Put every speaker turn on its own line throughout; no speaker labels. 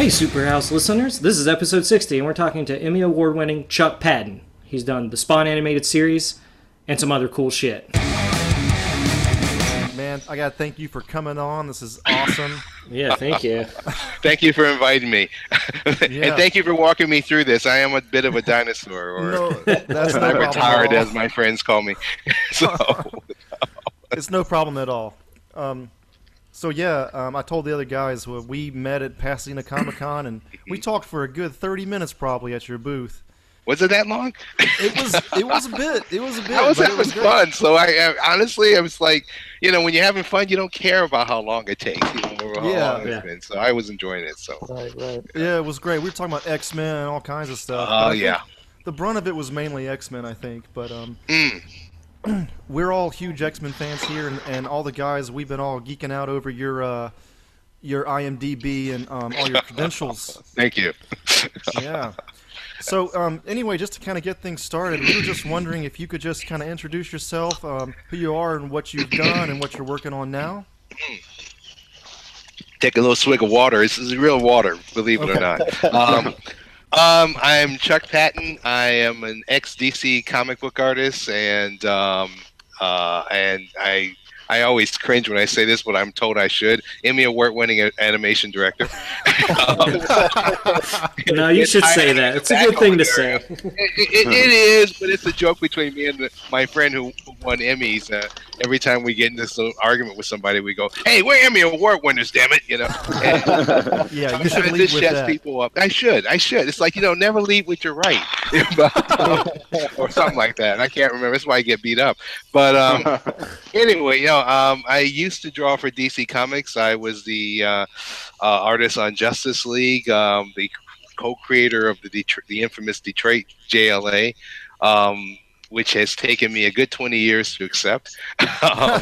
Hey, Superhouse listeners. This is episode 60, and we're talking to Emmy Award winning Chuck Patton. He's done the Spawn animated series and some other cool shit.
Man, I gotta thank you for coming on. This is awesome.
Yeah, thank you.
Thank you for inviting me,
Yeah.
and thank you for walking me through this. I am a bit of a dinosaur, or
no, that's
I'm retired, as my friends call me. so
It's no problem at all. Um, so yeah, um, I told the other guys well, we met at Pasadena Comic Con and we talked for a good 30 minutes probably at your booth.
was it that long?
It was it was a bit. It was a bit.
I was
but it
having
was
fun. So I, I honestly, I was like, you know, when you're having fun, you don't care about how long it takes. You know, how
Yeah.
long it's
Yeah.
been. So I was enjoying it. So.
Right, right.
Yeah, it was great. We were talking about X Men and all kinds of stuff.
Oh
I think
yeah.
The brunt of it was mainly X Men, I think. But um,
Mm.
we're all huge X Men fans here, and, and all the guys we've been all geeking out over your uh, your IMDb and um, all your credentials.
Thank you.
yeah. So um, anyway, just to kind of get things started, we were just wondering if you could just kind of introduce yourself, um, who you are, and what you've done, and what you're working on now.
Take a little swig of water. This is real water, believe it or not. Um, I'm Chuck Patton. I am an ex DC comic book artist, and um, uh, and I I always cringe when I say this, but I'm told I should. Emmy Award winning animation director. Um,
No, you should say that. It's a good thing to say.
it, it, it is, but it's a joke between me and the, my friend who won Emmys. Uh, every time we get in this little argument with somebody, we go, "Hey, we're Emmy Award winners, damn it!" You know. And
Yeah, you should
it
lead
just
with
shuts
that.
people up. I should. I should. It's like you know, never lead with your right, or something like that. I can't remember. That's why I get beat up. But um, anyway, you know, um, I used to draw for DC Comics. I was the uh, uh, artist on Justice League, um, the co-creator of the Detr- the infamous Detroit JLA. Um, which has taken me a good 20 years to accept. um,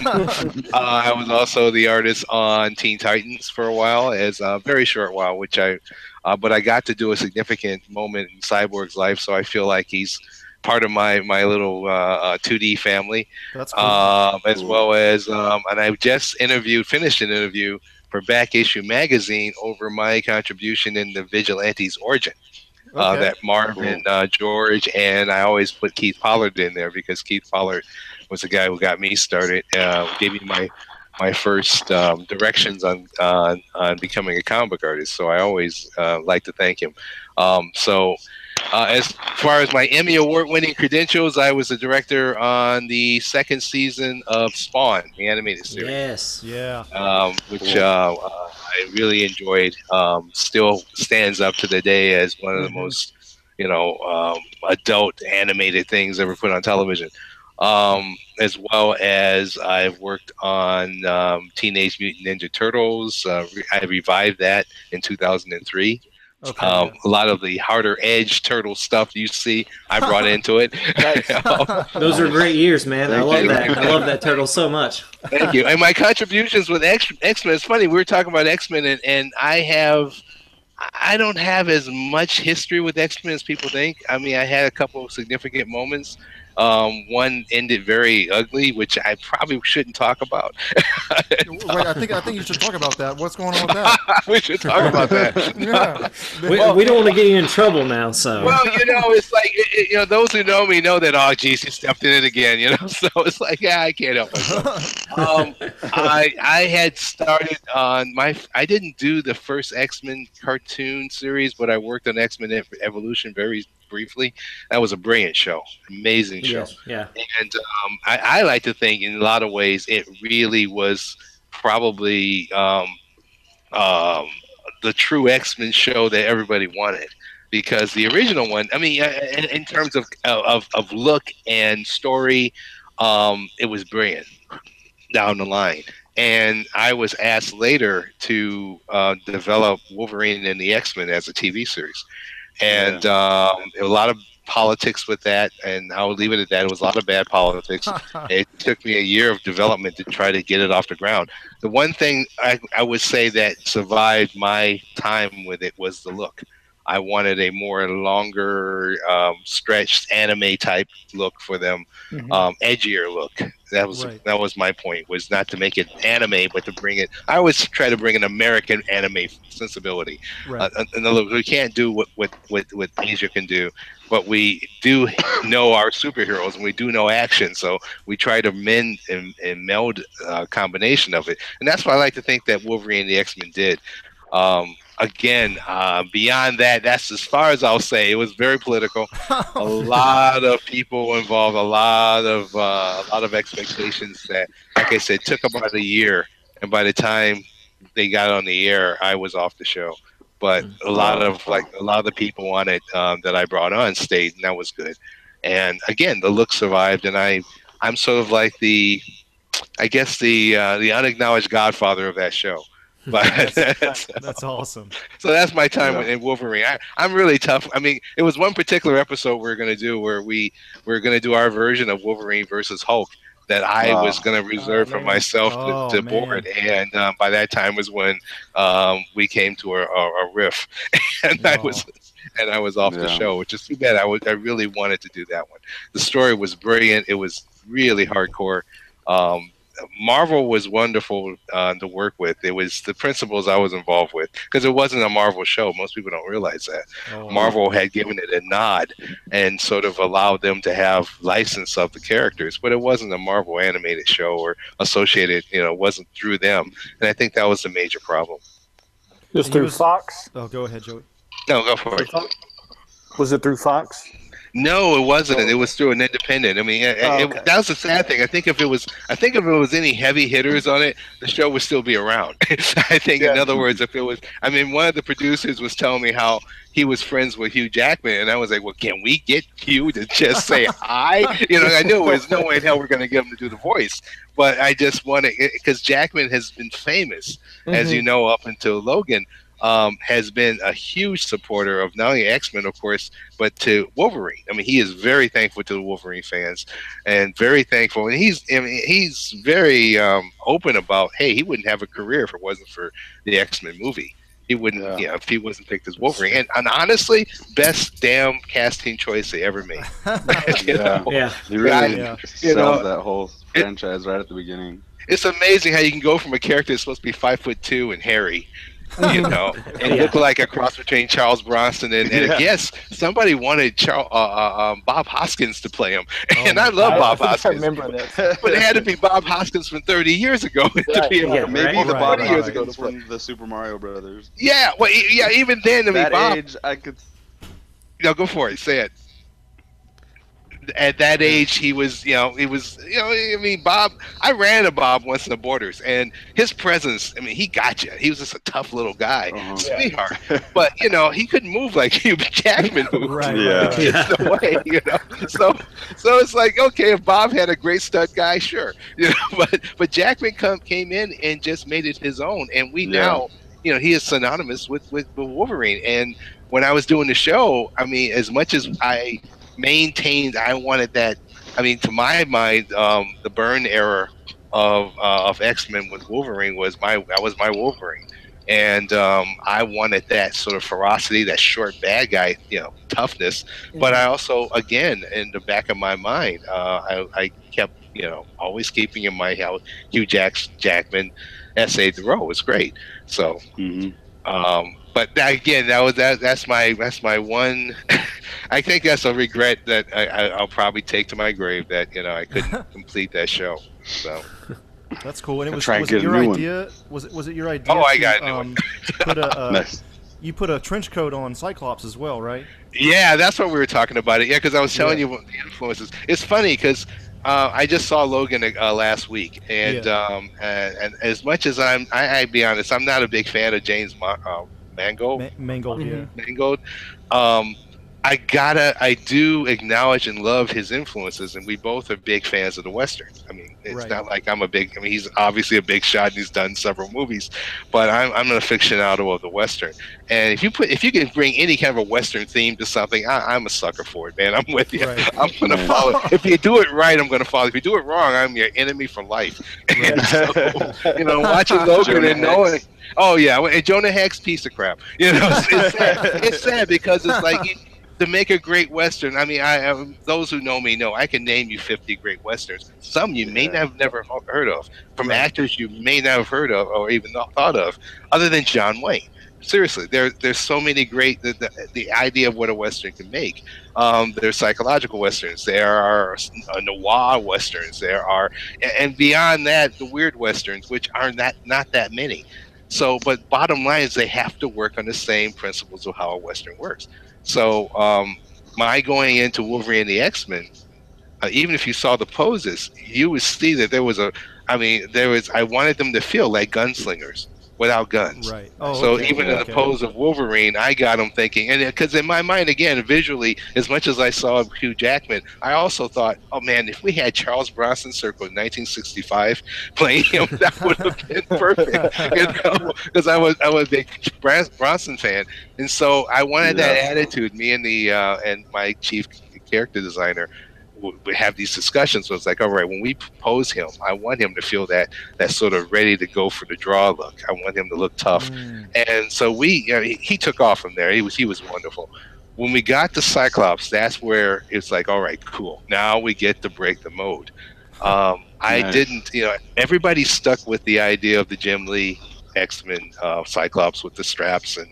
uh, I was also the artist on Teen Titans for a while, as a very short while, which I, uh, but I got to do a significant moment in Cyborg's life, so I feel like he's part of my my little uh, uh, 2D family,
That's cool.
um, as well as, um, and I've just interviewed, finished an interview for Back Issue Magazine over my contribution in the Vigilantes origin uh, that Marvin, uh, George, and I always put Keith Pollard in there because Keith Pollard was the guy who got me started, uh, gave me my my first um, directions on, on on becoming a comic book artist. So I always uh, like to thank him. Um, so. Uh, as far as my Emmy award-winning credentials, I was the director on the second season of Spawn, the animated series
Yes.
yeah.
um, which uh, uh, I really enjoyed. Um, still stands up to the day as one of the
Mhm.
most, you know, um, adult animated things ever put on television. Um, as well as I've worked on um, Teenage Mutant Ninja Turtles. Uh, re- I revived that in 2003.
Okay.
Um, a lot of the harder edge turtle stuff you see, I brought into it.
Those are great years, man. I love
you.
that. I love that turtle so much.
Thank you. And my contributions with X Men. It's funny. We were talking about X Men, and, and I have, I don't have as much history with X Men as people think. I mean, I had a couple of significant moments. Um, one ended very ugly, which I probably shouldn't talk about.
Wait, I think I think you should talk about that. What's going on with that?
we should talk about that.
yeah.
We, we don't want to get you in trouble now, so.
Well, you know, it's like it, it- you know, those who know me know that. Oh, geez, he stepped in it again. You know, so it's like, yeah, I can't help myself. um, I I had started on my. I didn't do the first X Men cartoon series, but I worked on X Men Evolution very briefly. That was a brilliant show, amazing show.
yes. Yeah.
And um, I, I like to think, in a lot of ways, it really was probably um, um, the true X Men show that everybody wanted. Because the original one, I mean, in, in terms of, of of look and story, um, it was brilliant down the line. And I was asked later to uh, develop Wolverine and the X Men as a TV series, and um, a lot of politics with that. And I'll leave it at that. It was a lot of bad politics. it took me a year of development to try to get it off the ground. The one thing I, I would say that survived my time with it was the look. I wanted a more longer, um, stretched anime type look for them,
Mhm.
um, edgier look. That was
Right.
that was my point. Was not to make it anime, but to bring it. I always try to bring an American anime sensibility.
Right.
Uh, in other words, we can't do what what what what Asia can do, but we do know our superheroes and we do know action. So we try to mend and, and meld a combination of it, and that's what I like to think that Wolverine and the X Men did. Um, again, uh, beyond that, that's as far as I'll say. It was very political. a lot of people involved, a lot of uh, a lot of expectations that, like I said, took about a year, and by the time they got on the air, I was off the show. But a lot of like a lot of the people on it um, that I brought on stayed, and that was good. And again, the look survived, and I I'm sort of like the, I guess the uh, the unacknowledged godfather of that show. But
That's awesome.
so that's my time
Yeah.
in Wolverine. I, I'm really tough. I mean, it was one particular episode we are going to do where we we're going to do our version of Wolverine versus Hulk that I
Wow.
was going to reserve for myself
Oh,
to, to
man.
board. And um, by that time was when um, we came to a, a, a riff, and I
Oh.
was and I was off the show, which is too bad. I was I really wanted to do that one. The story was brilliant. It was really hardcore. Um, Marvel was wonderful uh, to work with. It was the principles I was involved with because it wasn't a Marvel show. Most people don't realize that.
Oh,
Marvel had given it a nod and sort of allowed them to have license of the characters, but it wasn't a Marvel animated show or associated. You know, it wasn't through them, and I think that was the major problem.
Just through
was-
Fox?
Oh, go ahead, Joey.
No, go for it.
Was it through Fox?
No, it wasn't. It was through an independent. I mean, it,
Oh,
it- that was the sad thing. I think if it was, I think if it was any heavy hitters on it, the show would still be around. I think, in other words, if it was, I mean, one of the producers was telling me how he was friends with Hugh Jackman, and I was like, well, can we get Hugh to just say hi? You know, I knew there's no way in hell we're going to get him to do the voice, but I just wanted because Jackman has been famous, as you mm-hmm. know, up until Logan. Um, has been a huge supporter of not only X Men, of course, but to Wolverine. I mean, he is very thankful to the Wolverine fans, and very thankful. And he's, I mean, he's very um, open about, hey, he wouldn't have a career if it wasn't for the X Men movie. He wouldn't,
Yeah.
you know, if he wasn't picked as Wolverine. And, and honestly, best damn casting choice they ever made. You
Yeah.
know?
Yeah.
He really
Yeah.
You
sells
know,
that whole
it-
franchise right at the beginning.
It's amazing how you can go from a character that's supposed to be five foot two and hairy, you know, and
Yeah.
look like a cross between Charles Bronson and, and
Yeah.
yes, somebody wanted Charles, uh, uh, um, Bob Hoskins to play him, and I love
I,
Bob
I
Hoskins,
remember that.
but it had to be Bob Hoskins from 30 years ago to be able
yeah,
to
Maybe
right,
the
right,
Bob
right.
years ago to
Hoskins
play.
from the Super Mario Brothers.
Yeah, well, e- yeah, even then, I mean,
that
Bob.
age, I could.
No, go for it. Say it. At that age, he was, you know, he was, you know, I mean, Bob. I ran to Bob once in the Borders, and his presence. I mean, he got you. He was just a tough little guy,
Uh-huh.
sweetheart. But you know, he couldn't move like Hugh Jackman moved.
Right.
Yeah.
right, right.
Yeah.
no way, you know. So, so it's like okay, if Bob had a great stud guy, sure, you know. But but Jackman come came in and just made it his own, and we
Yeah.
now, you know, he is synonymous with, with with Wolverine. And when I was doing the show, I mean, as much as I maintained, I wanted that. I mean, to my mind, um, the Byrne era of uh, of X Men with Wolverine was my that was my Wolverine and um, I wanted that sort of ferocity, that short bad guy, you know, toughness. But I also, again, in the back of my mind, uh, I, I kept, you know, always keeping in mind how Hugh Jacks, Jackman essayed the role was great. So,
Mhm.
um, but again, that was that. That's my that's my one. I think that's a regret that I, I, I'll probably take to my grave that you know I couldn't complete that show. So.
That's cool. And it was,
Try and
was
get
it your
new one.
idea? Was it was it your idea?
Oh, I
to,
got a new
um, put a uh,
Nice.
you put a trench coat on Cyclops as well, right?
Yeah, that's what we were talking about. It. Yeah, because I was telling
Yeah.
you what the influences. It's funny because uh, I just saw Logan uh, last week, and um, and, and as much as I'm, I, I be honest, I'm not a big fan of James Ma- Mangold.
Ma- Mangold, yeah.
Mhm.
Mangold. Um, I gotta, I do acknowledge and love his influences, and we both are big fans of the western. I mean, it's
Right.
not like I'm a big. I mean, he's obviously a big shot, and he's done several movies, but I'm I'm an aficionado of the western. And if you put, if you can bring any kind of a western theme to something, I, I'm a sucker for it, man. I'm with you.
Right.
I'm gonna follow. If you do it right, I'm gonna follow. If you do it wrong, I'm your enemy for life. And so, you know, watching Logan
Jonah
and knowing. Oh yeah, and Jonah Hex piece of crap. You know, it's, it's sad. It's sad because it's like you, to make a great western. I mean, I um, those who know me know I can name you 50 great westerns. Some you may
Yeah.
not have never heard of, from actors you may not have heard of or even thought of, other than John Wayne. Seriously, there there's so many great the, the, the idea of what a western can make. Um, there's psychological westerns. There are uh, noir westerns. There are, and beyond that, the weird westerns, which are not not that many. So, but bottom line is they have to work on the same principles of how a western works. So, um, my going into Wolverine the X Men, uh, even if you saw the poses, you would see that there was a. I mean, there was. I wanted them to feel like gunslingers without guns.
Right. Oh,
So
okay,
even in the
okay.
pose of Wolverine, I got him thinking, and because in my mind, again, visually, as much as I saw Hugh Jackman, I also thought, oh man, if we had Charles Bronson circle in 1965 playing him, that would have been perfect. you know, because I was I was a big Bronson fan, and so I wanted that attitude. Me and the uh, and my chief character designer would would have these discussions. So it's like, all right, when we propose him, I want him to feel that that sort of ready to go for the draw look. I want him to look tough.
Mm,
And so we, you know, he, he took off from there. He was he was wonderful. When we got to Cyclops, that's where it's like, all right, cool. Now we get to break the mode. Um, I didn't, you know, everybody stuck with the idea of the Jim Lee X Men uh, Cyclops with the straps, and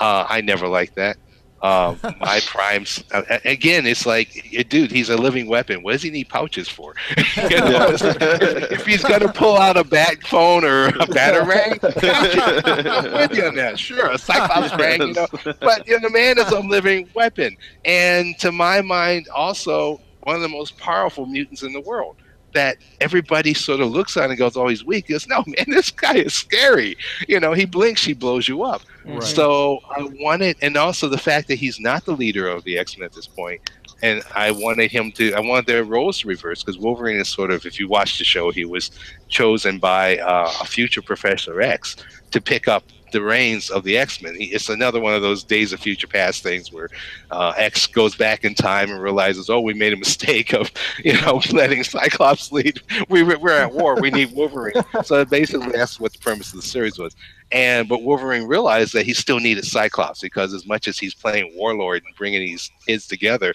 uh, I never liked that. Um, my primes uh, again. It's like, eh, dude, he's a living weapon. What does he need pouches for? You know, if he's gonna pull out a bat phone or a batarang, I'm with you on that. Sure, a Cyclops rang, you know. But you know, the man is a living weapon, and to my mind, also one of the most powerful mutants in the world. That everybody sort of looks on and goes, "Oh, he's weak." He goes, "No, man, this guy is scary." You know, he blinks, he blows you up.
Right.
So I wanted, and also the fact that he's not the leader of the X Men at this point, and I wanted him to. I wanted their roles to reverse because Wolverine is sort of, if you watch the show, he was chosen by uh, a future Professor X to pick up the reins of the X Men. It's another one of those Days of Future Past things where uh, X goes back in time and realizes, oh, we made a mistake of, you know, letting Cyclops lead. We, we're at war. We need Wolverine. so basically, that's what the premise of the series was. And but Wolverine realized that he still needed Cyclops because as much as he's playing Warlord and bringing these kids together,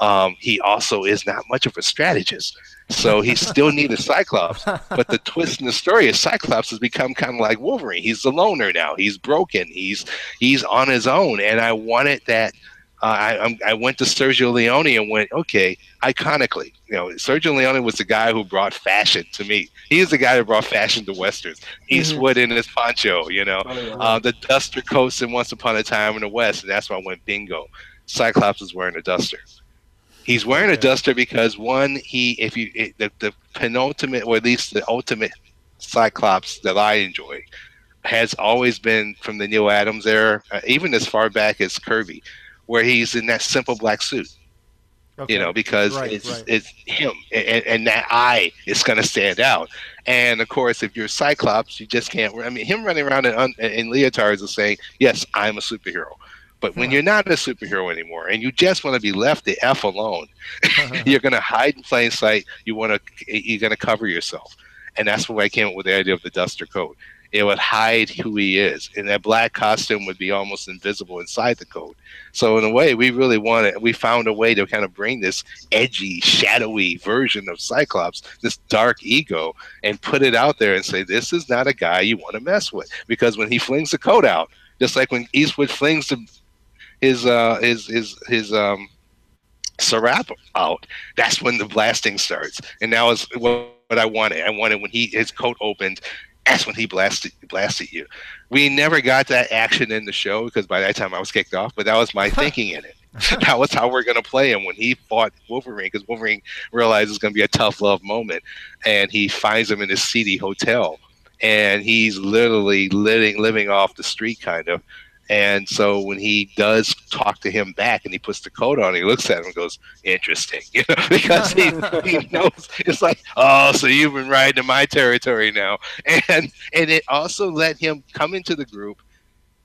um, he also is not much of a strategist. So he still needed Cyclops. But the twist in the story is Cyclops has become kind of like Wolverine. He's the loner now. He's broken. He's he's on his own. And I wanted that. Uh, I I'm- I went to Sergio Leone and went okay. Iconically, you know, Sergio Leone was the guy who brought fashion to me. He is the guy who brought fashion to westerns. Eastwood in his poncho, you know, uh, the duster coats in Once Upon a Time in the West, and that's why I went bingo. Cyclops is wearing a duster. He's wearing a duster because one, he if you it, the, the penultimate or at least the ultimate Cyclops that I enjoy has always been from the Neal Adams era, uh, even as far back as Kirby, where he's in that simple black suit
okay.
you know, because
Right,
it's
right.
it's him, and, and that eye is going to stand out. And of course, if you're Cyclops, you just can't. I mean, him running around in, in leotards is saying, "Yes, I'm a superhero." But when you're not a superhero anymore, and you just want to be left the f alone, you're going to hide in plain sight. You want to, you're going to cover yourself, and that's why I came up with the idea of the duster coat. It would hide who he is, and that black costume would be almost invisible inside the coat. So in a way, we really wanted, we found a way to kind of bring this edgy, shadowy version of Cyclops, this dark ego, and put it out there and say, this is not a guy you want to mess with. Because when he flings the coat out, just like when Eastwood flings the, his uh, his his his um, serape out, that's when the blasting starts. And that was what, what I wanted. I wanted when he his coat opened, that's when he blasted blasted you. We never got that action in the show because by that time I was kicked off, but that was my thinking in it. that was how we're going to play him when he fought Wolverine because Wolverine realizes it's going to be a tough love moment, and he finds him in this seedy hotel, and he's literally living living off the street kind of. And so when he does talk to him back and he puts the coat on, he looks at him and goes, "Interesting," you know, because he, he knows it's like, "Oh, so you've been riding in my territory now," and and it also let him come into the group,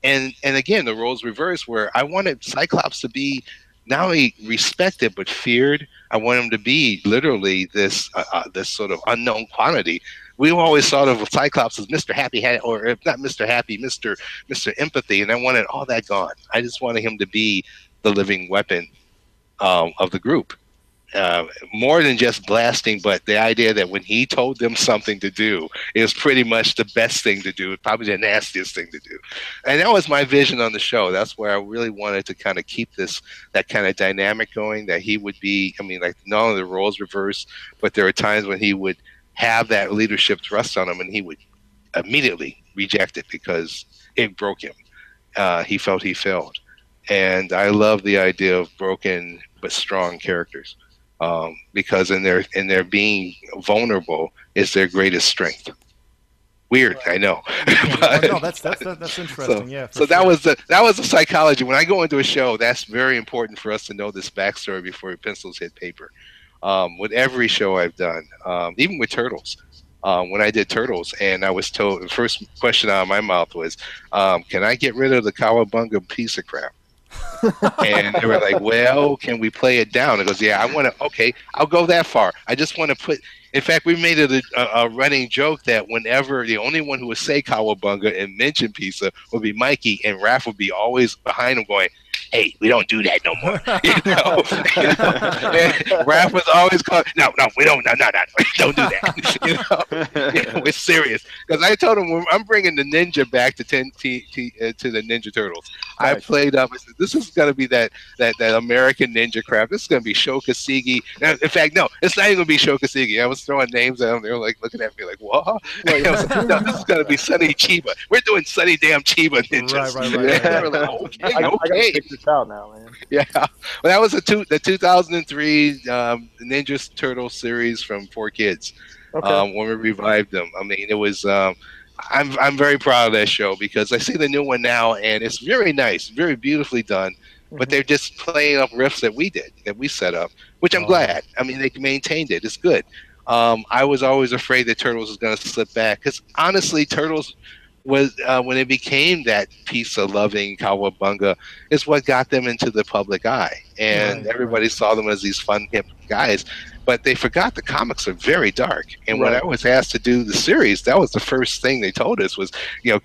and and again the roles reversed where I wanted Cyclops to be not only respected but feared. I want him to be literally this uh, uh, this sort of unknown quantity. We always thought of Cyclops as Mr. Happy, or if not Mr. Happy, Mr. Mr. Empathy, and I wanted all that gone. I just wanted him to be the living weapon um, of the group. Uh, more than just blasting, but the idea that when he told them something to do, it was pretty much the best thing to do, probably the nastiest thing to do. And that was my vision on the show. That's where I really wanted to kind of keep this that kind of dynamic going. That he would be, I mean, like not only the roles reversed, but there were times when he would have that leadership thrust on him, and he would immediately reject it because it broke him. Uh, he felt he failed, and I love the idea of broken but strong characters um, because in their in their being vulnerable is their greatest strength. Weird, I know.
Well, no, that's that's that's interesting. yeah. for
so that was the that was the psychology. When I go into a show, that's very important for us to know this backstory before pencils hit paper. Um, with every show I've done, um, even with Turtles, um, when I did Turtles, and I was told the first question out of my mouth was, um, "Can I get rid of the Cowabunga piece of crap?" and they were like, "Well, can we play it down?" It goes, "Yeah, I want to. Okay, I'll go that far. I just want to put." In fact, we made it a, a, running joke that whenever the only one who would say Cowabunga and mention pizza would be Mikey, and Raph would be always behind him going, "Hey, we don't do that no more." you know, And Raph was always calling, "No, no, we don't. No, no, no, don't do that." you know, we're serious because I told him I'm bringing the ninja back to ten t, t, uh, to the Ninja Turtles. I played up. I said, "This is going to be that that that American ninja crap. This is going to be Sho Kosugi." In fact, no, it's not even going to be Sho Kosugi. I was throwing names at them. They were like looking at me like, "What?" I like, no, this is going to be Sonny Chiba. We're doing Sonny damn Chiba ninjas.
Right, right, right, right.
like, okay,
I, I
okay.
check this out now, man.
Yeah, well, that was the two the 2003 um, Ninja Turtle series from Four Kids
Okay.
um, when we revived them. I mean, it was. Um, I'm I'm very proud of that show because I see the new one now and it's very nice, very beautifully done. But
Mhm.
they're just playing up riffs that we did, that we set up, which I'm
Oh.
glad. I mean, they maintained it. It's good. Um, I was always afraid that Turtles was going to slip back because honestly, Turtles was uh, when it became that piece of loving Cowabunga is what got them into the public eye, and
Right,
everybody saw them as these fun hip guys. But they forgot the comics are very dark. And when I was asked to do the series, that was the first thing they told us was, you know,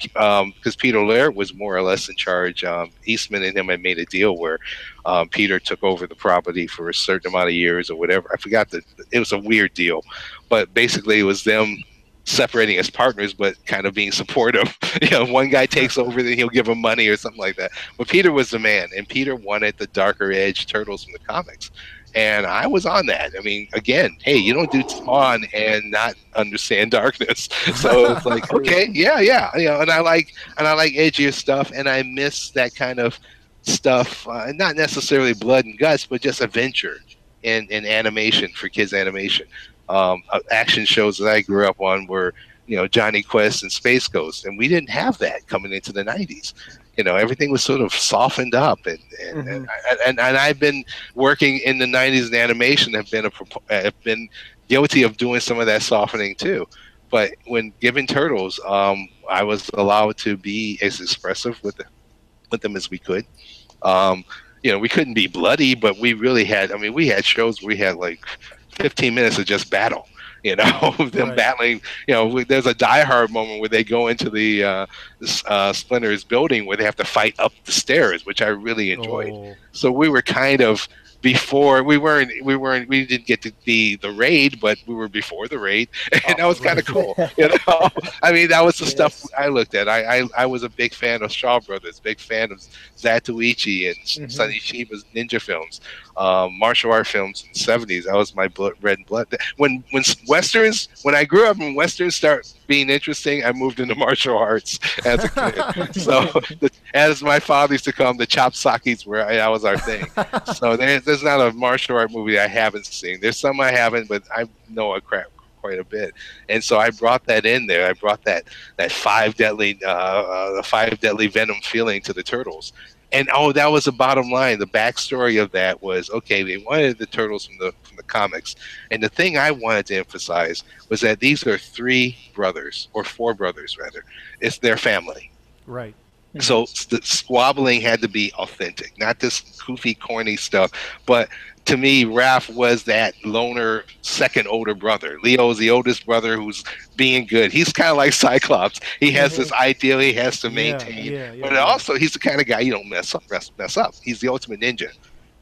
because Peter Laird was more or less in charge. Um, Eastman and him had made a deal where um, Peter took over the property for a certain amount of years or whatever. I forgot that it was a weird deal, but basically it was them separating as partners, but kind of being supportive. you know, one guy takes over, then he'll give him money or something like that. But Peter was the man, and Peter wanted the darker edge turtles from the comics. And I was on that. I mean, again, hey, you don't do Spawn and not understand darkness. So it's like, okay, yeah, yeah, you know. And I like, and I like edgier stuff, and I miss that kind of stuff. Uh, not necessarily blood and guts, but just adventure in in animation for kids animation. Um, uh, action shows that I grew up on were, you know, Jonny Quest and Space Ghost, and we didn't have that coming into the '90s. You know, everything was sort of softened up, and and, and, and, and I've been working in the '90s in animation. Have been a have been guilty of doing some of that softening too. But when given turtles, um, I was allowed to be as expressive with them, with them as we could. Um, you know, we couldn't be bloody, but we really had. I mean, we had shows where we had like 15 minutes of just battle. You know, them
Right.
battling. You know, there's a Die Hard moment where they go into the uh, uh, Splinter's building where they have to fight up the stairs, which I really enjoyed
Oh,
so we were kind of before we weren't we weren't we didn't get to be the raid but we were before the raid. And that was kind of cool you know? I mean that was the stuff i looked at. I, I i was a big fan of shaw brothers big fan of zatoichi and
Mhm.
sonny Chiba's ninja films um, martial art films in the 70s that was my blood red blood. When when westerns when i grew up and westerns start being interesting i moved into martial arts as a kid so the, as my father used to call them the chop sakis where I, that was our thing so there, there's not a martial art movie I haven't seen. There's some I haven't, but I know a crap quite a bit. And so I brought that in there. I brought that that five deadly uh, uh, the five deadly venom feeling to the turtles. And oh, that was the bottom line. The backstory of that was okay. They wanted the turtles from the from the comics, and the thing I wanted to emphasize was that these are three brothers or four brothers rather. It's their family.
Right.
So mm-hmm. the squabbling had to be authentic, not this goofy, corny stuff. But to me, Raph was that loner second older brother. Leo's the oldest brother who's being good. He's kind of like Cyclops. He has this mm-hmm. ideal he has to maintain.
yeah, yeah,
but
yeah.
also, he's the kind of guy you don't mess up. Mess, mess up. He's the ultimate ninja,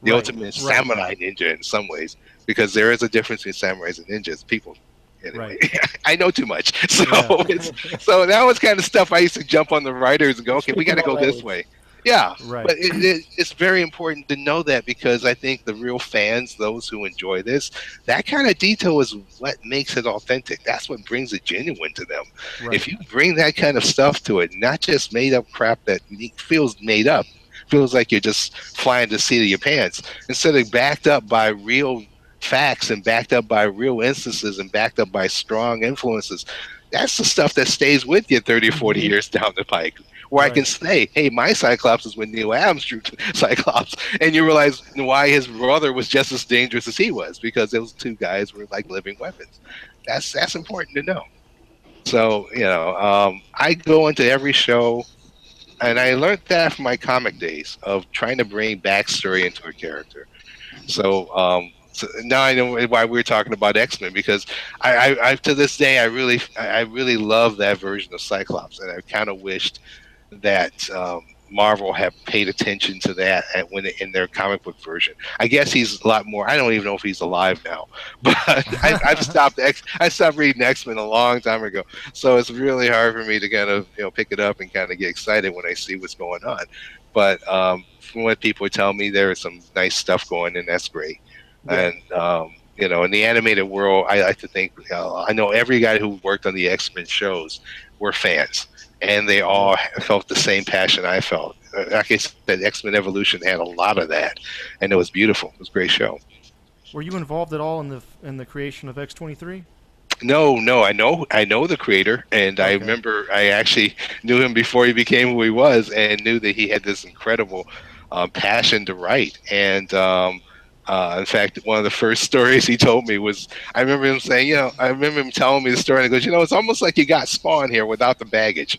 the
Right,
ultimate
right.
samurai ninja in some ways, because there is a difference between samurais and ninjas. People. Anyway, I know too much, so
Yeah.
it's, so that was kind of stuff I used to jump on the writers and go, okay, we got to go this way. Yeah,
Right.
but it, it, it's very important to know that because I think the real fans, those who enjoy this, that kind of detail is what makes it authentic. That's what brings it genuine to them.
Right.
If you bring that kind of stuff to it, not just made up crap that feels made up, feels like you're just flying the seat of your pants, instead of backed up by real facts and backed up by real instances and backed up by strong influences, that's the stuff that stays with you 30 40 years down the pike. Where I can say, hey, my Cyclops is when Neal Adams drew Cyclops. And you realize why his brother was just as dangerous as he was, because those two guys were like living weapons. That's that's important to know. So, you know, um, I go into every show, and I learned that from my comic days of trying to bring backstory into a character. So, um, so now I know why we are talking about X Men because I, I, I, to this day, I really, I really love that version of Cyclops, and I kind of wished that um, Marvel had paid attention to that at, when in their comic book version. I guess he's a lot more. I don't even know if he's alive now, but I, I've stopped X. I stopped reading X Men a long time ago, so it's really hard for me to kind of you know pick it up and kind of get excited when I see what's going on. But um, from what people tell me, there is some nice stuff going, and that's great. And um, you know, in the animated world, I like to think uh, I know every guy who worked on the X Men shows were fans, and they all felt the same passion I felt. Uh, Like I said, X Men Evolution had a lot of that, and it was beautiful. It was a great show.
Were you involved at all in the in the creation of X twenty three?
No, no, I know, I know the creator, and I remember I actually knew him before he became who he was, and knew that he had this incredible um, passion to write. And um, uh, in fact, one of the first stories he told me was, I remember him saying, you know, I remember him telling me the story, and he goes, you know, it's almost like you got Spawn here without the baggage,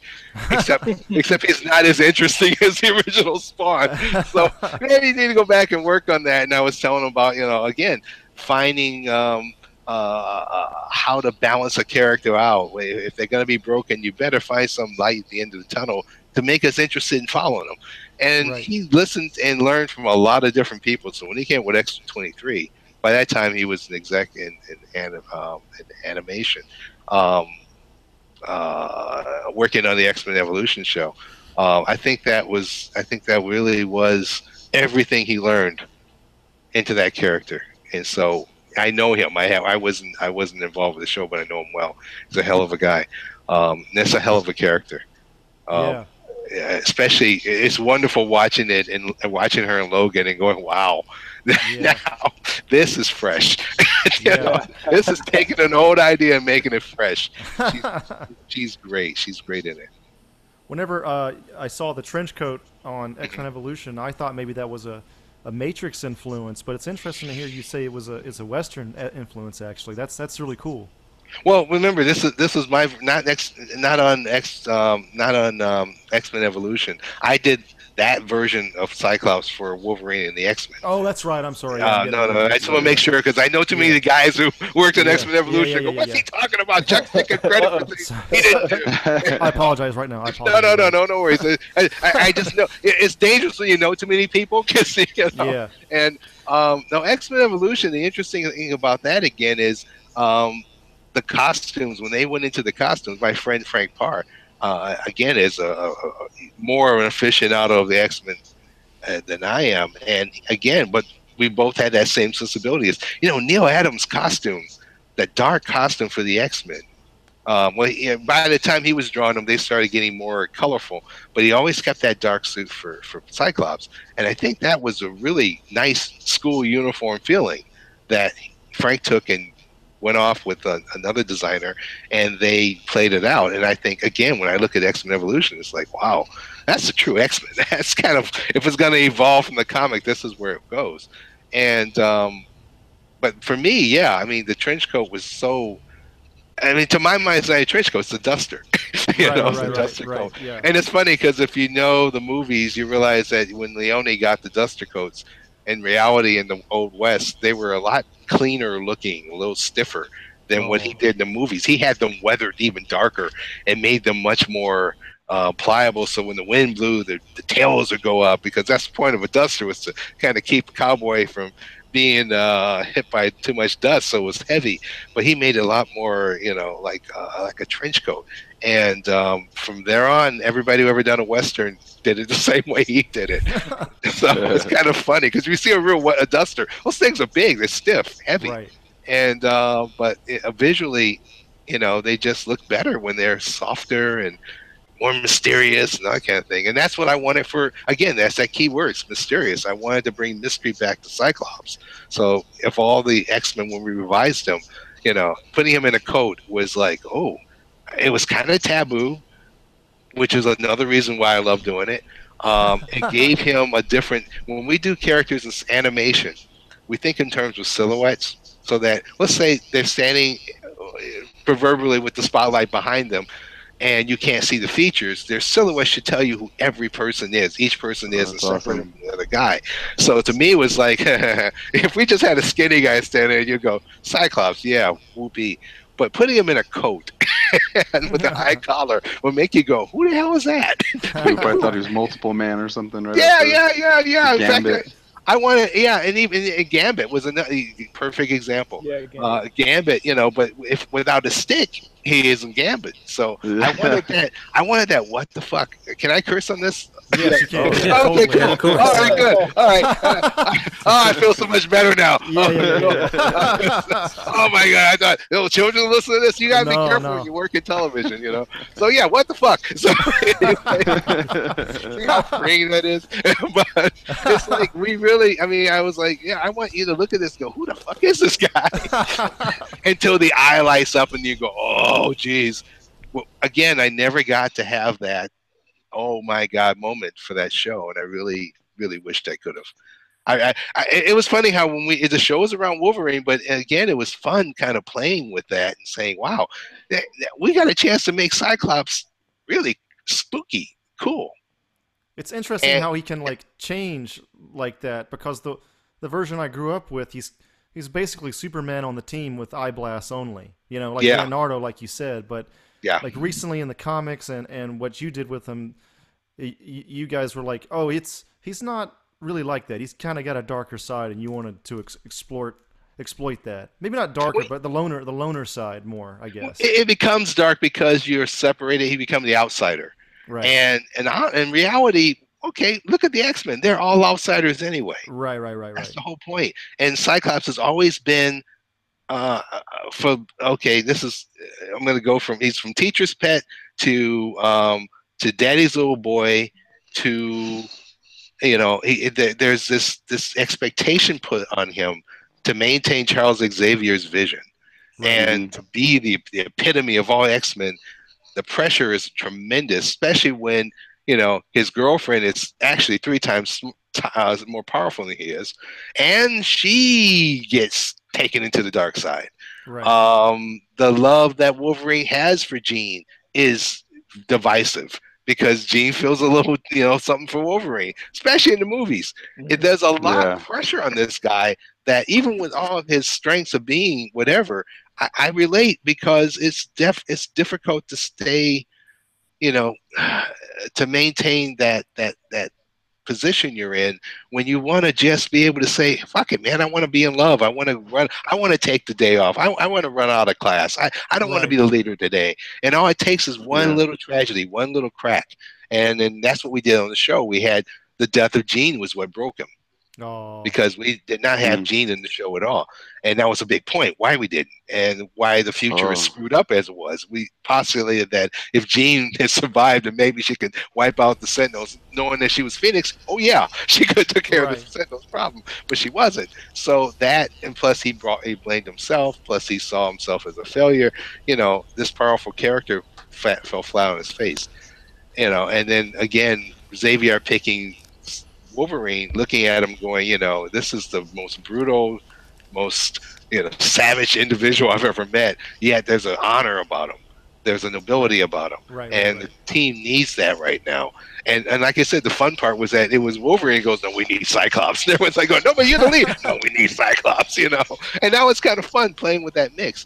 except except he's not as interesting as the original Spawn. So maybe you need to go back and work on that. And I was telling him about, you know, again, finding. Um, uh, how to balance a character out. If they're going to be broken, you better find some light at the end of the tunnel to make us interested in following them. And
Right.
he listened and learned from a lot of different people. So when he came with X23, by that time he was an exec in, in, um, in animation, um, uh, working on the X Men Evolution show. Um, I think that was, I think that really was everything he learned into that character. And so I know him. I have. I wasn't. I wasn't involved with the show, but I know him well. He's a hell of a guy. Um, that's a hell of a character. Um,
yeah.
Especially it's wonderful watching it and watching her and Logan and going, wow,
Yeah.
now this is fresh.
Yeah.
know, this is taking an old idea and making it fresh. She's, she's great. She's great in it.
Whenever uh, I saw the trench coat on X Men Evolution, I thought maybe that was a, a Matrix influence, but it's interesting to hear you say it was a it's a Western uh, influence. Actually, that's that's really cool.
Well, remember this is this was my not X not on X um, not on um, X Men Evolution. I did that version of Cyclops for Wolverine and the X Men.
Oh, that's right. I'm sorry.
Uh, no, no, I just want to make sure because I know too many
Yeah.
of the guys who worked on
Yeah.
X Men Evolution.
Yeah,
go, What's he talking about? Chuck's taking credit for things he didn't do.
I apologize right now. I
No,
apologize.
no, no, no, no worries. I, I, I just know it's dangerous when you know too many people. you know,
Yeah.
And um, now X Men Evolution. The interesting thing about that again is um, the costumes. When they went into the costumes, my friend Frank Paur, uh, again, is a, a, more of an aficionado of the X Men uh, than I am. And again, but we both had that same sensibility. Is you know Neal Adams' costume, that dark costume for the X Men. Um, well, he, by the time he was drawing them, they started getting more colorful. But he always kept that dark suit for for Cyclops, and I think that was a really nice school uniform feeling that Frank took and went off with a, another designer and they played it out. And I think again, when I look at X Men Evolution, it's like, wow, that's the true X Men. That's kind of if it's going to evolve from the comic, this is where it goes. And um, but for me, yeah, I mean, the trench coat was so. I mean, to my mind, it's not a trench coat; it's a duster. you
right,
know,
right,
a
right,
duster coat.
Yeah.
And it's funny because if you know the movies, you realize that when Leone got the duster coats, in reality, in the old west, they were a lot cleaner looking, a little stiffer than what he
Oh.
did in the movies. He had them weathered even darker and made them much more uh, pliable. So when the wind blew, the, the tails would go up because that's the point of a duster was to kind of keep a cowboy from being uh, hit by too much dust. So it was heavy, but he made it a lot more, you know, like uh, like a trench coat. And um, from there on, everybody who ever done a western did it the same way he did it. so it's kind of funny because we see a real a duster. Those things are big, they're stiff, heavy
Right.
and uh, but it, uh, visually, you know, they just look better when they're softer and more mysterious and that kind of thing. And that's what I wanted for again. That's that key word, it's mysterious. I wanted to bring mystery back to Cyclops. So if all the X Men when we revised them, you know, putting him in a coat was like, oh, it was kind of taboo, which is another reason why I love doing it. Um, it gave him a different. When we do characters in animation, we think in terms of silhouettes. So that let's say they're standing uh, proverbially with the spotlight behind them, and you can't see the features. Their silhouette should tell you who every person is. Each person is and
That's
separate
awesome.
from the other guy. So to me, it was like if we just had a skinny guy standing there, you go Cyclops, yeah, whoopee. But putting him in a coat and with a high collar will make you go, "Who the hell is that?"
I thought he was multiple man or something, right?
yeah, yeah, yeah, yeah.
Gambit.
I want to, yeah, and even and Gambit was another perfect example.
Yeah, again.
Uh, Gambit, you know, but if without a stick, he isn't Gambit. So I wanted that. I wanted that. What the fuck? Can I curse on this?
Yes, you can.
Oh,
Yeah,
yeah.
okay,
totally.
cool.
of course.
All right, good. All right. oh, I feel so much better now.
Yeah, yeah, yeah.
oh my god! I thought little children listen to this. You gotta be careful
no.
when you work in television, you know. So yeah, what the fuck? So see how freeing that is. but it's like we really. I mean, I was like, yeah, I want you to look at this. and Go, who the fuck is this guy? Until the eye lights up and you go, oh, geez. Well, again, I never got to have that. Oh my god, moment for that show, and I really, really wished I could have. I, I, I, it was funny how when we the show was around Wolverine, but again, it was fun kind of playing with that and saying, "Wow, that- that- we got a chance to make Cyclops really spooky, cool."
It's interesting
And-
how he can like change like that because the the version I grew up with, he's he's basically Superman on the team with eye blasts only. You know, like
Yeah.
Leonardo, like you said. But
Yeah.
like recently in the comics and and what you did with him, y- you guys were like, oh, it's he's not really like that. He's kind of got a darker side, and you wanted to ex- exploit exploit that. Maybe not darker,
Wait.
but the loner the loner side more, I guess.
It, it becomes dark because you're separated. He becomes the outsider,
right.
and and in reality, okay, look at the X Men. They're all outsiders anyway.
right, right, right, right.
That's the whole point. And Cyclops has always been uh for okay, this is I'm gonna go from he's from teacher's pet to um to daddy's little boy to you know he, there, there's this this expectation put on him to maintain Charles Xavier's vision and to be the, the epitome of all X-Men. The pressure is tremendous especially when you know his girlfriend is actually three times t- uh, more powerful than he is. And she gets taken into the dark side
right.
um the love that wolverine has for jean is divisive because Jean feels a little, you know, something for Wolverine, especially in the movies. It, there's a lot
Yeah.
of pressure on this guy that even with all of his strengths of being whatever, I, I relate because it's def it's difficult to stay, you know, to maintain that that that position you're in when you want to just be able to say fuck it man i want to be in love. I want to run i want to take the day off. I, I want to run out of class. I, I don't want to be the leader today. And all it takes is one
Yeah.
little tragedy one little crack. And then that's what we did on the show. We had the death of Jean was what broke him
Oh,
because we did not have
Mm.
Jean in the show at all, and that was a big point why we didn't, and why the future is
Oh.
screwed up as it was. We postulated that if Jean had survived, and maybe she could wipe out the Sentinels, knowing that she was Phoenix. Oh yeah, she could have took care of the Sentinels problem, but she wasn't. So that, and plus he brought he blamed himself. Plus he saw himself as a failure. You know, this powerful character fat, fell flat on his face. You know, and then again, Xavier picking Wolverine, looking at him, going, you know, this is the most brutal, most you know savage individual I've ever met. Yet there's an honor about him. There's a nobility about him,
right. right,
and
right.
the team needs that right now. And and like I said, the fun part was that it was Wolverine goes, no, we need Cyclops. And everyone's like, going, no, but you're the lead. no, we need Cyclops. You know, and now it's kind of fun playing with that mix.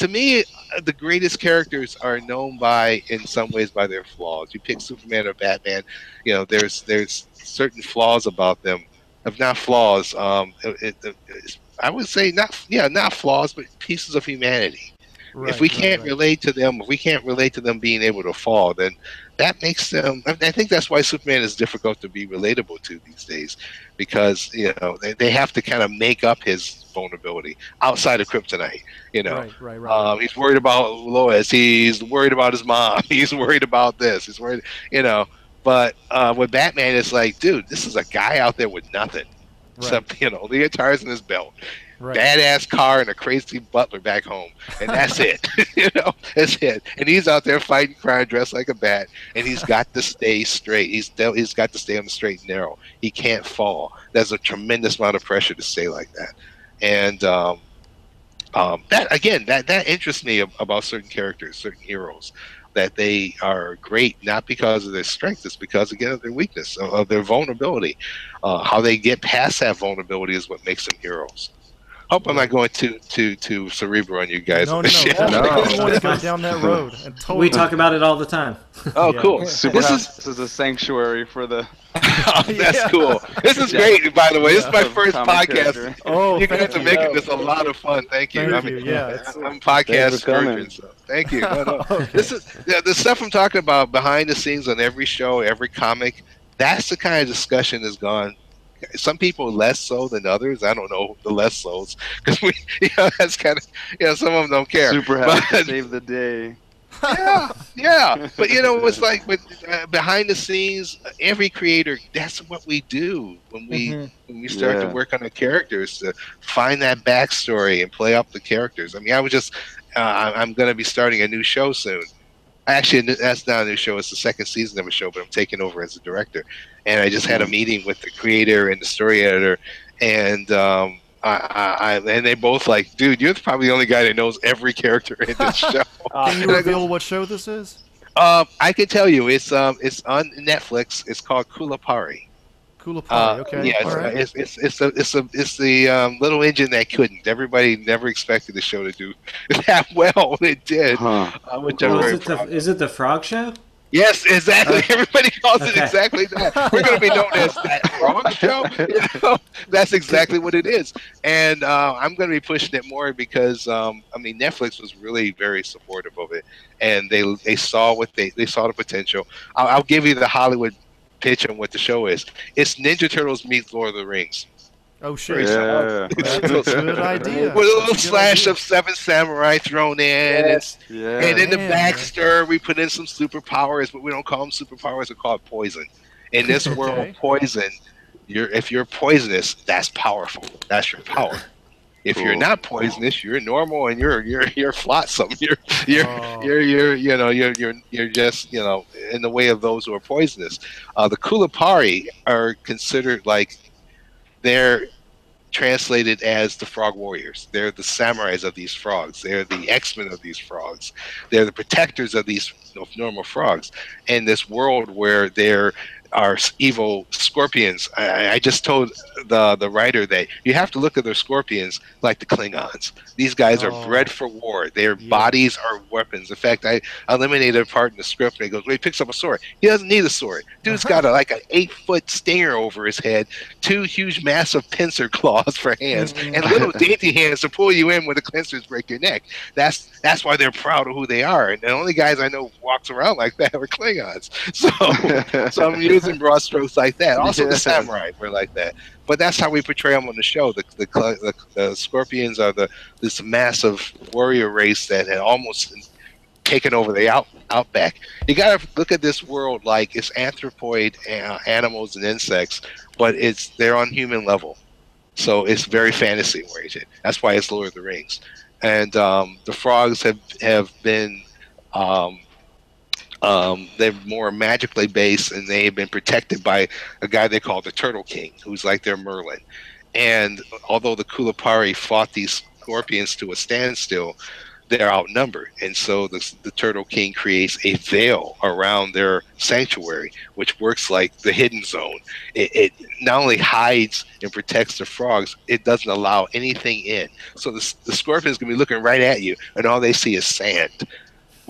To me, the greatest characters are known by, in some ways, by their flaws. You pick Superman or Batman, you know, there's there's certain flaws about them. If not flaws, um, it, it, I would say not, yeah, not flaws, but pieces of humanity
Right,
if we can't
right.
relate to them, if we can't relate to them being able to fall, then that makes them. I think that's why Superman is difficult to be relatable to these days, because you know they, they have to kind of make up his vulnerability outside of Kryptonite. You know,
Right, right, right.
um, he's worried about Lois. He's worried about his mom. He's worried about this. He's worried, you know. But uh, with Batman, it's like, dude, this is a guy out there with nothing
right,
except you know leotards in his belt
right.
badass car and a crazy butler back home, and that's it. you know, that's it. And he's out there fighting crime, dressed like a bat, and he's got to stay straight. He's he's got to stay on the straight and narrow. He can't fall. There's a tremendous amount of pressure to stay like that, and um, um, that again, that that interests me about certain characters, certain heroes. That they are great not because of their strength, it's because again of their weakness, of, of their vulnerability. Uh, how they get past that vulnerability is what makes them heroes. Hope I'm not going too too too cerebral on you guys.
no,
on
no,
this
no.
No.
don't want to go down that road. And totally.
We talk about it all the time.
Oh,
Yeah.
cool.
Super
This
House
is this
is a sanctuary for the oh,
that's
Yeah.
cool. This is great, by the way. This is my first podcast.
character.
Oh,
you guys are gonna have
thank
to
you.
make this a lot of fun. Thank you.
Thank
I mean,
you. Yeah, it's,
I'm a podcast
Thanks
virgin, so thank you. No, no.
Uh, okay.
This is the, the stuff I'm talking about behind the scenes on every show, every comic. That's the kind of discussion that's gone. Some people less so than others. I don't know the less so's because we, you know, that's kind of, you know, some of them don't care.
Super House to save the day.
yeah, yeah. But you know, it's like with uh, behind the scenes, every creator. That's what we do when we
Mhm.
when we start to work on the characters to find that backstory and play up the characters. I mean, I was just uh, I'm going to be starting a new show soon. Actually, that's not a new show. It's the second season of a show, but I'm taking over as a director. And I just had a meeting with the creator and the story editor, and um, I, I, I and they both like, dude, you're probably the only guy that knows every character in this show.
Uh,
Can you reveal what show this is?
Um, I can tell you, it's um, it's on Netflix. It's called Kulipari.
Kulipari.
Uh,
okay.
Yeah, it's,
All right.
it's it's it's a, it's a, it's the um, little engine that couldn't. Everybody never expected the show to do that well. It did,
Huh.
uh, which I'm very
is, it the, is it the Frog Show?
Yes, exactly. Everybody calls it exactly that. We're going to be known as that wrong show. You know? That's exactly what it is, and uh, I'm going to be pushing it more because um, I mean Netflix was really very supportive of it, and they they saw what they they saw the potential. I'll, I'll give you the Hollywood pitch on what the show is. It's Ninja Turtles meets Lord of the Rings.
Oh shit.
Yeah.
That's a good idea.
With a little
a
slash
idea.
of Seven Samurai thrown in. It's
Yeah.
And in the
Man.
backster, we put in some superpowers, but we don't call them superpowers. We call it poison. In this
Okay.
world, poison. You're if you're poisonous, that's powerful. That's your power. If you're not poisonous, you're normal and you're you're you're flotsam. You're you're
Oh.
you're you're you know you're you're you're just you know in the way of those who are poisonous. Uh, the Kulipari are considered like they're translated as the frog warriors. They're the samurais of these frogs. They're the X-Men of these frogs. They're the protectors of these of normal frogs. In this world where there are evil scorpions, I, I just told the the writer that you have to look at their scorpions like the Klingons. These guys are
Oh.
bred for war. Their
Yeah.
bodies are weapons. In fact, I eliminated a part in the script and he goes, well, he picks up a sword. He doesn't need a sword. Dude's got a, like an eight foot stinger over his head, two huge massive pincer claws for hands,
Mhm.
and little dainty hands to pull you in when the cleansers break your neck. That's that's why they're proud of who they are. And the only guys I know walks around like that are Klingons. So so I'm using broad strokes like that. Also the samurai were like that. but that's how we portray them on the show. The the, the, the scorpions are the this massive warrior race that had almost taken over the out outback. You got to look at this world like it's anthropoid uh, animals and insects, but it's they're on human level. So it's very fantasy oriented. That's why it's Lord of the Rings, and um, the frogs have have been. Um, um, they're more magically based, and they've been protected by a guy they call the Turtle King, who's like their Merlin. And although the Kulipari fought these scorpions to a standstill, they're outnumbered, and so the, the Turtle King creates a veil around their sanctuary, which works like the hidden zone. It, it not only hides and protects the frogs, it doesn't allow anything in. So the, the scorpion's gonna be looking right at you, and all they see is sand.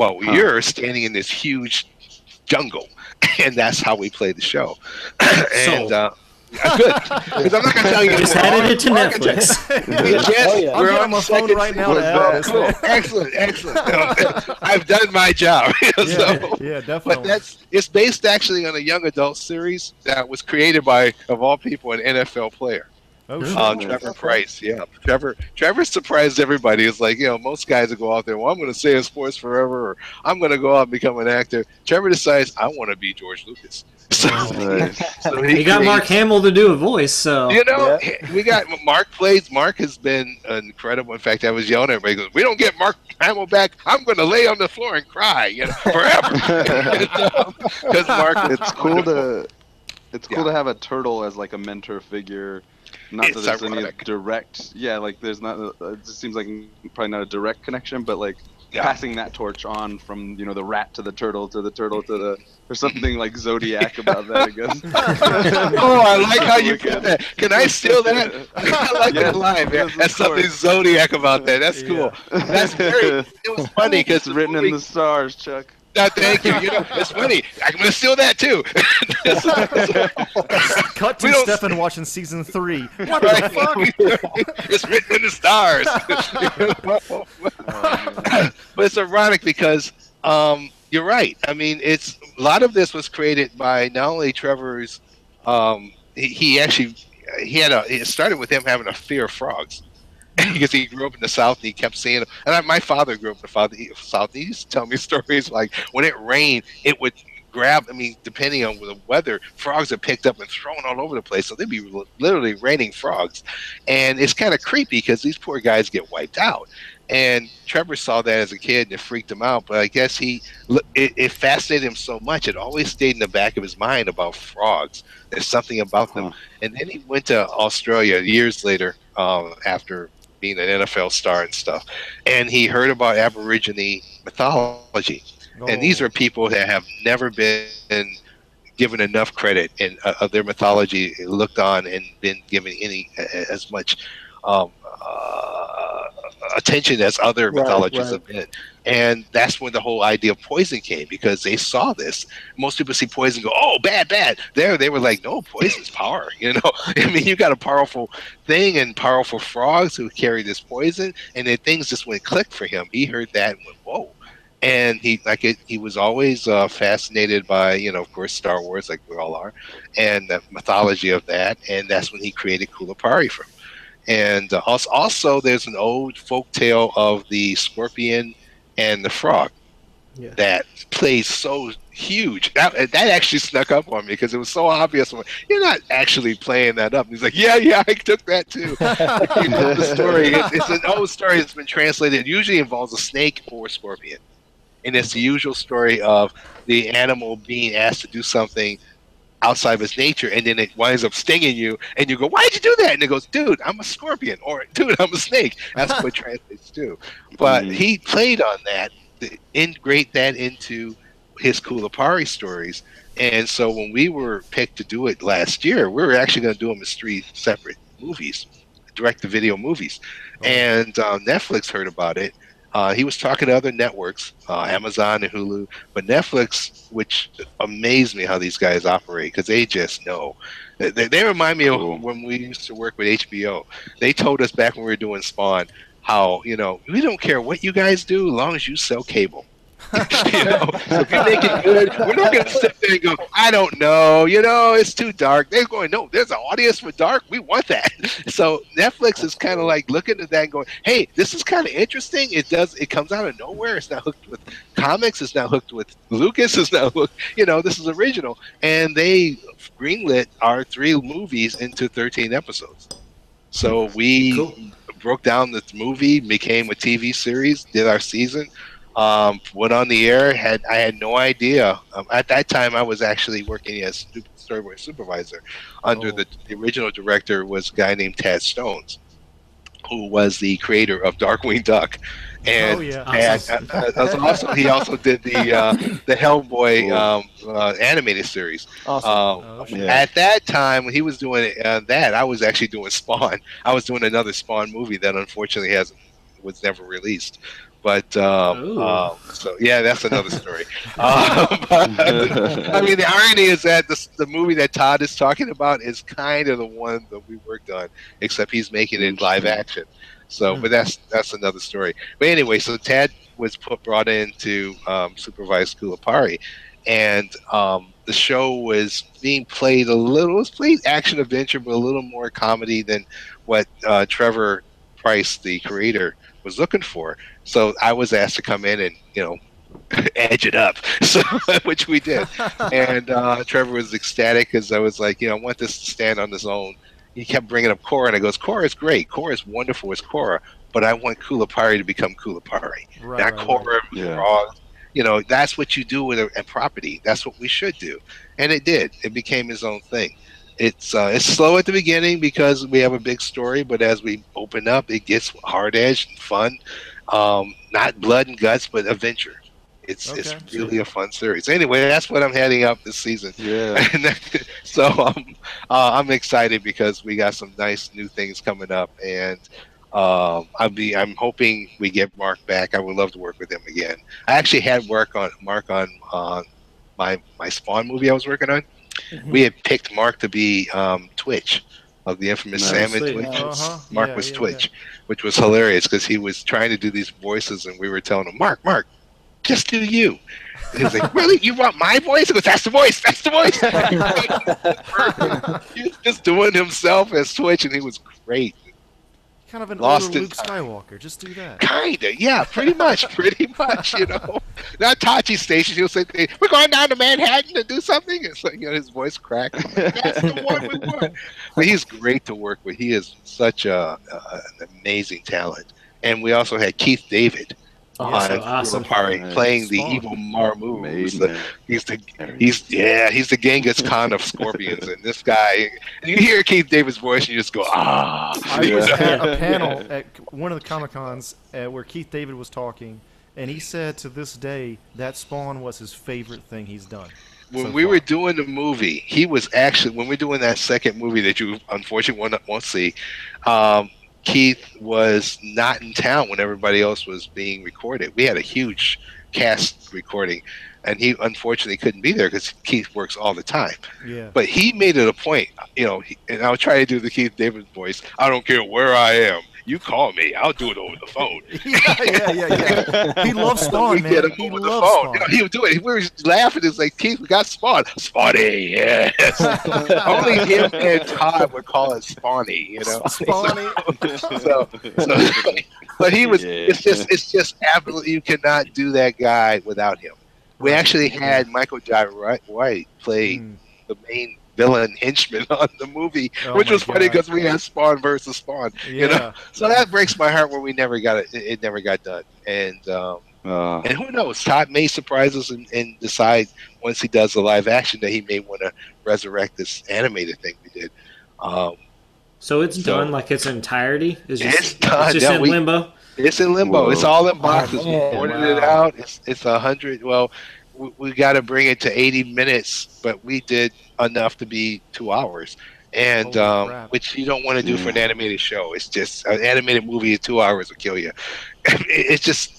Well,
Huh.
you're standing in this huge jungle, and that's how we play the show. and
Sold.
uh, good, because I'm not gonna tell you.
Just
we're
added it to
architects.
Netflix.
yes,
oh, yeah.
we're
getting
on
my phone
second
right now to
season.
add this,
cool.
man.
excellent, excellent. I've done my job.
yeah,
so,
yeah,
but
definitely.
that's it's based actually on a young adult series that was created by, of all people, an NFL player,
oh,
uh. Trevor Pryce. Yeah, Trevor. Trevor surprised everybody. It's like you know most guys that go out there. Well, I'm going to stay in sports forever, or I'm going to go out and become an actor. Trevor decides I want to be George Lucas. So,
Nice.
so
He got Mark
creates-
Hamill to do a voice, so
You know, we got Mark plays. Mark has been incredible. In fact, I was yelling at everybody. Goes, we don't get Mark Hamill back. I'm going to lay on the floor and cry, you know, forever. Because Mark,
it's cool
wonderful.
to it's cool
Yeah.
to have a turtle as like a mentor figure. Not
It's
that there's any direct, yeah, like there's not. uh, It just seems like probably not a direct connection, but like
Yeah.
passing that torch on from you know the rat to the turtle to the turtle to the. There's something like zodiac about that, I guess.
oh, I like how you
Look
put that. Can I steal that? I like
Yes,
that line, man.
yes,
That's something
course.
zodiac about that. That's cool. That's very. It was funny because
it's written in the stars, Chuck.
No, thank you. You know, it's funny. I'm gonna steal that too.
Cut to Stefan watching season three. What
Right.
the fuck?
it's written in the stars.
Oh,
but it's ironic because um, you're right. I mean, it's a lot of this was created by not only Trevor's. Um, he, he actually he had a. It started with him having a fear of frogs. Because he grew up in the South and he kept seeing them. And I, my father grew up in the South. South. He used to tell me stories like when it rained, it would grab. I mean, depending on the weather, frogs are picked up and thrown all over the place. So they'd be literally raining frogs. And it's kind of creepy because these poor guys get wiped out. And Trevor saw that as a kid and it freaked him out. But I guess he, it, it fascinated him so much. It always stayed in the back of his mind about frogs. There's something about them.
Huh.
And then he went to Australia years later um, after being an NFL star and stuff. And he heard about Aborigine mythology. And these
Oh.
are people that have never been given enough credit in uh, of their mythology, looked on and been given any uh, as much um, uh, attention as other
Right,
mythologies
right.
have been. And that's when the whole idea of poison came because they saw this. Most people see poison, go, "Oh, bad, bad." There, they were like, "No, poison's power." You know, I mean, you got a powerful thing and powerful frogs who carry this poison, and then things just went click for him. He heard that and went, "Whoa." and he like it, he was always uh, fascinated by you know of course Star Wars like we all are, and the mythology of that, and that's when he created Kulipari from. And uh, also, also there's an old folk tale of the scorpion and the frog
Yeah.
that plays so huge. That, that actually snuck up on me because it was so obvious. Like, You're not actually playing that up. And he's like, Yeah, yeah, I took that too. you know the story. It's, it's an old story that's been translated. It usually involves a snake or a scorpion. And it's the usual story of the animal being asked to do something outside of its nature, and then it winds up stinging you, and you go, "Why'd you do that?" And it goes, "Dude, I'm a scorpion," or "Dude, I'm a snake." That's what translates to. But
Mhm.
he played on that, integrate that into his Kulipari stories. And so when we were picked to do it last year, we were actually going to do them as three separate movies, direct-to-video movies. And uh, Netflix heard about it. Uh, he was talking to other networks, uh, Amazon and Hulu, but Netflix, which amazed me how these guys operate because they just know. They, they- remind me
Cool.
of when we used to work with HBO. They told us back when we were doing Spawn how you know we don't care what you guys do as long as you sell cable. you know, so if you make it good, we're not going to sit there and go, I don't know, you know, it's too dark. They're going, no, there's an audience for dark. We want that. So Netflix is kind of like looking at that and going, hey, this is kind of interesting. It does, it comes out of nowhere. It's not hooked with comics. It's not hooked with Lucas. It's not hooked, you know, this is original. And they greenlit our three movies into 13 episodes. So we
Cool.
broke down the movie, became a TV series, did our season, um, went on the air. Had I had no idea um, at that time I was actually working as stu- storyboard supervisor. Under
Oh.
the, the original director was a guy named Tad Stones, who was the creator of Darkwing Duck, and.
oh yeah.
And uh, uh, also, he also did the uh, the Hellboy um, uh, animated series.
Awesome.
Um,
Oh.
Yeah.
At that time, when he was doing uh, that, I was actually doing Spawn. I was doing another Spawn movie that unfortunately hasn't was never released. But um, um, so yeah, that's another story. um, but, I mean, the irony is that the, the movie that Todd is talking about is kind of the one that we worked on, except he's making it in live action. So, but that's that's another story. But anyway, so Tad was put brought in to um, supervise Kulipari, and um, the show was being played a little. It was played action adventure, but a little more comedy than what uh, Trevor Pryce, the creator, was looking for. So I was asked to come in and you know edge it up, so which we did. and uh, Trevor was ecstatic because I was like, you know, I want this to stand on its own. He kept bringing up Korra, and I goes, Korra is great. Korra is wonderful as Korra, but I want Kulipari to become Kulipari,
Right,
not
right, right.
Korra.
Yeah.
Raw. You know, that's what you do with a, a property. That's what we should do, and it did. It became his own thing. It's uh, it's slow at the beginning because we have a big story, but as we open up, it gets hard edged and fun. Um, not blood and guts, but adventure. It's
Okay.
it's really a fun series. Anyway, that's what I'm heading up this season.
Yeah.
So um, uh, I'm excited because we got some nice new things coming up, and um, I'll be. I'm hoping we get Mark back. I would love to work with him again. I actually had work on Mark on on my my Spawn movie I was working on.
Mm-hmm.
We had picked Mark to be um, Twitch of the infamous
Nice.
Sam and
Sweet.
Twitch.
Uh-huh.
Mark
Yeah,
was
yeah,
Twitch, which was hilarious because he was trying to do these voices, and we were telling him, Mark, Mark, just do you. And he was like, Really? You want my voice? He goes, That's the voice. That's the voice. he was just doing himself as Twitch, and he was great.
Kind of an
Lost
older Luke Skywalker. Just do that.
Kinda, yeah, pretty much, pretty much, you know. Not Tosche Station. He'll say, "We're going down to Manhattan to do something." It's like you know, his voice cracked. That's the one we want. But he's great to work with. He is such a, uh, an amazing talent. And we also had Keith David
Oh,
on
so awesome.
Kulipari
Nice.
playing the
Spawn.
evil Marmoo.
Made
He's the,
man.
he's the he's yeah he's the Genghis Khan of scorpions. and this guy, you hear Keith David's voice, and you just go ah.
I was at a panel at one of the Comic Cons uh, where Keith David was talking, and he said to this day that Spawn was his favorite thing he's done.
when
so
we were doing the movie, he was actually when we are doing that second movie that you unfortunately won't, won't see. Um, Keith was not in town when everybody else was being recorded. We had a huge cast recording, and he unfortunately couldn't be there because Keith works all the time.
Yeah.
But he made it a point, you know, he, and I'll try to do the Keith David voice. I don't care where I am. You call me, I'll do it over the phone.
yeah, yeah, yeah, yeah. He loves Spawn, man.
get him
He
over the phone.
Spawn.
You know, he would do it. We were laughing. It's like Keith, we got Spawn. Spawny, yes. Only him and Todd would call it Spawny. You know.
Spawny.
So, so, but he was.
Yeah.
It's just. It's just absolutely. You cannot do that guy without him. We actually had Michael Jai Wright White play
Mm.
the main villain henchman on the movie,
Oh
which
my
was funny because we had Spawn versus Spawn. You know. So that breaks my heart when we never got it. It it never got done. And um,
Uh,
and who knows? Todd may surprise us and, and decide once he does the live action that he may want to resurrect this animated thing we did. Um,
So it's
So-
done like its entirety. It's just,
It's done.
just
Yeah,
in
we-
limbo.
it's in limbo.
Whoa.
It's all in boxes.
man.
we ordered it out. It's it's a hundred. Well, we, we got to bring it to eighty minutes, but we did enough to be two hours. And
Holy
um, which you don't want to do for an animated show. It's just an animated movie in two hours will kill you. It- It's just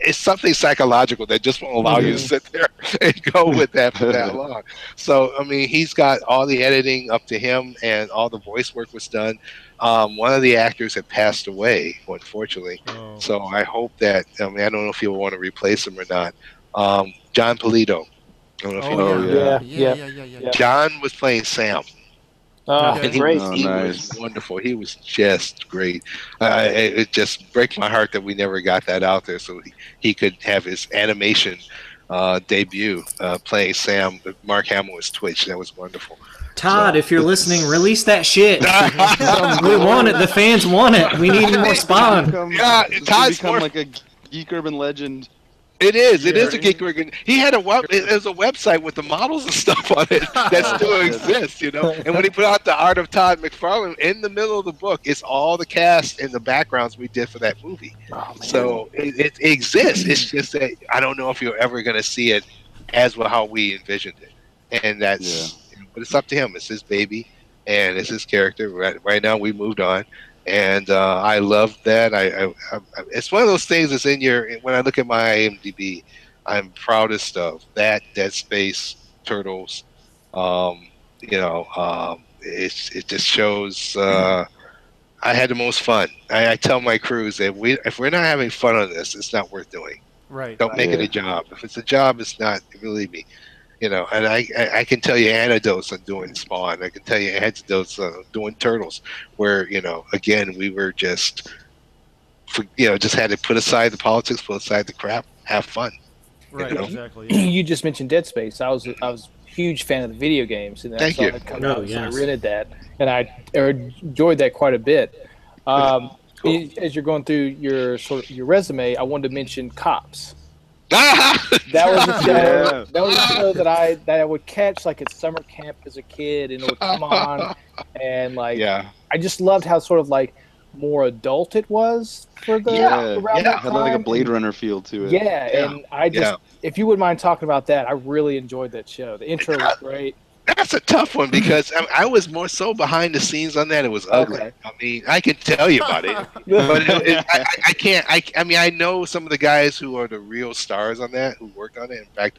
it's something psychological that just won't allow you to sit there and go with that for that long. So I mean, he's got all the editing up to him, and all the voice work was done. Um, one of the actors had passed away, unfortunately.
Oh.
So I hope that I mean I don't know if you'll want to replace him or not, um, Jon Polito. I don't know if you know.
Oh, yeah.
Yeah,
yeah,
yeah.
yeah, yeah, yeah.
Yeah.
John was playing Sam.
Oh,
Yeah.
And he,
great.
was,
Oh,
he
nice.
was wonderful. He was just great. Uh, it, it just breaks my heart that we never got that out there, so he, he could have his animation uh, debut uh, playing Sam. Mark Hamill was Twitch. That was wonderful.
Todd,
So-
if you're listening, release that shit. we want it. The fans want it. We need more Spawn.
Become,
Yeah, Todd's
become
more-
like a geek urban legend.
It is. It
Yeah.
is a geek organ. He had a web. A website with the models and stuff on it that still exists. You know. And when he put out the art of Todd McFarlane in the middle of the book, it's all the cast and the backgrounds we did for that movie.
Oh.
So it, it exists. It's just that I don't know if you're ever going to see it as well how we envisioned it, and that's. But it's up to him. It's his baby, and it's his character. Right, right now, we moved on, and uh, I love that. I, I, I, it's one of those things that's in your. When I look at my IMDb, I'm proudest of that. Dead Space, Turtles. Um, you know, um, it's it just shows. Uh, I had the most fun. I, I tell my crews that we if we're not having fun on this, it's not worth doing.
Right.
Don't make it a job. If it's a job, it's not. Believe me, you know. And I, I, I can tell you anecdotes on doing Spawn. I can tell you anecdotes on doing Turtles, where you know, again, we were just, for, you know, just had to put aside the politics, put aside the crap, have fun.
Right.
you know.
Exactly. yeah.
you just mentioned Dead Space. I was I was a huge fan of the video games, and I
Thank
saw
you.
it come
Oh,
out, so
yes.
I rented that, and I enjoyed that quite a bit. Um,
Cool.
As you're going through your sort of your resume, I wanted to mention Cops. That was a show.
Yeah.
That was a show that I that I would catch like at summer camp as a kid, and it would come on, and like
yeah,
I just loved how sort of like more adult it was for the
Yeah,
around
yeah.
that
Had like a. Blade Runner feel to it.
Yeah,
Yeah.
and I just
yeah.
if you wouldn't mind talking about that, I really enjoyed that show. The intro was great.
That's a tough one because I, I was more so behind the scenes on that. It was ugly.
Okay.
I mean, I can tell you about it, but it, it, I, I- can't. I, I mean, I know some of the guys who are the real stars on that who worked on it. In fact,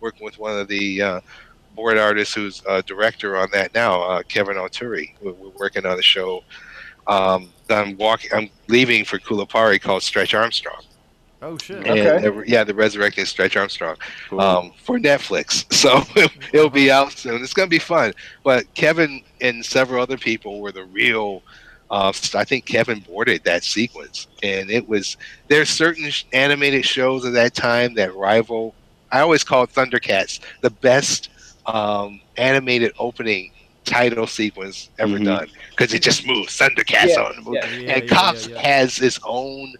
working with one of the uh, board artists who's a director on that now, uh, Kevin Altieri. We're, we're working on a show. Um, I'm walking. I'm leaving for Kulipari called Stretch Armstrong.
Oh shit.
And
Okay.
the- yeah, the resurrecting Stretch Armstrong
Cool.
um, for Netflix. So it'll be out soon. It's going to be fun. But Kevin and several other people were the real. Uh, I think Kevin boarded that sequence, and it was. There's certain sh- animated shows of that time that rival. I always call it Thundercats the best um, animated opening title sequence ever
Mhm.
done because it just moves Thundercats
Yeah,
on the move.
yeah.
Yeah,
and
yeah,
Cops
yeah, yeah.
has its own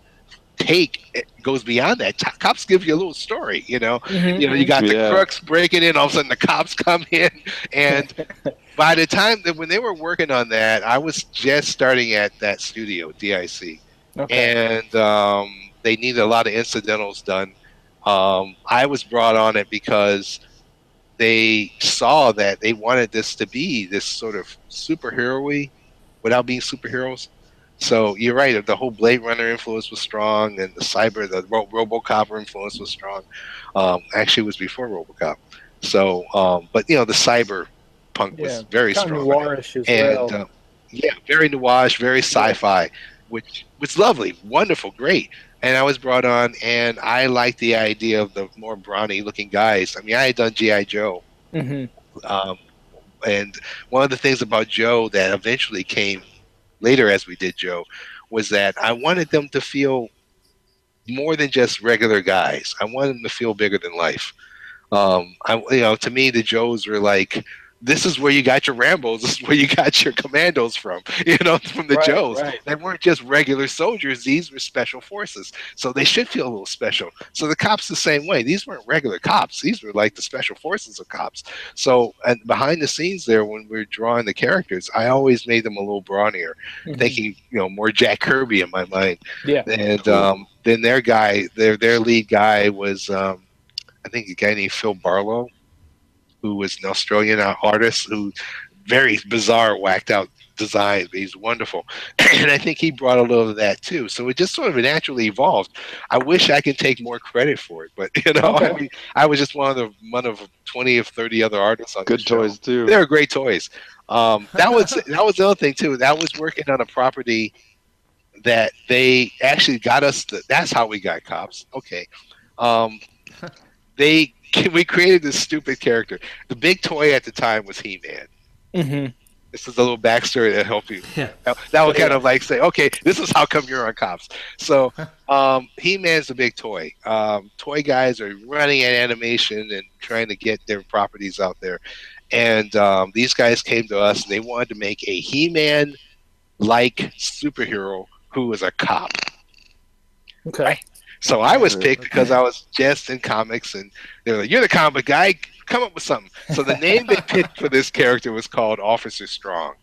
take. It goes beyond that. Co- Cops give you a little story, you know
Mhm.
you know, you got the
Yeah.
crooks breaking in, all of a sudden the cops come in, and by the time that when they were working on that, I was just starting at that studio, DIC,
Okay.
and um, they needed a lot of incidentals done. Um, I was brought on it because they saw that they wanted this to be this sort of superhero-y without being superheroes. So you're right. The whole Blade Runner influence was strong, and the cyber, the Ro- RoboCop influence was strong. Um, actually, it was before RoboCop. So, um, but you know, the cyber punk was very
kind
strong.
noirish as
and
well.
uh, yeah, very noirish, very sci-fi, which was lovely, wonderful, great. And I was brought on, and I liked the idea of the more brawny-looking guys. I mean, I had done GI Joe,
hmm
um, and one of the things about Joe that eventually came later as we did Joe was that I wanted them to feel more than just regular guys. I wanted them to feel bigger than life. Um, I, you know, to me, the Joes were like, this is where you got your Rambos. This is where you got your Commandos from. You know, from the
Right,
Joes.
right.
They weren't just regular soldiers. These were special forces, so they should feel a little special. So the cops the same way. These weren't regular cops. These were like the special forces of cops. So and behind the scenes there, when we are drawing the characters, I always made them a little brawnier,
Mhm.
thinking you know more Jack Kirby in my mind.
Yeah.
And um, then their guy, their their lead guy was um, I think a guy named Phil Barlow, who was an Australian artist who very bizarre, whacked out designs, he's wonderful. and I think he brought a little of that too. So it just sort of naturally evolved. I wish I could take more credit for it, but you know, I, mean, I was just one of the one of twenty of thirty other artists on
Good
the show.
toys too.
They were great toys. Um, that was that was the other thing too. That was working on a property that they actually got us. The, that's how we got cops. Okay. Um, they we created this stupid character. The big toy at the time was He Man.
hmm
This is a little backstory to help you.
Yeah.
That, that would kind of like say, okay, this is how come you're on cops. So, um, He Man's the big toy. Um, toy guys are running at animation and trying to get their properties out there. And um, these guys came to us and they wanted to make a He Man like superhero who was a cop.
Okay.
So I was
Okay.
picked because I was just in comics, and they were like, "You're the comic guy. Come up with something." So the name they picked for this character was called Officer Strong.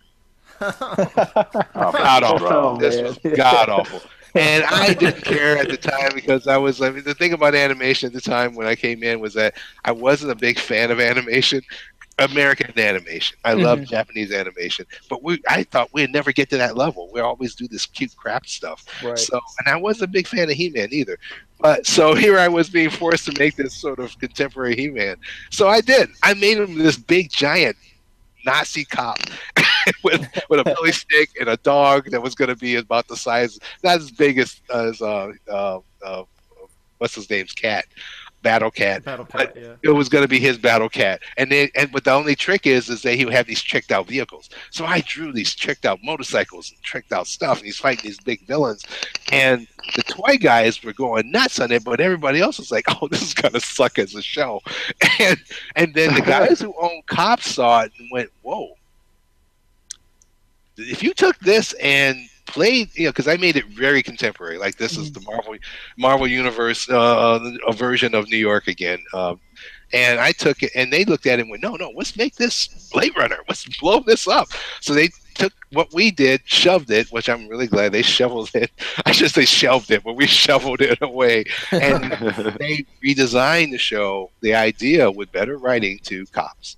God awful.
Oh,
this
man.
was god awful. And I didn't care at the time because I was. I mean, the thing about animation at the time when I came in was that I wasn't a big fan of animation, American animation. I love Japanese animation, but we. I thought we'd never get to that level. We always do this cute crap stuff.
Right.
So, and I wasn't a big fan of He-Man either. But so here I was being forced to make this sort of contemporary He-Man. So I did. I made him this big giant Nazi cop with with a belly stick and a dog that was going to be about the size, not as big as as uh, uh, uh, what's his name's cat, Battle Cat.
Battle Cat, yeah.
it was going to be his battle cat. And then and but the only trick is is that he would have these tricked out vehicles. So i drew these tricked out motorcycles and tricked out stuff and he's fighting these big villains. And the toy guys were going nuts on it but everybody else was like oh this is going to suck as a show. And and then the guys who own cops saw it and went whoa. If you took this and played you know because i made it very contemporary. Like this is the marvel marvel universe uh, a version of new york again um, and i took it and they looked at it and went no no let's make this blade runner. Let's blow this up. So they took what we did shoved it which i'm really glad they shoveled it. I should say shelved it but we shoveled it away. And they redesigned the show. The idea with better writing to cops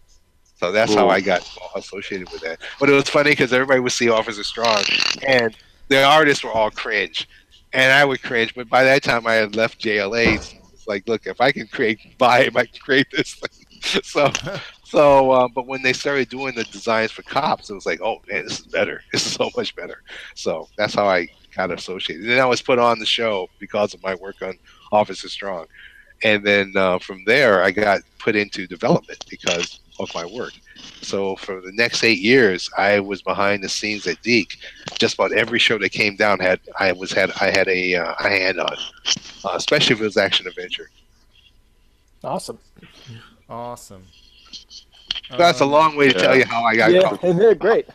so that's how I got associated with that. But it was funny because everybody would see Officer Strong, and the artists were all cringe, and I would cringe. But by that time, I had left JLA. It's like, look, if I can create vibe, I can create this thing. so, so, uh, but when they started doing the designs for cops, it was like, oh man, this is better. This is so much better. So that's how I got associated. And then I was put on the show because of my work on Officer Strong, and then uh, from there, I got put into development because of my work. So for the next eight years, I was behind the scenes at DIC. Just about every show that came down had I was had I had a, uh, a hand on, uh, especially if it was action adventure.
Awesome.
Awesome.
That's a
Um,
long way to tell you how I got
yeah,
caught.
and they're great.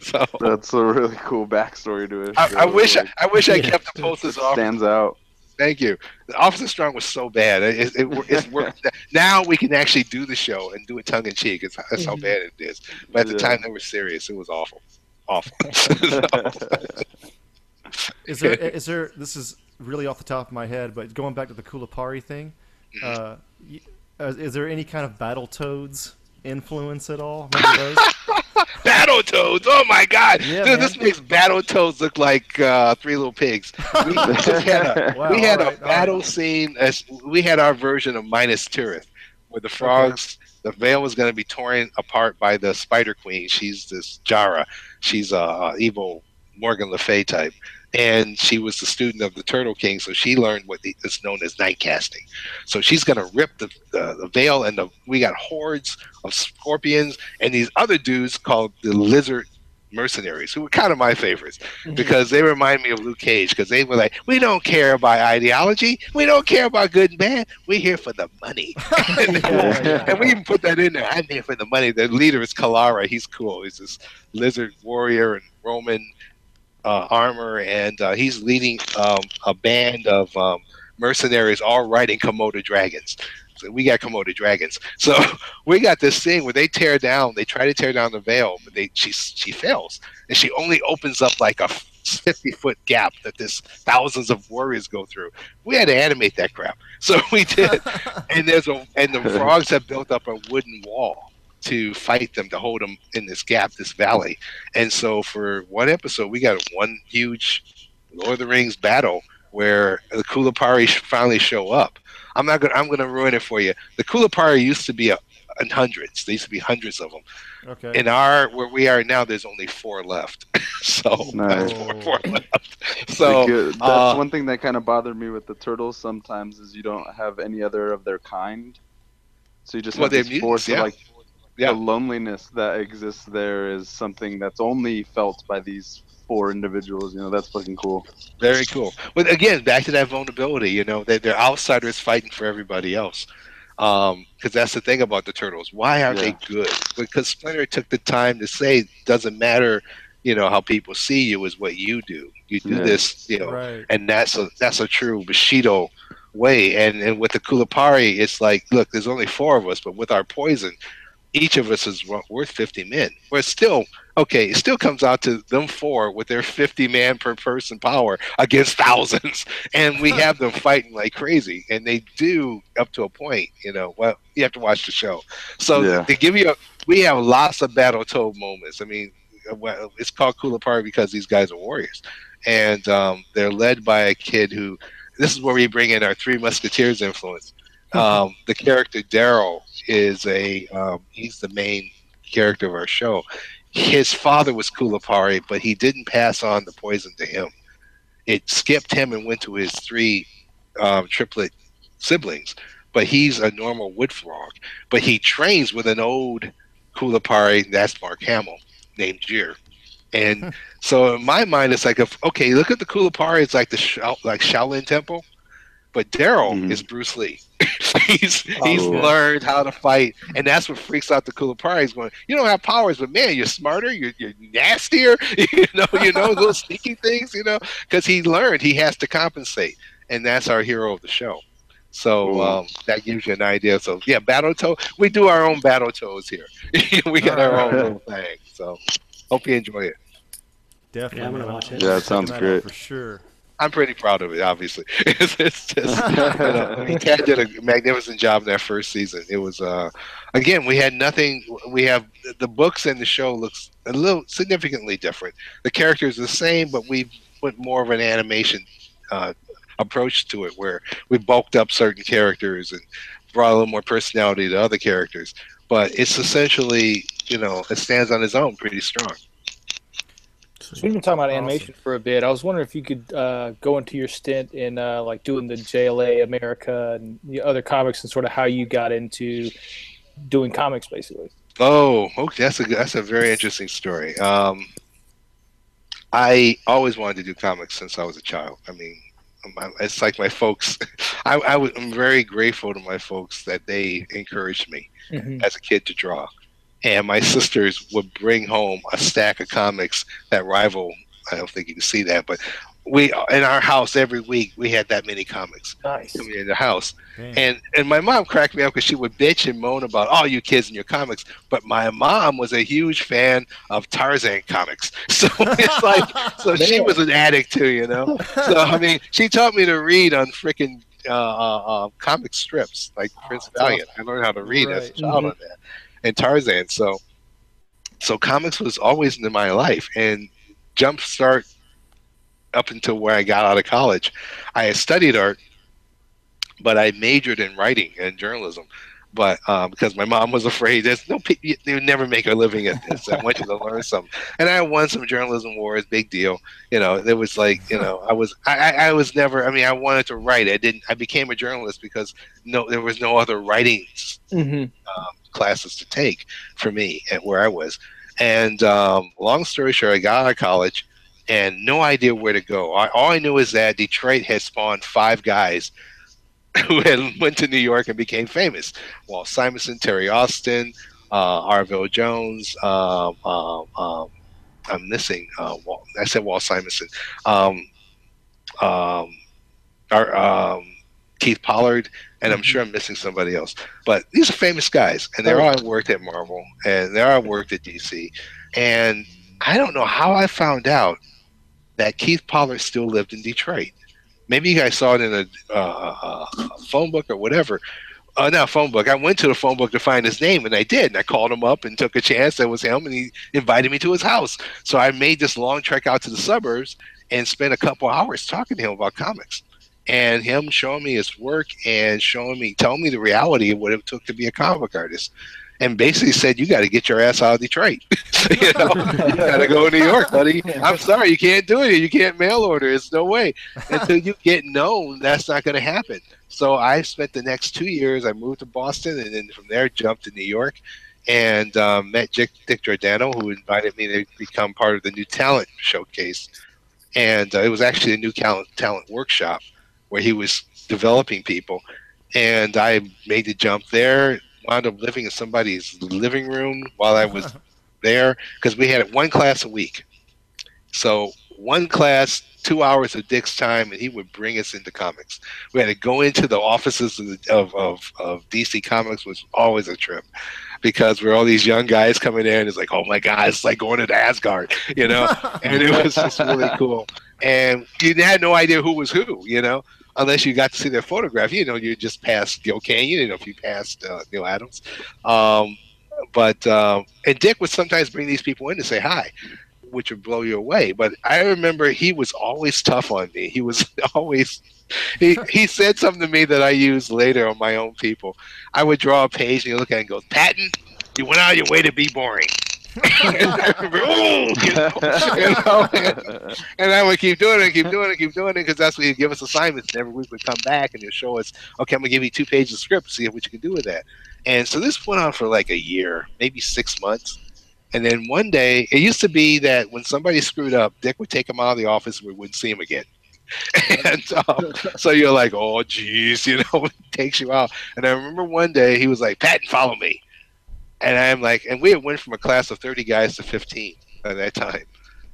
So
That's a really cool backstory to it.
I, I wish I, I wish I kept the posters off.
stands out.
Thank you. The Officer Strong was so bad. It, it, it's work. now we can actually do the show and do it tongue in cheek. It's, that's how bad it is. But at the time, they were serious. It was awful. Awful.
Is there is there this is really off the top of my head, but going back to the Kulipari thing,
Mm-hmm.
uh, uh, is there any kind of Battletoads influence at all? Remember
Toads. Oh my God,
Yeah,
dude,
man.
this makes Battle Toads look like uh, Three Little Pigs. We had a,
Wow,
we had
right,
a battle
right.
scene. As we had our version of Minas Tirith, where the frogs, the veil was going to be torn apart by the Spider Queen. She's this Jarrah. She's a, a evil Morgan Le Fay type. And she was the student of the Turtle King, so she learned what is known as night casting. So she's gonna rip the, the, the veil, and the, we got hordes of scorpions and these other dudes called the Lizard Mercenaries, who were kind of my favorites mm-hmm. because they remind me of Luke Cage because they were like, we don't care about ideology, we don't care about good and bad, we're here for the money. and we even put that in there. I'm here for the money. The leader is Kalara. He's cool. He's this lizard warrior and Roman uh, armor, and uh, he's leading um, a band of um, mercenaries, all riding Komodo dragons. So we got Komodo dragons. So we got this thing where they tear down. They try to tear down the veil, but they she she fails, and she only opens up like a fifty foot gap that this thousands of warriors go through. We had to animate that crap, so we did. and there's a and the frogs have built up a wooden wall to fight them to hold them in this gap, this valley. And so for one episode, we got one huge Lord of the Rings battle where the Kulipari finally show up. I'm not gonna I'm gonna ruin it for you. The Kulipari used to be a, in hundreds. There used to be hundreds of them.
Okay.
In our where we are now, there's only four left. so
Nice.
four, four left. So
that's
uh,
one thing that kind of bothered me with the turtles sometimes is you don't have any other of their kind. So you just
Well,
have
they're
this
mutants,
force
yeah.
like
Yeah.
the loneliness that exists there is something that's only felt by these four individuals. You know, that's fucking cool.
Very cool. But again, back to that vulnerability. You know, they, they're outsiders fighting for everybody else. Um, because that's the thing about the turtles. Why aren't
Yeah.
they good? Because Splinter took the time to say, doesn't matter. You know how people see you is what you do. You do
Yeah.
this. You know,
right.
and that's a that's a true Bushido way. And and with the Kulipari, it's like, look, there's only four of us, but with our poison, each of us is worth 50 men. Where it's still okay, it still comes out to them four with their 50 man per person power against thousands, and we have them fighting like crazy, and they do up to a point. You know, well, you have to watch the show. So
Yeah.
to give you, a, we have lots of battle toe moments. I mean. It's called Kulipari because these guys are warriors and um, they're led by a kid who. This is where we bring in our Three Musketeers influence. Um, the character Daryl is a um, he's the main character of our show. His father was Kulipari, but he didn't pass on the poison to him. It skipped him and went to his three um, triplet siblings. But he's a normal wood frog. But he trains with an old Kulipari, that's Mark Hamill, named Jir. And so in my mind, it's like, if, okay, look at the Kulipari. It's like the like Shaolin Temple, but Daryl
Mhm.
is Bruce Lee. he's he's
Oh.
learned how to fight, and that's what freaks out the cooler Kulipari. He's going, you don't have powers, but man, you're smarter, you're, you're nastier. You know, you know little sneaky things. You know, because he learned he has to compensate, and that's our hero of the show. So
Cool.
um, that gives you an idea. So yeah, battle toe. We do our own battle toes here. we got our own little thing. So hope you enjoy it.
Definitely.
Yeah, I'm gonna watch it.
Yeah, that sounds great.
for sure.
I'm pretty proud of it. Obviously, it's, it's just you know, Tad did a magnificent job that first season. It was uh, again, we had nothing. We have the books and the show looks a little significantly different. The characters are the same, but we put more of an animation uh, approach to it, where we bulked up certain characters and brought a little more personality to other characters. But it's essentially, you know, it stands on its own pretty strong.
So we've been talking about
Awesome.
animation for a bit. I was wondering if you could uh, go into your stint in uh, like doing the JLA America and the other comics and sort of how you got into doing comics, basically.
Oh, okay. That's a that's a very interesting story. Um, I always wanted to do comics since I was a child. I mean, it's like my folks. I, I was, I'm very grateful to my folks that they encouraged me
Mhm.
as a kid to draw, and my sisters would bring home a stack of comics that rival. I don't think you can see that, but we in our house every week we had that many comics
Nice.
coming in the house.
Damn.
And and my mom cracked me up because she would bitch and moan about all you kids and your comics. But my mom was a huge fan of Tarzan comics, so it's like so she was an addict too, you know. So I mean, she taught me to read on freaking uh, uh, uh, comic strips like Prince
that's
Valiant. I learned how to read as a
Right.
child
Mhm.
on that, and Tarzan. So so comics was always in my life, and jumpstart up until where I got out of college. I had studied art, but I majored in writing and journalism. But um, because my mom was afraid, there's no you you would never make a living at this. I went to learn some, and I won some journalism wars. Big deal, you know. It was like you know, I was I, I was never. I mean, I wanted to write. I didn't. I became a journalist because no, there was no other writing
hmm
classes to take for me at where I was. And um, long story short, I got out of college and no idea where to go. I, all I knew is that Detroit had spawned five guys who had went to New York and became famous. Walt Simonson, Terry Austin, uh, Arvell Jones. Um, um, um, I'm missing. Uh, Walt, I said Walt Simonson. Um, um, our, um, Keith Pollard, and I'm sure I'm missing somebody else. But these are famous guys, and they're all worked at Marvel, and they're all worked at DC. And I don't know how I found out that Keith Pollard still lived in Detroit. Maybe you guys saw it in a, uh, a phone book or whatever. Uh, not phone book. I went to the phone book to find his name, and I did. And I called him up and took a chance. That was him, and he invited me to his house. So I made this long trek out to the suburbs and spent a couple hours talking to him about comics and him showing me his work and showing me telling me the reality of what it took to be a comic artist and basically said, "You got to get your ass out of Detroit. you know, you got to go to New York, buddy. I'm sorry, you can't do it. You can't mail order. It's no way until you get known. That's not going to happen." So I spent the next two years. I moved to Boston, and then from there jumped to New York, and um, met Dick, Dick Giordano, who invited me to become part of the New Talent Showcase, and uh, it was actually a new talent talent workshop where he was developing people, and I made the jump there. Wound up living in somebody's living room while I was there because we had one class a week. So one class, two hours of Dick's time, and he would bring us into comics. We had to go into the offices of, of, of, of DC Comics, which was always a trip because we're all these young guys coming in. It's like, oh my God, it's like going to Asgard, you know? and it was just really cool. And you had no idea who was who, you know? Unless you got to see their photograph, you know, you just passed Gil Kane, you know if you passed uh, Neal Adams. Um, but um, and Dick would sometimes bring these people in to say hi, which would blow you away. But I remember he was always tough on me. He was always he he said something to me that I used later on my own people. I would draw a page and he look at it and go, Patton, you went out of your way to be boring. And, I you know, you and, I would keep doing it, keep doing it, keep doing it, because that's what he'd give us assignments. And every week we'd come back and he'd show us, okay, I'm gonna give you two pages of script, see what you can do with that. And so this went on for like a year, maybe six months. And then one day, it used to be that when somebody screwed up, Dick would take him out of the office and we wouldn't see him again. and um, so you're like, oh, geez, you know, takes you out. And I remember one day he was like, Patton, follow me. And I'm like, and we had went from a class of 30 guys to 15 at that time.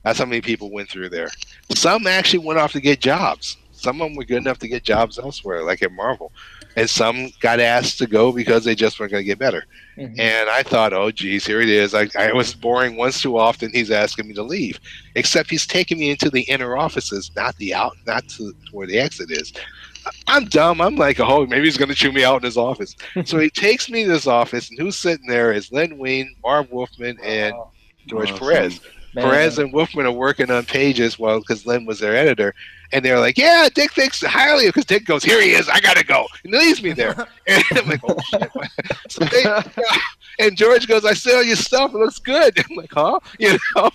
That's how many people went through there. Some actually went off to get jobs. Some of them were good enough to get jobs elsewhere, like at Marvel. And some got asked to go because they just weren't going to get better.
Mhm.
And I thought, oh, geez, here it is. I, I was boring once too often. He's asking me to leave. Except he's taking me into the inner offices, not the out, not to where the exit is. I'm dumb. I'm like, oh, maybe he's going to chew me out in his office. so he takes me to his office, and who's sitting there is Len Wein, Marv Wolfman, and
Oh,
George
Awesome.
Perez.
man.
Perez and Wolfman are working on pages, well, because Len was their editor, and they're like, "Yeah, Dick thinks highly," of because Dick goes, "Here he is, I gotta go," and leaves me there. And I'm like, "Oh shit!" So they, and George goes, "I see all your stuff; it looks good." I'm like, "Huh?" You know.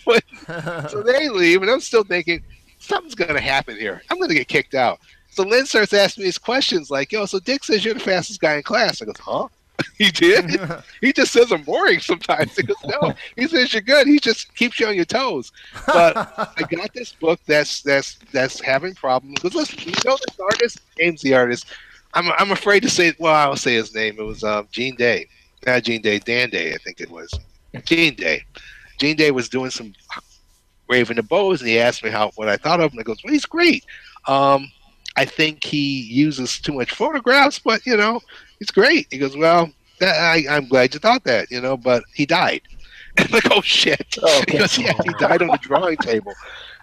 so they leave, and I'm still thinking something's gonna happen here. I'm gonna get kicked out. So Len starts asking me these questions like, "Yo, so Dick says you're the fastest guy in class." I go, "Huh?" he did. He just says I'm boring sometimes. He goes, "No." He says you're good. He just keeps you on your toes. But I got this book that's that's that's having problems. Because listen, you know this artist, James the artist. I'm I'm afraid to say. Well, I'll say his name. It was um, Gene Day, not Gene Day, Dan Day, I think it was. Gene Day. Gene Day was doing some Brave and the Bold, and he asked me how what I thought of him. I goes, "Well, he's great. Um, I think he uses too much photographs, but you know, he's great." He goes, "Well, that, I, I'm glad you thought that, you know, but he died." I'm like, "Oh shit!"
Oh,
He goes, "Yeah, he died on the drawing table."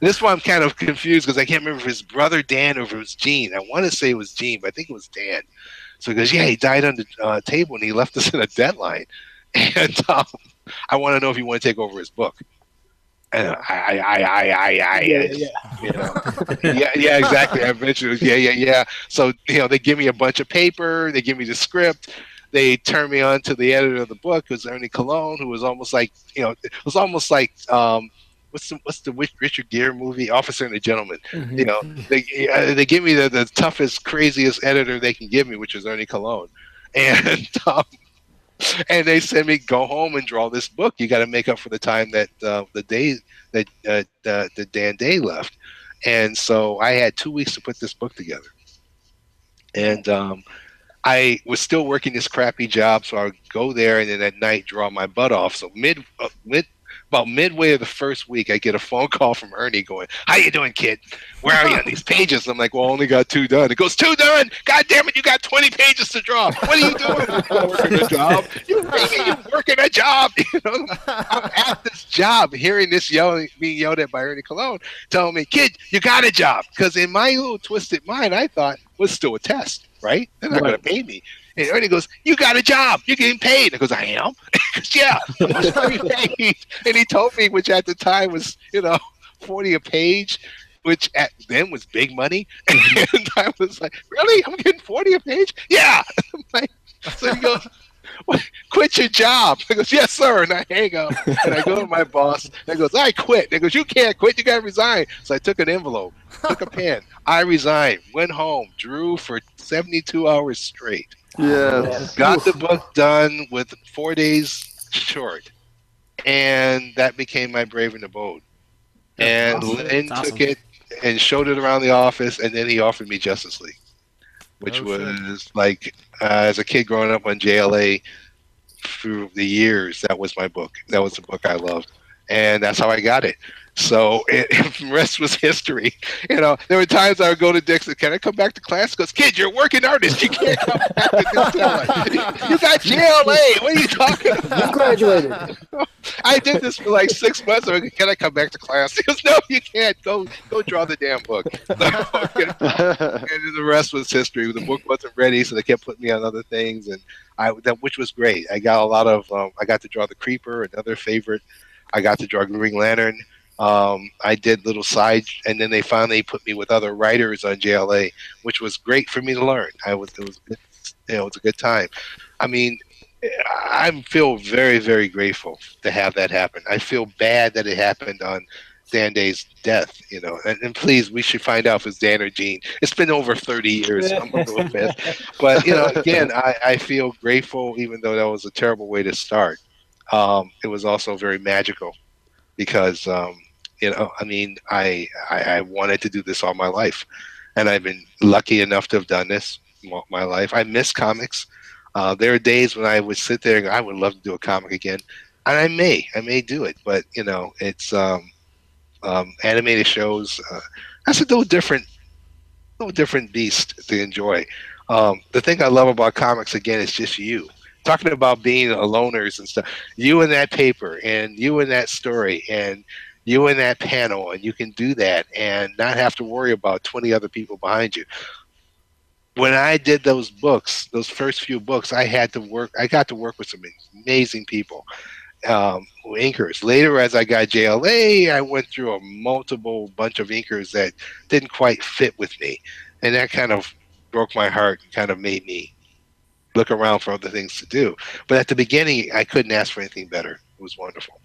This one I'm kind of confused because I can't remember if his brother Dan or if it was Gene. I want to say it was Gene, but I think it was Dan. So he goes, "Yeah, he died on the uh, table and he left us in a deadline." And um, I want to know if you want to take over his book. I, I, I, I, I, I
Yeah, yeah.
you know, yeah, yeah, exactly. I mentioned, yeah, yeah, yeah. So you know, they give me a bunch of paper, they give me the script, they turn me on to the editor of the book, who's Ernie Colón, who was almost like, you know, it was almost like, um, what's the what's the Richard Gere movie, Officer and a Gentleman. You know, they they give me the, the toughest, craziest editor they can give me, which is Ernie Colón, and um, and they send me go home and draw this book. You got to make up for the time that uh, the day that uh, the, the Dan Day left, and so I had two weeks to put this book together, and um, I was still working this crappy job, so I would go there and then at night draw my butt off. So mid uh, mid about midway of the first week, I get a phone call from Ernie going, "How you doing, kid? Where are you on these pages?" I'm like, "Well, I only got two done." It goes, two done? God damn it! You got 20 pages to draw. What are you doing? I'm working a job. You're, you working a job? You know, I'm at this job, hearing this yelling, being yelled at by Ernie Colón, telling me, "Kid, you got a job." Because in my little twisted mind, I thought was still a test, right? They're not
Right.
going to pay me. And Ernie goes, "You got a job. You're getting paid." I goes, "I am." "Yeah, I'm getting paid." And he told me, which at the time was, you know, forty a page, which at then was big money. and I was like, "Really? I'm getting forty a page?" Yeah. So he goes, quit your job. I goes, yes, sir. And I hang up and I go to my boss. And goes, I quit. And goes, you can't quit. You got to resign. So I took an envelope, took a pen. I resigned, went home, drew for 72 hours straight.
Yes.
Got the book done with four days short. And that became my Brave and the Bold. And
awesome.
Len
That's
took it and showed it around the office, and then he offered me Justice League, which
Oh, shit.
was like uh, as a kid growing up on JLA through the years. That was my book. That was the book I loved, and that's how I got it. So it, the rest was history. You know, there were times I would go to Dixon. Can I come back to class? Because kid, you're a working artist. You can't come back to. You got JLA. What are you talking about?
You graduated.
I did this for like six months. I'm like, Can I come back to class? He goes, No, you can't. Go, go draw the damn book. and the rest was history. The book wasn't ready, so they kept putting me on other things, and I that which was great. I got a lot of. Um, I got to draw the Creeper, another favorite. I got to draw Green Lantern. Um, I did little side, and then they finally put me with other writers on JLA, which was great for me to learn. I was it was a good, you know, it was a good time. I mean, I feel very very grateful to have that happen. I feel bad that it happened on Dan Day's death, you know. And, and please, we should find out if it's Dan or Gene. It's been over 30 years. I'm a little pissed. But, you know, again, I, I feel grateful, even though that was a terrible way to start. Um, it was also very magical because, um, you know, I mean, I, I, I wanted to do this all my life. And I've been lucky enough to have done this my life. I miss comics. Uh, there are days when I would sit there and go, I would love to do a comic again. And I may, I may do it, but you know, it's um, um, animated shows. Uh, that's a little different, little different beast to enjoy. Um, the thing I love about comics again is just you talking about being loners and stuff. You in that paper, and you in that story, and you in that panel, and you can do that and not have to worry about twenty other people behind you. When I did those books, those first few books, I had to work. I got to work with some amazing people um, inkers. Later, as I got JLA, I went through a multiple bunch of inkers that didn't quite fit with me, and that kind of broke my heart. and Kind of made me look around for other things to do. But at the beginning, I couldn't ask for anything better. It was wonderful.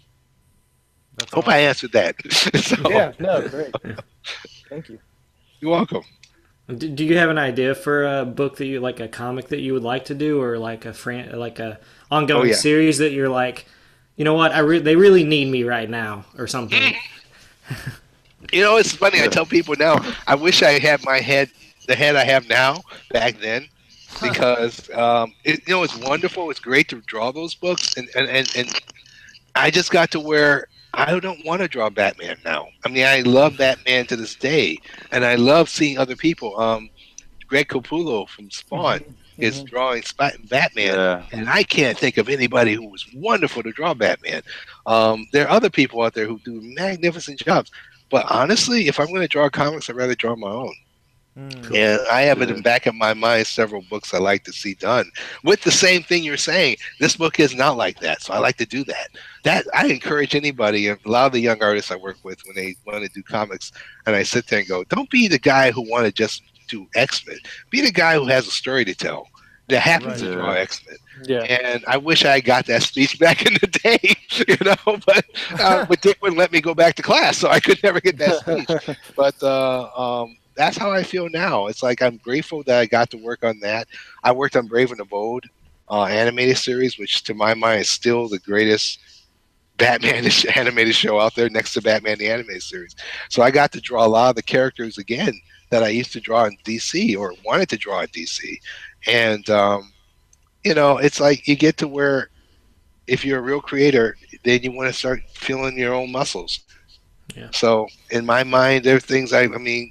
That's
Hope I answered that. so,
Yeah, no, great. Thank you.
You're welcome.
Do, do you have an idea for a book that you like, a comic that you would like to do, or like a fran- like a ongoing
Oh, yeah.
series that you're like, you know what, I re- they really need me right now, or something.
You know, it's funny. I tell people now, I wish I had my head, the head I have now, back then, because um, it, you know it's wonderful. It's great to draw those books, and and, and, and I just got to where I don't want to draw Batman now. I mean, I love Batman to this day, and I love seeing other people. Um, Greg Capullo from Spawn is drawing Sp- Batman,
Yeah.
and I can't think of anybody who was wonderful to draw Batman. Um, there are other people out there who do magnificent jobs, but honestly, if I'm going to draw comics, I'd rather draw my own.
Mm.
And I have it
Yeah.
in back of my mind several books I like to see done with the same thing you're saying. This book is not like that, so I like to do that. That I encourage anybody, a lot of the young artists I work with, when they want to do comics, and I sit there and go, "Don't be the guy who want to just do X Men. Be the guy who has a story to tell." That happens
Right.
to draw X Men,
Yeah.
and I wish I got that speech back in the day, you know. But uh, but Dick wouldn't let me go back to class, so I could never get that speech but uh, um, that's how I feel now. It's like I'm grateful that I got to work on that. I worked on Brave and the Bold uh, animated series, which to my mind is still the greatest Batman animated show out there, next to Batman the animated series. So I got to draw a lot of the characters again that I used to draw in DC or wanted to draw in DC, and um, you know, it's like you get to where if you're a real creator, then you want to start feeling your own muscles.
Yeah.
So in my mind, there are things I, I mean,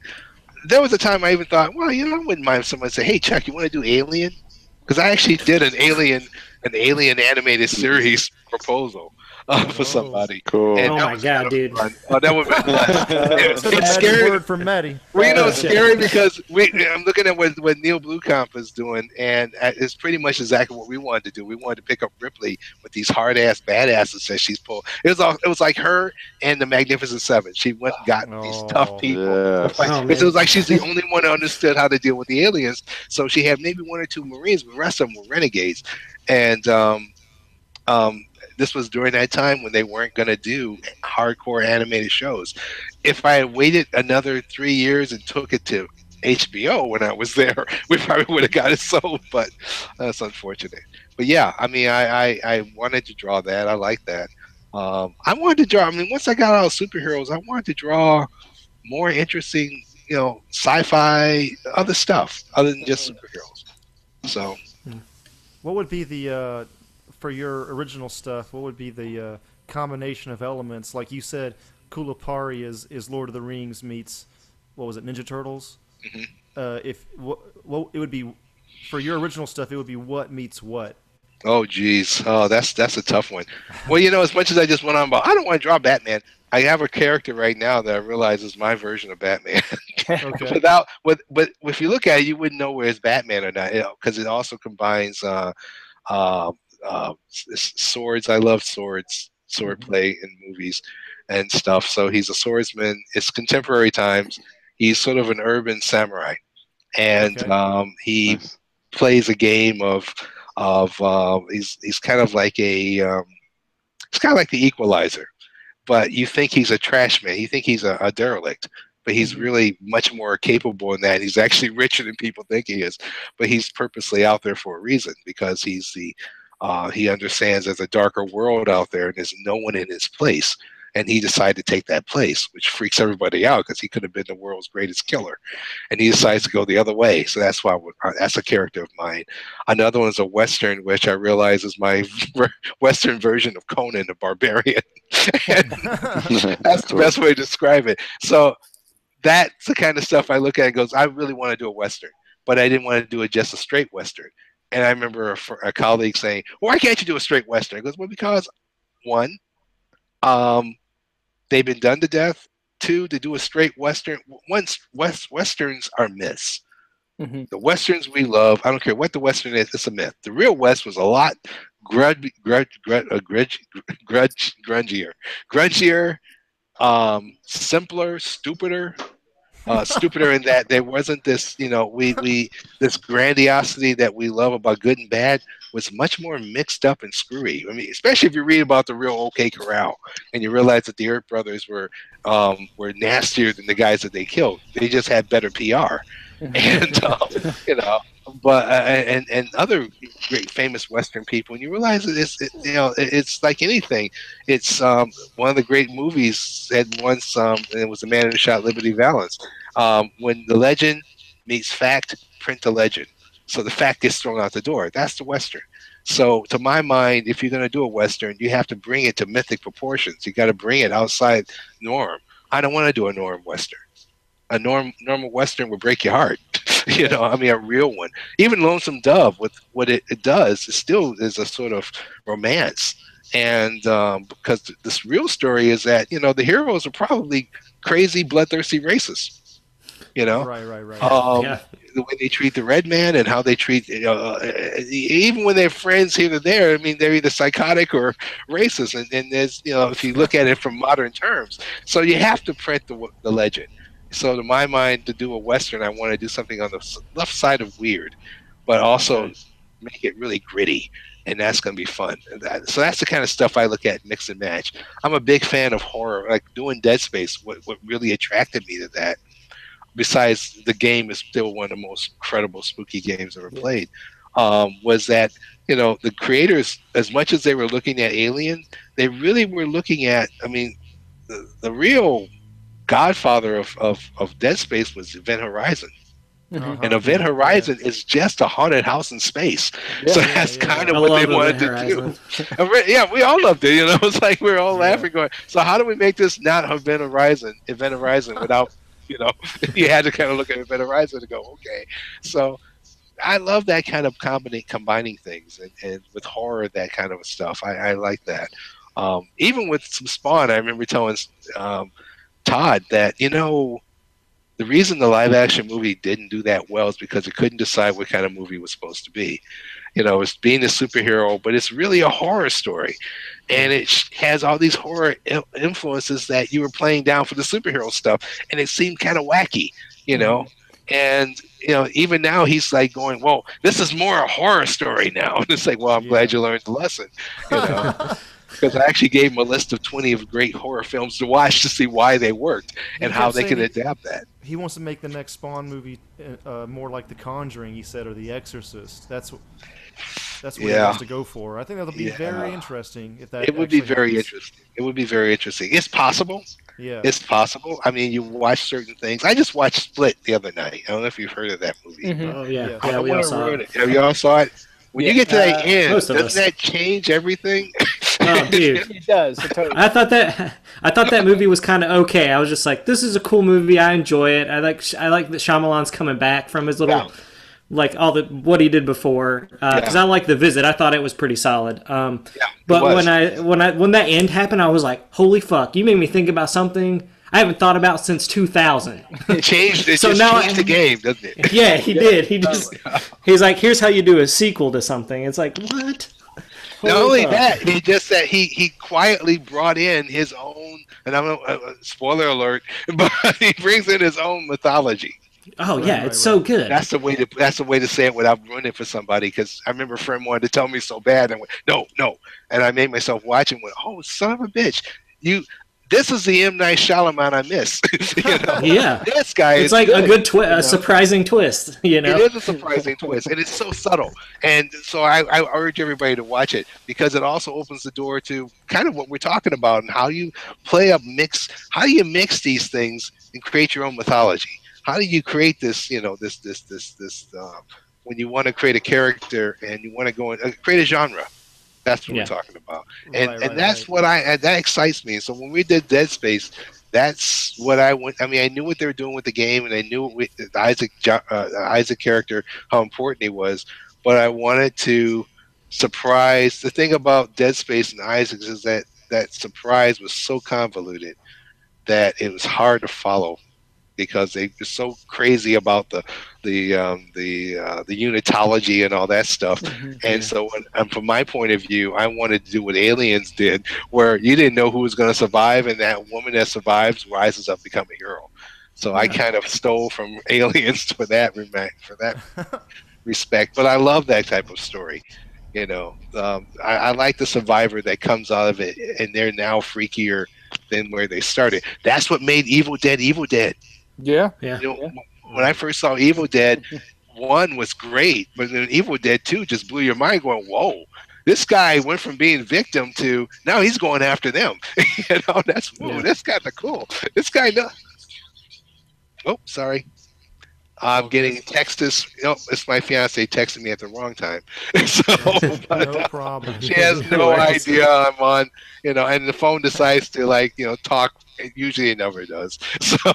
there was a time I even thought, well, you know, I wouldn't mind if someone said, "Hey, Chuck, you want to do Alien?" Because I actually did an Alien, an Alien animated series proposal. Uh, for somebody.
Cool.
And
Oh my God, dude.
fun. Oh, that would be
That's a
it's scary.
word from Maddie.
Well, you know, it's scary because we. I'm looking at what, what Neill Blomkamp is doing, and uh, it's pretty much exactly what we wanted to do. We wanted to pick up Ripley with these hard ass badasses that she's pulled. It was all. It was like her and the Magnificent Seven. She went and got these
Oh.
tough people.
Yeah.
to.
Oh,
it was like she's the only one who understood how to deal with the aliens. So she had maybe one or two Marines, but the rest of them were renegades. And um, um, this was during that time when they weren't going to do hardcore animated shows. If I had waited another three years and took it to HBO when I was there, we probably would have got it sold. But that's unfortunate. But yeah, I mean, I, I, I wanted to draw that. I like that. Um, I wanted to draw. I mean, once I got out of superheroes, I wanted to draw more interesting, you know, sci-fi, other stuff other than just superheroes. So
What would be the uh, for your original stuff? What would be the uh, combination of elements? Like you said, Kulipari is is Lord of the Rings meets what was it, Ninja Turtles?
Mhm.
Uh, if what, what it would be for your original stuff, it would be what meets what.
Oh geez, oh that's that's a tough one. Well, you know, as much as I just went on about, I don't want to draw Batman. I have a character right now that I realize is my version of Batman.
Okay.
Without, with, but if you look at it, you wouldn't know where it's Batman or not, because it also combines uh, uh, uh, s- swords. I love swords, swordplay in movies and stuff. So he's a swordsman. It's contemporary times. He's sort of an urban samurai, and
Okay.
um, he
Nice.
plays a game of of uh, he's he's kind of like a um, it's kind of like the equalizer but you think he's a trash man you think he's a, a derelict but he's
Mhm.
really much more capable than that he's actually richer than people think he is but he's purposely out there for a reason because he's the uh, he understands there's a darker world out there and there's no one in his place and he decided to take that place which freaks everybody out because he could have been the world's greatest killer and he decides to go the other way so that's why uh, that's a character of mine Another one's a western, which I realize is my western version of Conan the Barbarian. that's the best way to describe it. So that's the kind of stuff I look at and goes, I really want to do a western, but I didn't want to do it just a straight western. And I remember a, a colleague saying, "Why can't you do a straight western?" I goes, "Well, because one, um, they've been done to death. Two, to do a straight western, once west westerns are myths."
Mhm.
The westerns we love, I don't care what the western is, it's a myth. The real west was a lot grudge, grudge, grudge, uh, grudge, grudge, grungier, grungier, um, simpler, stupider, uh, stupider in that there wasn't this, you know, we we this grandiosity that we love about good and bad was much more mixed up and screwy. I mean, especially if you read about the real OK Corral and you realize that the Earp brothers were um, were nastier than the guys that they killed. They just had better PR and um, you know, but uh, and and other great famous Western people, and you realize that it's it, you know it- it's like anything. It's um, one of the great movies said once, um, and it was the man who shot Liberty Valance. Um, when the legend meets fact, print the legend. So the fact gets thrown out the door. That's the Western. So to my mind, if you're going to do a Western, you have to bring it to mythic proportions. You got to bring it outside norm. I don't want to do a norm Western a norm normal western would break your heart you know i mean a real one. Even lonesome dove with what it, it does it still is a sort of romance. And um, because th- this real story is that you know the heroes are probably crazy bloodthirsty racists you know?
Right, right, right.
um,
yeah.
the way they treat the red man and how they treat you know, uh, even when they're friends here and there i mean they're either psychotic or racist. And, and there's you know if you look at it from modern terms. So you have to print the, the legend so to my mind to do a western i want to do something on the left side of weird but also make it really gritty and that's going to be fun. That, so that's the kind of stuff i look at mix and match. I'm a big fan of horror like doing dead space what, what really attracted me to that besides the game is still one of the most credible spooky games ever played um, was that you know the creators as much as they were looking at alien they really were looking at i mean the, the real godfather of, of, of dead space was event horizon
Uh-huh.
and event horizon is just a haunted house in space so
yeah,
that's
yeah.
kind
I
of what they wanted
Event
to do
Horizon.
and we- yeah, we all loved it. You know, it's like we are all
Yeah.
laughing, going, "So how do we make this not Event Horizon, Event Horizon, without, you know, you had to kind of look at Event Horizon and go, okay." So I love that kind of combining combining things and, and with horror, that kind of stuff. I, I like that. Um, even with some Spawn, I remember telling um, Todd that you know the reason the live action movie didn't do that well is because it couldn't decide what kind of movie it was supposed to be. You know, it's being a superhero, but it's really a horror story. And it has all these horror influences that you were playing down for the superhero stuff. And it seemed kind of wacky, you know? And, you know, even now he's like going, well, this is more a horror story now. And it's like, well, I'm
Yeah.
glad you learned the lesson, you know? Because I actually gave him a list of 20 of great horror films to watch to see why they worked and how they could adapt that.
He wants to make the next Spawn movie uh, uh, more like The Conjuring, he said, or The Exorcist. That's what. That's what he
Yeah.
wants to go for. I think that'll be
Yeah.
very interesting if that.
It would be very
happens.
interesting. It would be very interesting. It's possible.
Yeah.
It's possible. I mean, you watch certain things. I just watched Split the other night. I don't know if you've heard of that movie.
Mhm.
Oh yeah,
Yeah.
yeah,
I
we all
wanna
saw
ruin
it.
Have you all saw it? When you get to that
uh,
end, doesn't
us.
that change everything?
Oh, dude.
It does. It totally-
I thought that I thought that movie was kind of okay. I was just like, this is a cool movie. I enjoy it. I like I like that Shyamalan's coming back from his little
Yeah.
like all the what he did before because
Yeah.
I like the visit. I thought it was pretty solid. Um,
Yeah,
but when I when I when that end happened, I was like, holy fuck! You made me think about something I haven't thought about since 2000.
It changed. It
So
just
now
changed
I-
the game, doesn't it?
yeah, he did. He just he's like, here's how you do a sequel to something. It's like what?
Not only
fuck.
that, he just that he he quietly brought in his own, and I'm uh, uh, spoiler alert, but he brings in his own mythology.
Oh yeah,
right,
it's so good.
That's the way to that's the way to say it without ruining it for somebody. Because I remember a friend wanted to tell me so bad, and I went, no, no, and I made myself watch and went, oh son of a bitch, you. This is the M Night Shyamalan I miss. you know?
Yeah.
this guy.
It's
is
like a good twist,
you know?
a surprising twist. You know.
It is a surprising twist, and it's so subtle. And so I, I urge everybody to watch it because it also opens the door to kind of what we're talking about and how you play up mix. How do you mix these things and create your own mythology? How do you create this? You know, this this this this uh, when you want to create a character and you want to go and uh, create a genre. That's what
Yeah.
we're talking about, and
Right,
and
right,
that's
right.
what I and that excites me. So when we did Dead Space, that's what I went. I mean, I knew what they were doing with the game, and I knew with the Isaac Jo- uh, Isaac character how important he was. But I wanted to surprise. The thing about Dead Space and Isaac is that that surprise was so convoluted that it was hard to follow because they're so crazy about the the um, the uh, the unitology and all that stuff. And so, when, um, from my point of view, I wanted to do what Aliens did, where you didn't know who was going to survive, and that woman that survives rises up, to become a hero. So I kind of stole from Aliens for that for that respect. But I love that type of story. You know, um, I, I like the survivor that comes out of it, and they're now freakier than where they started. That's what made Evil Dead Evil Dead.
Yeah.
Yeah.
You know, when I first saw Evil Dead, one was great, but then Evil Dead two just blew your mind. Going, whoa, this guy went from being victim to now he's going after them. you know, that's whoa,
Yeah.
that's kind of cool. This guy knows. Oh, sorry. I'm getting texts. You know, it's my fiance texting me at the wrong time. so, but,
no
uh,
problem.
she has no idea I'm on, you know, and the phone decides to like, you know, talk. Usually it never does. So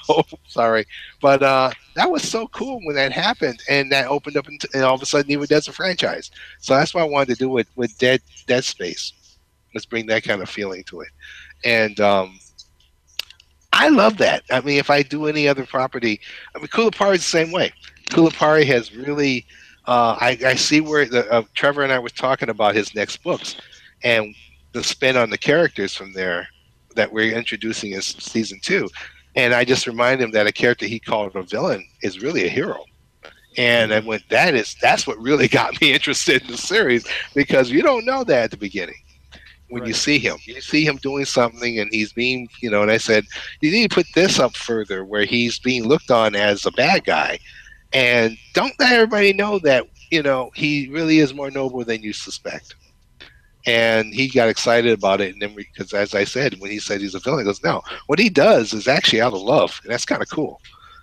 sorry, but uh, that was so cool when that happened, and that opened up, into, and all of a sudden, Evil Dead's a franchise. So that's why I wanted to do it with Dead Dead Space. Let's bring that kind of feeling to it, and um, I love that. I mean, if I do any other property, I mean, Kulipari is the same way. Kulipari has really. Uh, I, I see where the, uh, Trevor and I were talking about his next books, and the spin on the characters from there that we're introducing in season two. And I just remind him that a character he called a villain is really a hero. And I went, that is that's what really got me interested in the series because you don't know that at the beginning. When you see him, you see him doing something and he's being, you know, and I said, you need to put this up further where he's being looked on as a bad guy. And don't let everybody know that, you know, he really is more noble than you suspect and he got excited about it. And then, because as I said, when he said he's a villain, he goes, "No, what he does is actually out of love, and that's kind of cool."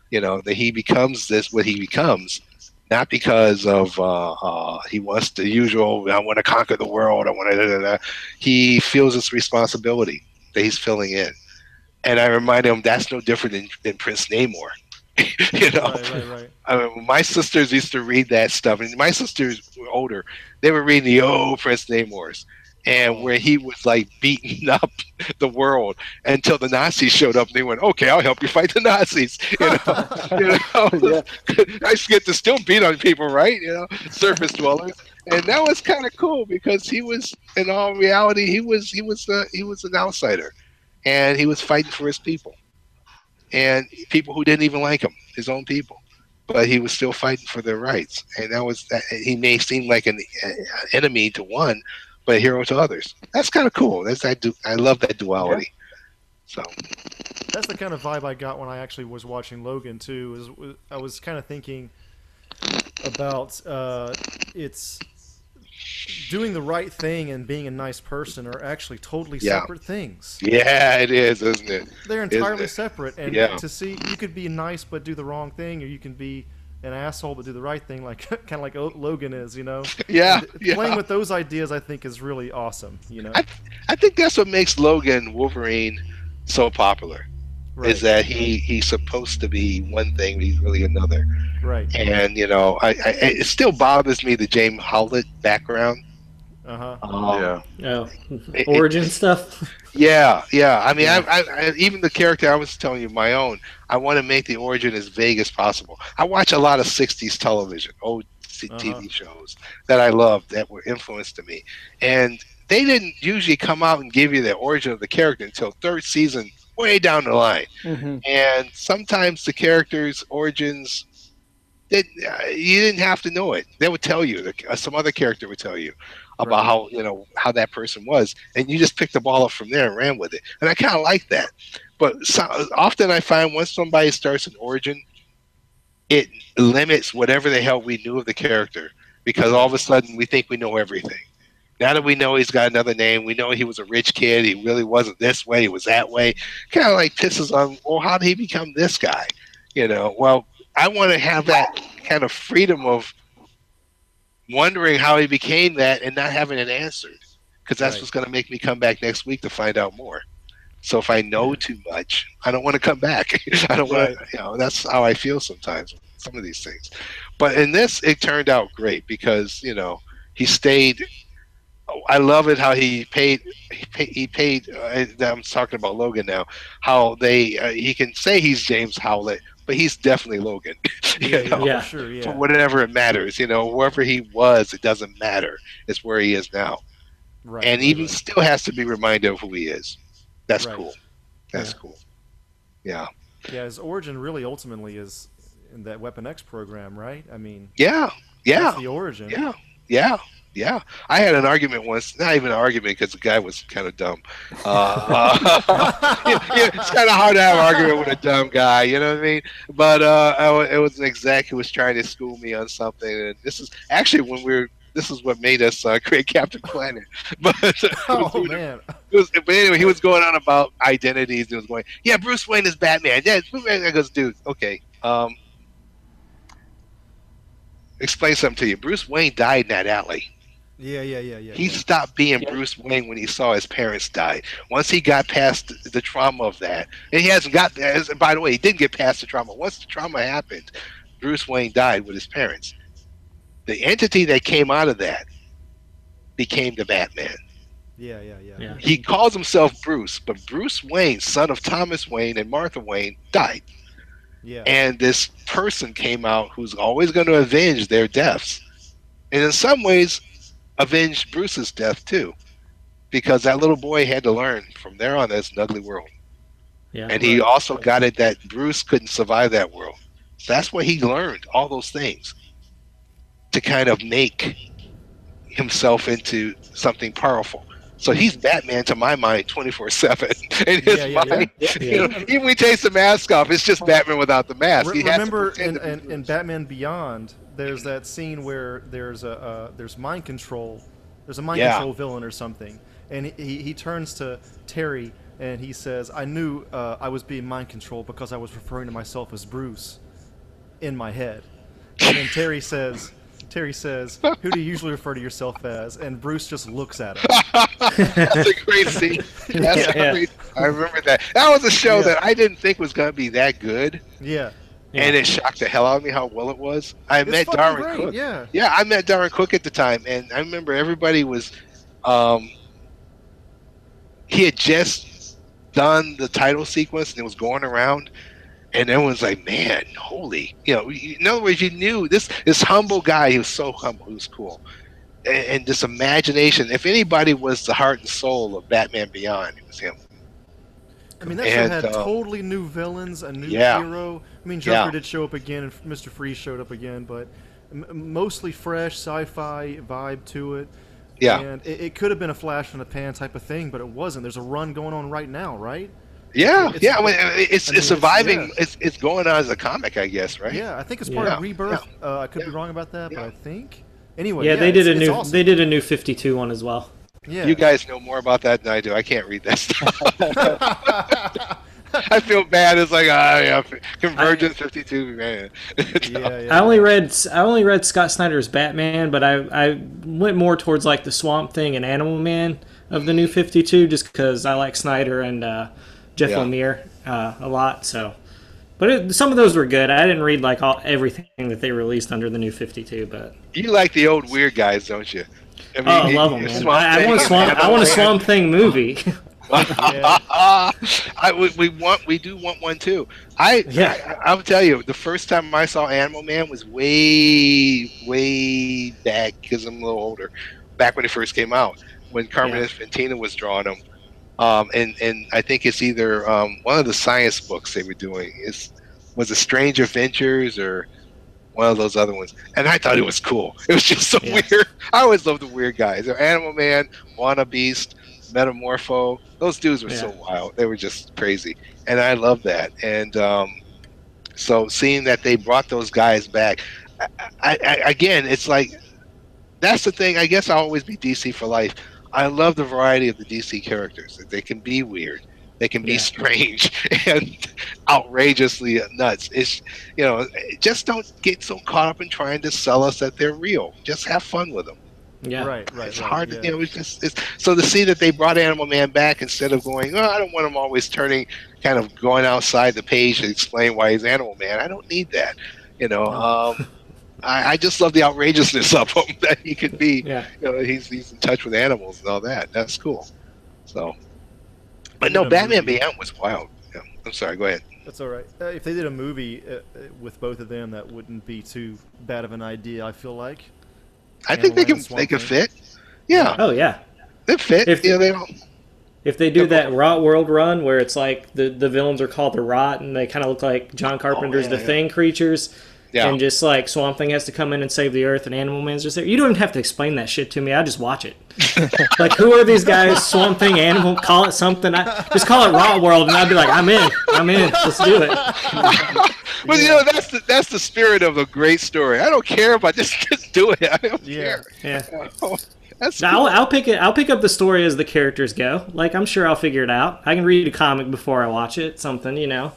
You know, that he becomes this what he becomes, not because of uh, uh, he wants the usual. I want to conquer the world. I want to. He feels this responsibility that he's filling in, and I remind him that's no different than, than Prince Namor. you know,
Right, right, right.
I mean, my sisters used to read that stuff, and my sisters were older. They were reading the old Prince Namors, and where he was like beating up the world until the Nazis showed up and they went, "Okay, I'll help you fight the Nazis." You know, you know? I used get to still beat on people, right? You know, surface dwellers, and that was kind of cool because he was, in all reality, he was he was uh, he was an outsider, and he was fighting for his people, and people who didn't even like him, his own people but he was still fighting for their rights. And that was he may seem like an uh, enemy to one, but a hero to others. That's kind of cool. That's I do I love that duality. Yeah. So
That's the kind of vibe I got when I actually was watching Logan too. Is I was kind of thinking about uh, it's doing the right thing and being a nice person are actually totally
Yeah.
separate things.
yeah, it is, isn't it?
They're entirely
it?
separate, and
Yeah.
to see you could be nice but do the wrong thing, or you can be an asshole but do the right thing, like kind of like Logan is, you know.
Yeah.
Playing with those ideas, I think, is really awesome. You know,
I, I think that's what makes Logan Wolverine so popular.
right?
Is that he he's supposed to be one thing, but he's really another.
right?
And you know, I, I it still bothers me the James Howlett background.
Uh huh.
Um,
yeah.
Oh,
it-
origin stuff.
Yeah, yeah. I mean,
Yeah.
I, I, I, even the character I was telling you, my own. I want to make the origin as vague as possible. I watch a lot of '60s television, old
Uh-huh.
TV shows that I loved that were influenced to me, and they didn't usually come out and give you the origin of the character until third season, way down the line.
hmm
And sometimes the characters' origins, that uh, you didn't have to know it. They would tell you. The, uh, some other character would tell you about
Right.
how you know how that person was, and you just picked the ball up from there and ran with it. And I kind of like that. But so, often I find once somebody starts an origin, it limits whatever the hell we knew of the character because all of a sudden we think we know everything. Now that we know he's got another name, we know he was a rich kid. He really wasn't this way. He was that way. Kind of like pisses on. Well, how did he become this guy? You know. Well, I want to have that kind of freedom of wondering how he became that and not having it answered, because that's
Right.
what's going to make me come back next week to find out more. So if I know too much, I don't want to come back. I don't want to. You know, that's how I feel sometimes. Some of these things, but in this, it turned out great because you know he stayed. I love it how he paid. He paid. He paid uh, I'm talking about Logan now. How they uh, he can say he's James Howlett, but he's definitely Logan. you
Yeah,
know?
yeah, sure,
Yeah.
for. Yeah.
whatever it matters, you know, wherever he was, it doesn't matter. It's where he is now,
Right.
and even
right.
still has to be reminded of who he is. That's
Right.
cool. That's cool. Yeah.
Yeah, his origin really ultimately is in that Weapon X program, right? I mean,
Yeah. Yeah.
that's the origin.
Yeah, yeah, yeah. I had an argument once, not even an argument because the guy was kind of dumb. Uh, yeah, it's kind of hard to have an argument with a dumb guy, you know what I mean? But uh, I it was an exec who was trying to school me on something, and this is actually when we were. This is what made us uh, create Captain Planet. But
Oh man.
it was, but anyway, he was going on about identities. He was going, "Yeah, Bruce Wayne is Batman." Yeah, Bruce Wayne. I goes, "Dude, okay, um, explain something to you. Bruce Wayne died in that alley.
Yeah, yeah, yeah, yeah.
He stopped being
Yeah.
Bruce Wayne when he saw his parents die. Once he got past the, the trauma of that, and he hasn't got. As, by the way, he didn't get past the trauma. Once the trauma happened, Bruce Wayne died with his parents. The entity that came out of that became the Batman.
yeah, yeah, yeah.
Yeah.
He calls himself Bruce, but Bruce Wayne, son of Thomas Wayne and Martha Wayne, died.
Yeah.
And this person came out who's always going to avenge their deaths. And in some ways, avenge Bruce's death too. Because that little boy had to learn from there on that's an ugly world.
Yeah.
And he also got it that Bruce couldn't survive that world. So that's what he learned, all those things, to kind of make himself into something powerful. So he's Batman to my mind 24 7. In his
Yeah, yeah, yeah.
mind,
Yeah.
you know, even when he takes the mask off, it's just Batman without the mask.
Re-
He has to
remember in, in, in Batman Beyond, there's that scene where there's a uh, there's mind control, there's a mind
Yeah.
control villain or something, and he, he, he turns to Terry and he says, "I knew uh, I was being mind controlled because I was referring to myself as Bruce in my head," and then Terry says. Terry says, "Who do you usually refer to yourself as?" And Bruce just looks at him.
That's a great scene. That's
Yeah.
great. I remember that. That was a show
Yeah.
that I didn't think was going to be that good,
Yeah,
Yeah.
and it shocked the hell out of me how well it was. I
it's
met Darwyn
great.
Cooke.
Yeah,
Yeah, I met Darwyn Cooke at the time, and I remember everybody was um, he had just done the title sequence and it was going around, and everyone's like, "Man, holy!" You know, in other words, you knew this this humble guy. He was so humble. He was cool, and, and this imagination. If anybody was the heart and soul of Batman Beyond, it was him.
I mean, that show had
uh,
totally new villains, a new
Yeah.
hero. I mean, Joker
Yeah.
did show up again, and Mr. Freeze showed up again, but m- mostly fresh sci-fi vibe to it.
Yeah,
And it, it could have been a flash in the pan type of thing, but it wasn't. There's a run going on right now, right?
yeah,
it's-
yeah. I mean, it's
I mean,
it's
it's-
surviving.
yeah.
It's it's going on as a comic, I guess, right?
Yeah, I think it's part
Yeah.
of Rebirth. Uh, I could be wrong about that, but I think. Anyway,
yeah, they did a new
awesome.
they did a new 52 one as well.
Yeah.
You guys know more about that than I do. I can't read that stuff. I feel bad. It's like, ah, yeah, Convergence 52, man.
yeah, yeah.
I only read I only read Scott Snyder's Batman, but I I went more towards like the Swamp Thing and Animal Man of the new 52 just because I like Snyder and uh, Jeff
Yeah.
Lemire uh, a lot. So, but it, some of those were good. I didn't read like all everything that they released under the new 52, but
You like the old weird guys, don't you? I mean,
oh, I love them, man. I, I want a Swamp I want a Swamp Thing movie.
I, we, we want we do want one too. I
Yeah.
I, I'll tell you, the first time I saw Animal Man was way way back because I'm a little older. Back when it first came out, when Carmine
Yeah.
Infantino was drawing them, um, and and I think it's either um, one of the science books they were doing is was it Strange Adventures or one of those other ones, and I thought it was cool. It was just so
Yeah.
weird. I always love the weird guys. They're Animal Man, B'wana Beast, Metamorpho. Those dudes were so wild. They were just crazy, and I love that. And um, so seeing that they brought those guys back, I, I, I, again, it's like that's the thing. I guess I'll always be DC for life. I love the variety of the DC characters. They can be weird. They can be
Yeah.
strange and outrageously nuts. It's you know, just don't get so caught up in trying to sell us that they're real. Just have fun with them.
Yeah,
Right, right.
it's
right,
hard
yeah.
to, you know, it's just it's, so to see that they brought Animal Man back instead of going, oh, I don't want him always turning, kind of going outside the page to explain why he's Animal Man. I don't need that, you know. Um, I, I just love the outrageousness of him that he could be.
yeah.
You know, he's he's in touch with animals and all that. That's cool. So, but no, Batman
movie.
Beyond was wild. Yeah. I'm sorry. Go ahead.
That's all right. Uh, if they did a movie uh, uh, with both of them, that wouldn't be too bad of an idea. I feel like.
I think they can they can fit. Yeah,
Oh yeah.
they fit.
If-
you know, they don't.
If they do that Rot World run where it's like the, the villains are called the Rot and they kind of look like John oh, Carpenter's
Oh, yeah,
The
yeah.
Thing creatures,
Yeah.
and just like Swamp Thing has to come in and save the Earth and Animal Man's just there. You don't even have to explain that shit to me. I just watch it. like who are these guys? Swamp Thing, Animal, call it something. I just call it Raw World, and I'd be like, I'm in. I'm in. Let's do it.
Well, you know that's the that's the spirit of a great story. I don't care about just just do it. I don't
Yeah.
Yeah.
care. That's
Now, I'll, I'll pick it. I'll pick up the story as the characters go. Like I'm sure I'll figure it out. I can read a comic before I watch it. Something, you know.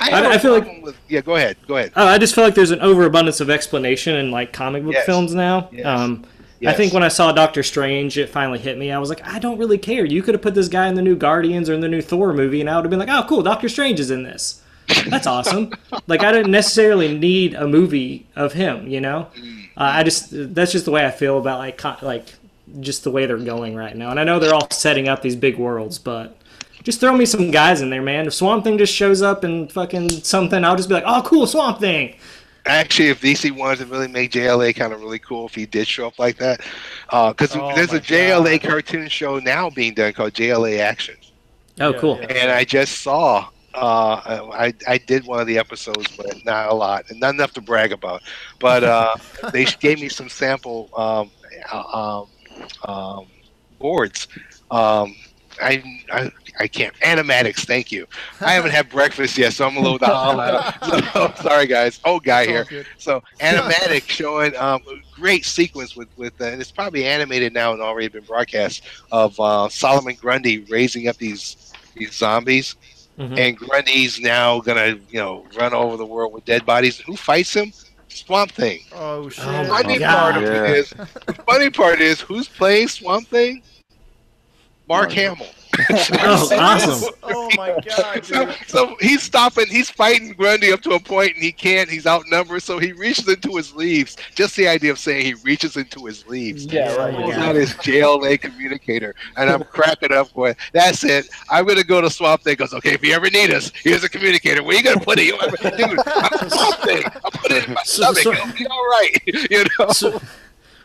I, have
I-
a
I feel like-
with, yeah. Go ahead. Go ahead.
Oh, I just feel like there's an overabundance of explanation in like comic book
Yes.
films now.
Yes.
Um, I think when I saw Doctor Strange, it finally hit me. I was like, I don't really care. You could have put this guy in the new Guardians or in the new Thor movie, and I would have been like, oh, cool, Doctor Strange is in this. That's awesome. like I didn't necessarily need a movie of him, you know. Uh, I just that's just the way I feel about like co- like just the way they're going right now. And I know they're all setting up these big worlds, but just throw me some guys in there, man. If Swamp Thing just shows up and fucking something, I'll just be like, oh, cool, Swamp Thing.
Actually, if DC wanted to really make JLA kind of really cool, if he did show up like that, because
Oh
there's a JLA
God.
cartoon show now being done called JLA Action,
Oh,
Yeah,
cool.
yeah.
and I just saw. Uh, I I did one of the episodes, but not a lot, and not enough to brag about. But uh, they gave me some sample um, uh, um, um, boards. Um, I, I I can't animatics. Thank you. I haven't had breakfast yet, so I'm a little down. so, sorry, guys. Old guy here. So animatic showing um, a great sequence with with uh, and it's probably animated now and already been broadcast of uh, Solomon Grundy raising up these these zombies,
Mhm.
and Grundy's now gonna you know run over the world with dead bodies. Who fights him? Swamp Thing.
Oh shit!
Oh
Funny
God.
part of
Yeah.
it is, the funny part is who's playing Swamp Thing? Mark Hamill.
Oh, awesome.
Oh my god,
So,
dude.
so he's stopping, he's fighting Grundy up to a point, and he can't. He's outnumbered, so he reaches into his leaves. Just the idea of saying he reaches into his leaves.
Yeah, right.
Pulls
Yeah.
out his JLA communicator, and I'm cracking up going, "That's it. I'm gonna go to Swamp Thing." Goes, "Okay, if you ever need us, here's a communicator. Where you gonna put it, you ever, dude? I'm Swamp Thing. I put it in my
So-
stomach.
so-
It'll be all right." You know.
So,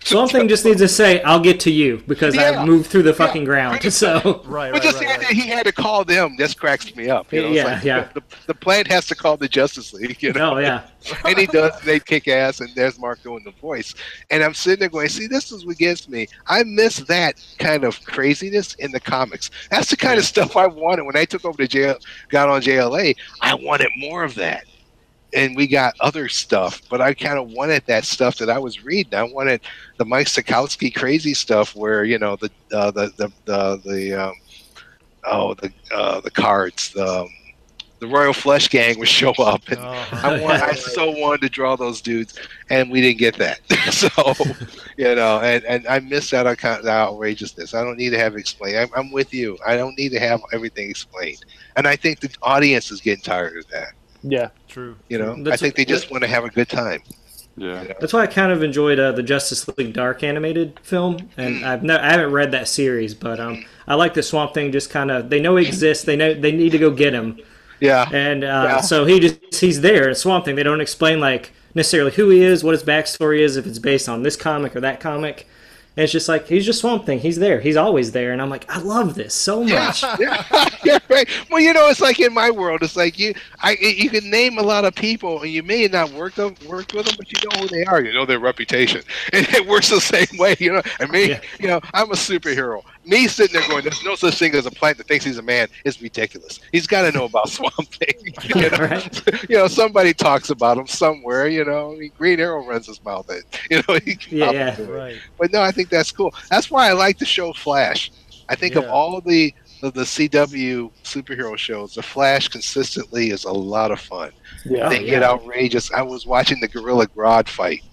Swamp Thing just needs to say, "I'll get to you" because
Yeah.
I moved through the fucking ground. So
Right,
But
right,
just
right,
the idea
right.
he had to call them just cracks me up. You know?
Yeah,
like
yeah.
The, the plant has to call the Justice League. You know?
oh yeah,
and he does. They kick ass, and there's Mark doing the voice. And I'm sitting there going, "See, this is what gets me. I miss that kind of craziness in the comics. That's the kind of stuff I wanted when I took over the jail, got on JLA. I wanted more of that." And we got other stuff, but I kind of wanted that stuff that I was reading. I wanted the Mike Sekowsky crazy stuff, where you know the uh, the the the, the um, oh the uh, the cards, the um, the Royal Flush Gang would show up, and
Uh-huh.
I want, I so wanted to draw those dudes, and we didn't get that. so, you know, and, and I missed out on kind of the outrageousness. I don't need to have it explained. I'm, I'm with you. I don't need to have everything explained, and I think the audience is getting tired of that.
Yeah.
True.
You know, I
That's-
think they just want to have a good time.
Yeah.
that's why I kind of enjoyed uh, the Justice League Dark animated film, and I've no, I haven't read that series, but um, I like the Swamp Thing. Just kind of they know he exists. They know they need to go get him,
Yeah,
and uh,
Yeah.
so he just he's there in Swamp Thing. They don't explain like necessarily who he is, what his backstory is, if it's based on this comic or that comic. And it's just like he's just Swamp Thing. He's there. He's always there, and I'm like, I love this so much.
yeah, yeah, right. Well, you know, it's like in my world, it's like you, I, you can name a lot of people, and you may not work them, worked with them, but you know who they are. You know their reputation, and it works the same way. You know, and me,
Yeah.
you know, I'm a superhero. Me sitting there going, "There's no such thing as a plant that thinks he's a man." Is ridiculous. He's got to know about Swamp Thing. You know?
Right.
you know, somebody talks about him somewhere. You know, I mean, Green Arrow runs his mouth. In, you know, he
Yeah, yeah.
Right.
But no, I think that's cool. That's why I like the show Flash. I think of all the of the CW superhero shows, the Flash consistently is a lot of fun.
Yeah.
they get outrageous. I was watching the Gorilla Grodd fight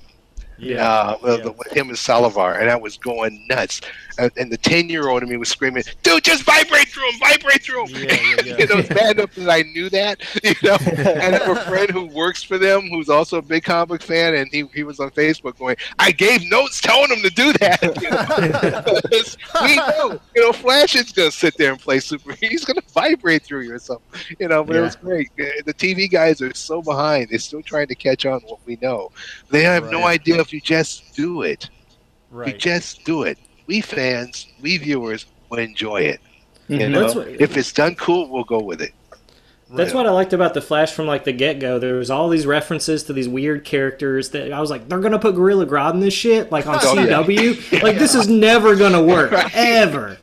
Yeah.
uh, with,
Yeah.
with him and Solovar, and I was going nuts. And, and the ten year old in me was screaming, "Dude, just vibrate through him! Vibrate through him!"
Yeah, yeah, yeah.
you know, it's bad enough that I knew that. You know, and I have a friend who works for them who's also a big comic book fan, and he, he was on Facebook going, "I gave notes telling him to do that." You know? we know, you know, Flash is gonna sit there and play super. He's gonna vibrate through you or something, you know. But it was great. Uh, The TV guys are so behind; they're still trying to catch on what we know. They have no idea if you just do it. You just do it. We fans, we viewers will enjoy it. You
Mhm.
know,
what-
if it's done cool, we'll go with it.
That's
Right.
what I liked about the Flash from like the get go. There was all these references to these weird characters that I was like, they're gonna put Gorilla Grodd in this shit, like on
Oh, yeah.
CW. Like this is never gonna work ever.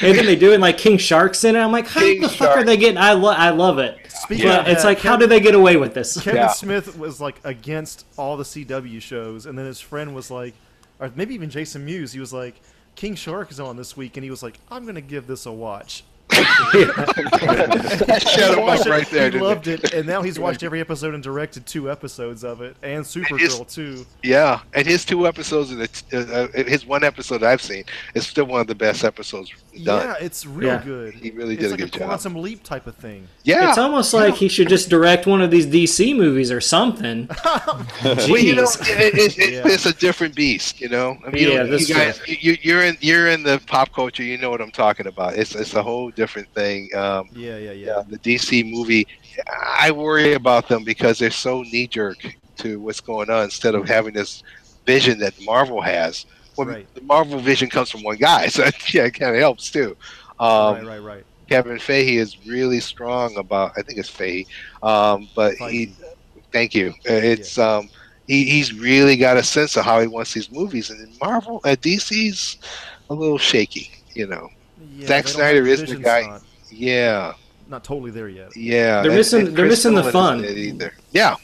And then they do it like King Shark's in it. I'm like, how
King
the fuck are they getting? I lo- I love it.
Speaking
But
of
it's
that,
like, how
Kevin-
do they get away with this?
Kevin
Yeah.
Smith was like against all the CW shows, and then his friend was like, or maybe even Jason Mewes, he was like, King Shark is on this week, and he was like, I'm gonna give this a watch.
That shut
He
up right there.
He loved
it?
it, and now he's watched every episode and directed two episodes of it, and Supergirl too.
Yeah, and his two episodes and uh, uh, his one episode I've seen is still one of the best episodes done.
Yeah, it's real
Yeah.
good.
He really
it's
did a
like
good
a
job.
quantum leap type of thing.
Yeah,
It's almost like he should just direct one of these DC movies or something.
well, you know,
Jeez.
it, it, it,
Yeah.
it's a different beast. You know, I mean, you,
Yeah,
know,
that's
you guys, you, you're in you're in the pop culture. You know what I'm talking about. It's it's a whole different thing. Um,
Yeah, yeah, yeah.
yeah, the DC movie, I worry about them because they're so knee jerk to what's going on instead of having this vision that Marvel has. Well,
Right.
the Marvel vision comes from one guy, so yeah, it kind of helps too. Um,
right, right, right.
Kevin Feige is really strong about. I think it's Feige, um, but he. Thank you. Uh, It's um, he, he's really got a sense of how he wants these movies, and in Marvel, uh, DC's a little shaky. You know.
Yeah,
Zack Snyder is the guy-
Not,
Yeah,
not totally there yet.
yeah.
They're missing- they're missing the fun.
Either. Yeah,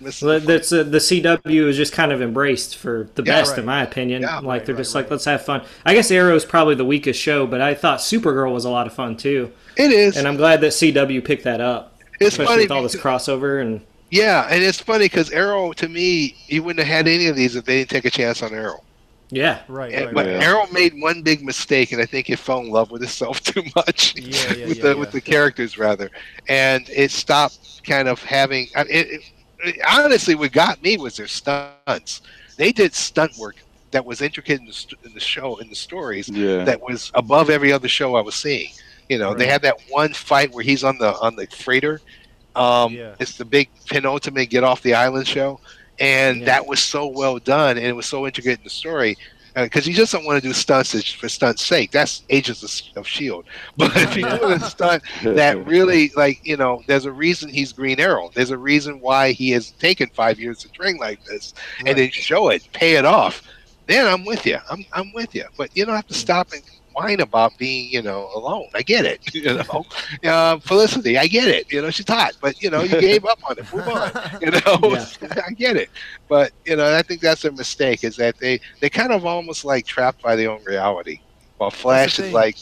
it's the.
That's uh, the CW is just kind of embraced for the
Yeah,
best,
right.
in my opinion.
Yeah,
like
right,
they're
right,
just like,
right.
let's have fun. I guess Arrow's probably the weakest show, but I thought Supergirl was a lot of fun too,
It is.
and I'm glad that CW picked that up,
it's
especially
funny.
with all this crossover and
yeah, and it's funny because Arrow, to me, he wouldn't have had any of these if they didn't take a chance on Arrow.
Yeah.
Right,
And-
right,
but
right.
Yeah.
Arrow made one big mistake, and I think it fell in love with itself too much.
Yeah, yeah,
with
yeah,
the
yeah.
with the characters rather, and it stopped kind of having. It, it, it, honestly, what got me was their stunts. They did stunt work that was intricate in the, in the show in the stories
Yeah.
that was above every other show I was seeing. You know, they had that one fight where he's on the on the freighter. Um,
Yeah.
It's the big penultimate get off the island show, and
Yeah.
that was so well done, and it was so intricate in the story. Uh, because you just don't want to do stunts for stunt's sake. That's Agents of, of Shield. But if you do a stunt that really, like, you know, there's a reason he's Green Arrow. There's a reason why he has taken five years to train like this, and then show it, pay it off. Then I'm with you. I'm I'm with you. But you don't have to mm. stop and whine about being, you know, alone. I get it. You know, uh, Felicity, I get it. You know, she's hot, but you know, you gave up on it. Move on. You know,
Yeah.
I get it. But you know, I think that's a mistake. Is that they they kind of almost like trapped by their own reality, while Flash is like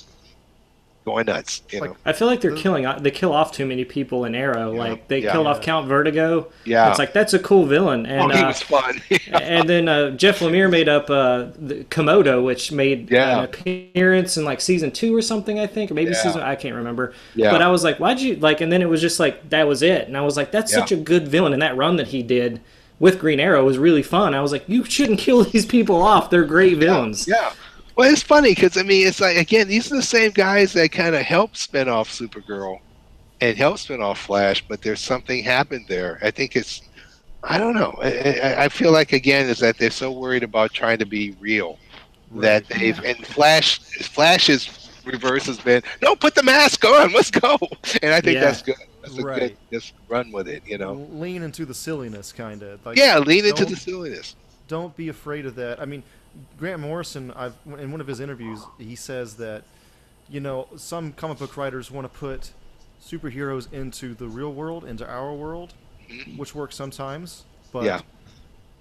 going nuts. You
Like,
know,
I feel like they're killing. They kill off too many people in Arrow.
Yeah.
Like they
Yeah.
killed
Yeah.
off Count Vertigo.
yeah.
It's like that's a cool villain.
oh,
And
he
uh,
was fun.
and then uh, Jeff Lemire made up uh, the Komodo, which made
Yeah.
an appearance in like season two or something, I think, or maybe
Yeah.
season I can't remember.
yeah.
But I was like, why'd you like? And then it was just like that was it, and I was like, that's
Yeah.
such a good villain, and that run that he did with Green Arrow was really fun. I was like, you shouldn't kill these people off; they're great villains.
Yeah. Well, it's funny because I mean, it's like again, these are the same guys that kind of helped spin off Supergirl and helped spin off Flash, but there's something happened there. I think it's, I don't know. I, I- feel like again is that they're so worried about trying to be real that they've and Flash, Flash's reverse has been no, put the mask on, let's go, and I think
Yeah.
that's good. That's a good. Just run with it, you know.
lean into the silliness, kind of. Like,
Yeah, lean into the silliness.
don't be afraid of that. I mean, Grant Morrison, I've in one of his interviews, he says that you know some comic book writers want to put superheroes into the real world, into our world, mm-hmm. which works sometimes. But
Yeah.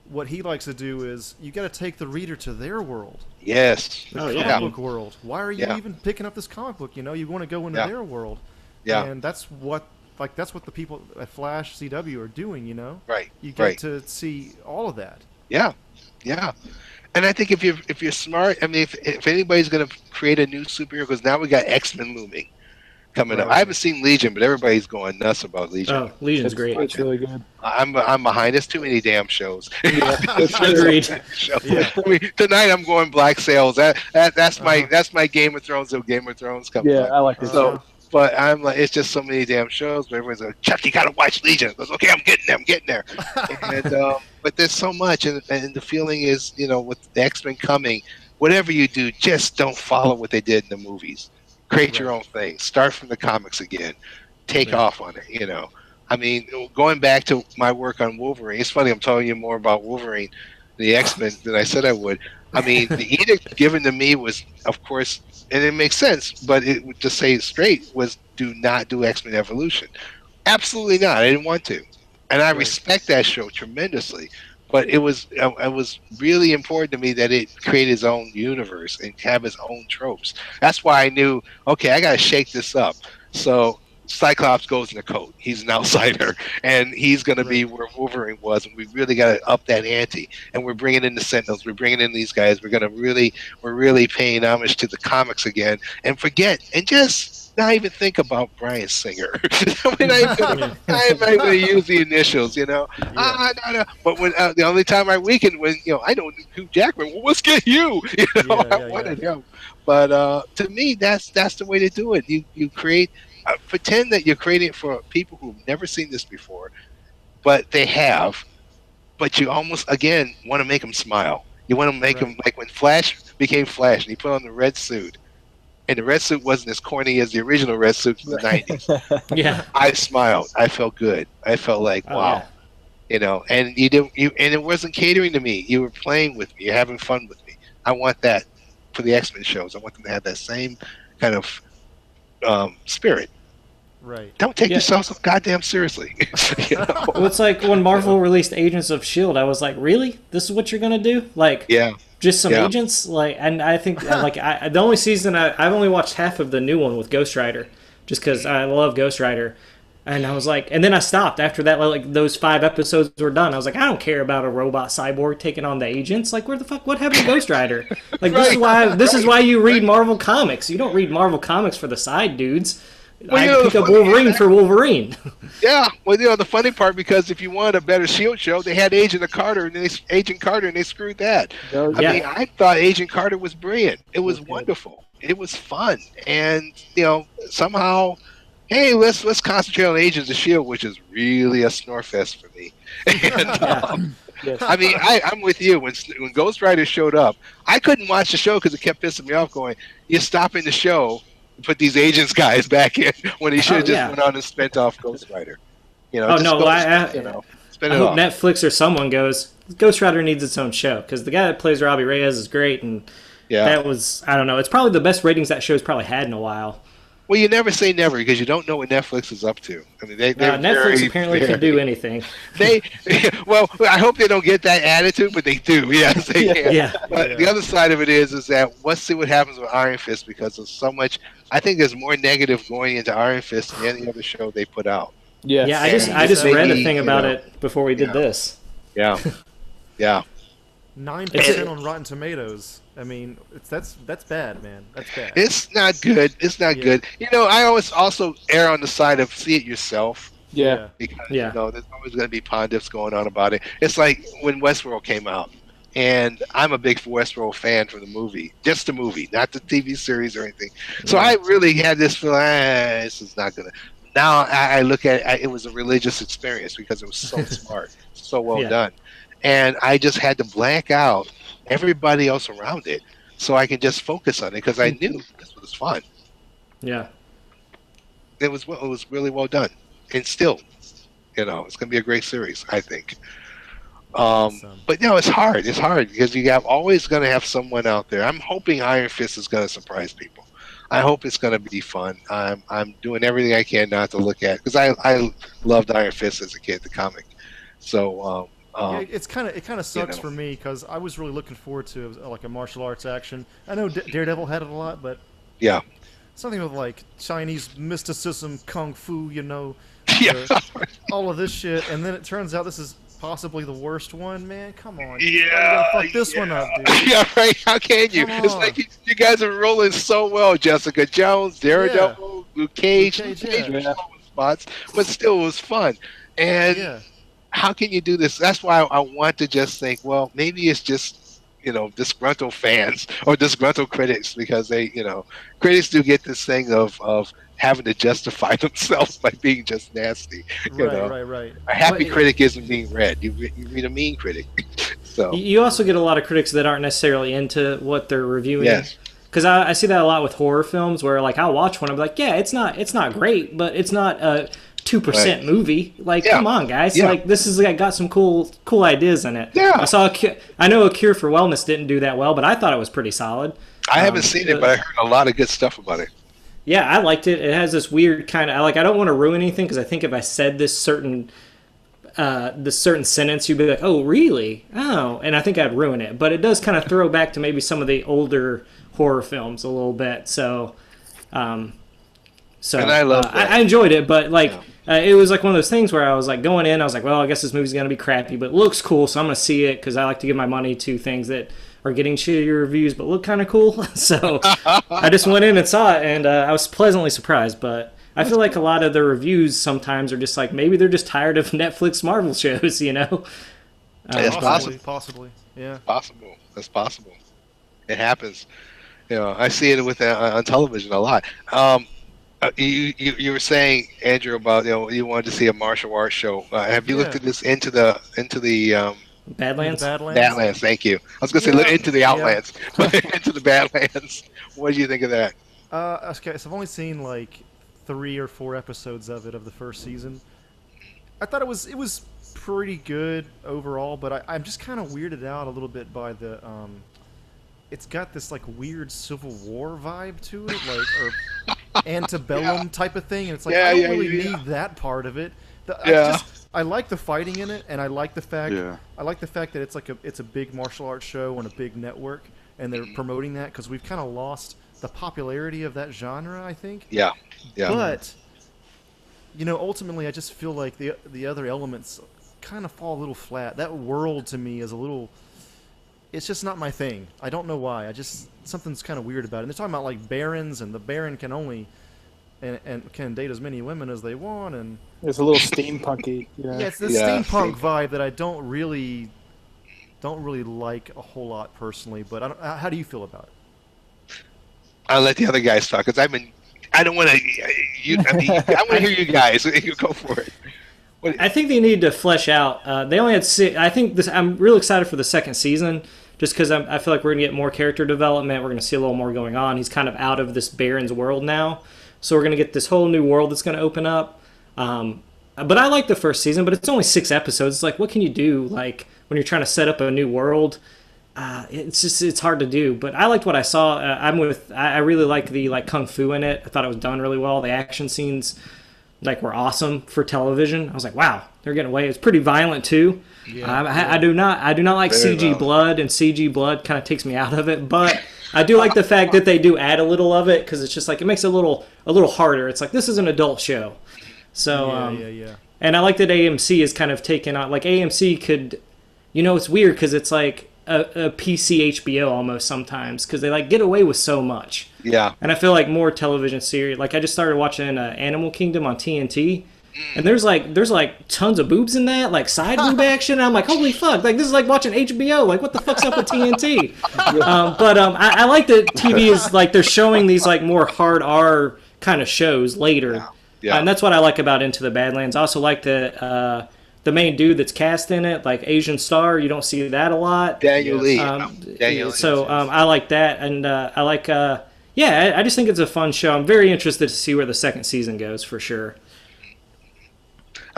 what he likes to do is you got to take the reader to their world,
Yes.
the
Oh,
comic
yeah.
book world. Why are you
Yeah.
even picking up this comic book? You know, you want to go into
Yeah.
their world,
Yeah.
and that's what. Like that's what the people at Flash CW are doing, you know.
Right.
You get
Right.
to see all of that.
Yeah, yeah. And I think if you're if you're smart, I mean, if if anybody's gonna create a new superhero, because now we got X Men looming coming up. I haven't seen Legion, but everybody's going nuts about Legion.
Oh, Legion's great.
It's really good.
I'm I'm behind. There's too many damn shows.
Agreed.
Shows.
Yeah.
I mean, tonight I'm going Black Sails. That, that that's my
Uh-huh.
that's my Game of Thrones. So Game of Thrones comes.
Yeah,
on.
I like it.
So, but I'm like, it's just so many damn shows. But everyone's like, Chuck, you gotta watch Legion. I goes, okay, I'm getting there, I'm getting there. and um, but there's so much, and, and the feeling is, you know, with the X Men coming, whatever you do, just don't follow what they did in the movies. Create your own thing. Start from the comics again. Take
Yeah.
off on it. You know, I mean, going back to my work on Wolverine. It's funny. I'm telling you more about Wolverine, the X Men, than I said I would. I mean, the edict given to me was, of course, and it makes sense, but it to say it straight was do not do X Men Evolution. Absolutely not. I didn't want to, and I respect that show tremendously. But it was uh, it was really important to me that it create its own universe and have its own tropes. That's why I knew, okay, I got to shake this up. So Cyclops goes in the coat. He's an outsider, and he's going to be where Wolverine was. And we really got to up that ante. And we're bringing in the Sentinels. We're bringing in these guys. We're going to really, we're really paying homage to the comics again, and forget and just not even think about Bryan Singer. Even gonna, I'm not going to use the initials. You know, ah, no, no. But when uh, the only time I weakened when you know I don't know Hugh Jackman. Well, let's get you. You know,
Yeah,
I
yeah,
wanted him. But uh, to me, that's that's the way to do it. You you create uh, pretend that you're creating it for people who've never seen this before, but they have. But you almost again want to make them smile. You want to make
Right.
them like when Flash became Flash and he put on the red suit, and the red suit wasn't as corny as the original red suit in the '90s.
Yeah.
I smiled. I felt good. I felt like
Oh,
wow
yeah.
you know and you didn't you and it wasn't catering to me you were playing with me you're having fun with me i want that for the x-men shows i want them to have that same kind of um, spirit
Right.
don't take
Yeah.
yourself so goddamn seriously you know?
Well, it's like when Marvel released Agents of Shield. I was like, really? This is what you're gonna do? Like,
yeah
just some
Yeah.
agents? Like, and I think uh, like I, the only season I, I've only watched half of the new one with Ghost Rider, just because I love Ghost Rider. And I was like, and then I stopped after that. Like those five episodes were done. I was like, I don't care about a robot cyborg taking on the agents. Like, where the fuck? What happened to Ghost Rider? Like, this is why. This is why you read Marvel comics. You don't read Marvel comics for the side dudes.
Well,
I
you know,
pick up Wolverine for Wolverine.
Yeah, well, you know the funny part because if you wanted a better Shield show, they had Agent Carter and they Agent Carter and they screwed that.
No,
I mean, I thought Agent Carter was brilliant. It was
Okay.
wonderful. It was fun, and you know somehow, hey, let's let's concentrate on Agents of Shield, which is really a snore fest for me. And, um,
yes.
I mean, I, I'm with you. When when Ghost Rider showed up, I couldn't watch the show because it kept pissing me off. Going, you're stopping the show, to put these agents guys back in when he should have
Oh,
just
yeah.
went on and spent off Ghost Rider. You know,
Oh, no,
go-
I- I-
you know, spend
I
it
hope
off.
Netflix or someone goes. Ghost Rider needs its own show because the guy that plays Robbie Reyes is great, and
yeah.
that was I don't know. It's probably the best ratings that show's probably had in a while.
Well, you never say never because you don't know what Netflix is up to. I mean, they they're
Uh, Netflix
very,
apparently
very-
can do anything.
They well, I hope they don't get that attitude, but they do. Yes, they can.
Yeah,
But the other side of it is, is that let's see what happens with Iron Fist because there's so much. I think there's more negative going into Iron Fist than any other show they put out.
Yeah,
yeah. I just I
And
just
maybe,
read a thing
you
about
know,
it before we did
yeah.
this.
Yeah, yeah.
Nine
It's-
percent on Rotten Tomatoes. I mean, it's that's that's bad, man. That's bad.
It's not good. It's not
Yeah.
good. You know, I always also err on the side of see it yourself.
yeah.
because
Yeah.
you know there's always going to be pundits going on about it. It's like when Westworld came out, and I'm a big Westworld fan from the movie, just the movie, not the TV series or anything. So I really had this feeling, ah, this is not going to. Now I, I look at it, it was a religious experience because it was so smart, so well
Yeah.
done, and I just had to blank out everybody else around it so I could just focus on it because I knew this was fun.
Yeah,
It was well- it was really well done, and still, you know, it's going to be a great series, I think. Um,
Awesome.
but no, it's hard. It's hard because you have always going to have someone out there. I'm hoping Iron Fist is going to surprise people. I hope it's going to be fun. I'm I'm doing everything I can not to look at because I I loved Iron Fist as a kid, the comic. So um, um,
Yeah, it's kind of it kind of sucks
know.
for me because I was really looking forward to uh, like a martial arts action. I know D- Daredevil had it a lot, but
yeah,
something with like Chinese mysticism, kung fu, you know,
yeah,
all of this shit, and then it turns out this is possibly the worst one. Man, come on,
Yeah,
fuck this one up, dude.
yeah, right. How can you?
Come
It's
on.
like you, you guys are rolling so well. Jessica Jones, Daredevil, Luke Cage,
Luke Cage, yeah.
was slow in spots, but still it was fun. And
Yeah,
how can you do this? That's why I want to just think, well, maybe it's just you know disgruntled fans or disgruntled critics because they, you know, critics do get this thing of of having to justify themselves by being just nasty. You
right,
know,
right, right.
a happy
Well,
critic isn't being read. You you read a mean critic. so
You- also get a lot of critics that aren't necessarily into what they're reviewing.
yes,
Because I, I see that a lot with horror films, where like I'll watch one, I'm like, yeah, it's not, it's not great, but it's not a two percent movie. Like,
Yeah.
come on, guys,
Yeah.
like this is like, got some cool, cool ideas in it.
Yeah.
I saw, a, Cu- I know a Cure for Wellness didn't do that well, but I thought it was pretty solid.
I haven't
Um,
seen it, but I heard a lot of good stuff about it.
Yeah, I liked it. It has this weird kind of like I don't want to ruin anything because I think if I said this certain uh, this certain sentence, you'd be like, "Oh, really? Oh," and I think I'd ruin it. But it does kind of throw back to maybe some of the older horror films a little bit. So, um, so
And I love
uh. I, I enjoyed it, but like. Uh, it was like one of those things where I was like going in, I was like, well, I guess this movie's gonna be crappy, but it looks cool, so I'm gonna see it because I like to give my money to things that are getting shittier reviews but look kind of cool. so I just went in and saw it, and uh, I was pleasantly surprised. But I feel like a lot of the reviews sometimes are just like maybe they're just tired of Netflix Marvel shows, you know? Uh,
It's
possibly,
possible.
possibly. Yeah.
possible. That's possible. It happens. You know, I see it with uh, on television a lot. Um, uh, you, you you were saying Andrew about you know you wanted to see a martial arts show. Uh, have you looked at this into the into the um,
Badlands.
Badlands.
Badlands? Thank you. I was gonna say
Yeah.
look into the
Yeah.
Outlands, but into the Badlands. What do you think of that?
Uh, okay, so I've only seen like three or four episodes of it of the first season. I thought it was it was pretty good overall, but I, I'm just kind of weirded out a little bit by the um, it's got this like weird Civil War vibe to it, like or antebellum type of thing, and it's like
Yeah,
I don't
yeah,
really
yeah.
need that part of it. The,
Yeah.
I just I like the fighting in it, and I like the fact
Yeah.
I like the fact that it's like a it's a big martial arts show on a big network, and they're promoting that because we've kind of lost the popularity of that genre. I think,
Yeah, yeah.
but you know, ultimately, I just feel like the the other elements kind of fall a little flat. That world to me is a little. It's just not my thing. I don't know why. I just something's kind of weird about it. And they're talking about like barons, and the baron can only and, and can date as many women as they want, and
It's a little steampunky. You know?
yeah, it's this
Yeah.
steampunk vibe that I don't really don't really like a whole lot personally. But I don't, uh, how do you feel about it?
I'll let the other guys talk because I'm in. I don't want to. You, I mean, I want to hear you guys. You go for it.
I think they need to flesh out. Uh, they only had six. I think this. I'm real excited for the second season, just because I feel like we're gonna get more character development. We're gonna see a little more going on. He's kind of out of this Baron's world now, so we're gonna get this whole new world that's gonna open up. Um, but I like the first season, but it's only six episodes. It's like, what can you do? Like when you're trying to set up a new world, uh, it's just it's hard to do. But I liked what I saw. Uh, I'm with. I, I really like the like kung fu in it. I thought it was done really well. The action scenes like were awesome for television. I was like, wow, they're getting away. It's pretty violent too.
Yeah,
Um, I, I do not I do not like
Very
CG
violent.
blood and CG blood kind of takes me out of it, but I do like the fact that they do add a little of it because it's just like it makes it a little a little harder. It's like this is an adult show, so
yeah,
um,
yeah, yeah.
and I like that AMC is kind of taken on like AMC could, you know, it's weird because it's like a, a PC HBO almost sometimes because they like get away with so much.
Yeah.
And I feel like more television series. Like I just started watching uh, Animal Kingdom on TNT, and there's like there's like tons of boobs in that, like side boob action. And I'm like, holy fuck! Like this is like watching HBO. Like what the fuck's up with TNT? um, but um, I, I like that TV is like they're showing these like more hard R kind of shows later,
Yeah.
and that's what I like about Into the Badlands. I also like the uh, the main dude that's cast in it, like Asian star. You don't see that a lot.
Daniel Lee.
Um,
Daniel Lee.
so um, I like that, and uh, I like, uh, yeah, I, I just think it's a fun show. I'm very interested to see where the second season goes for sure.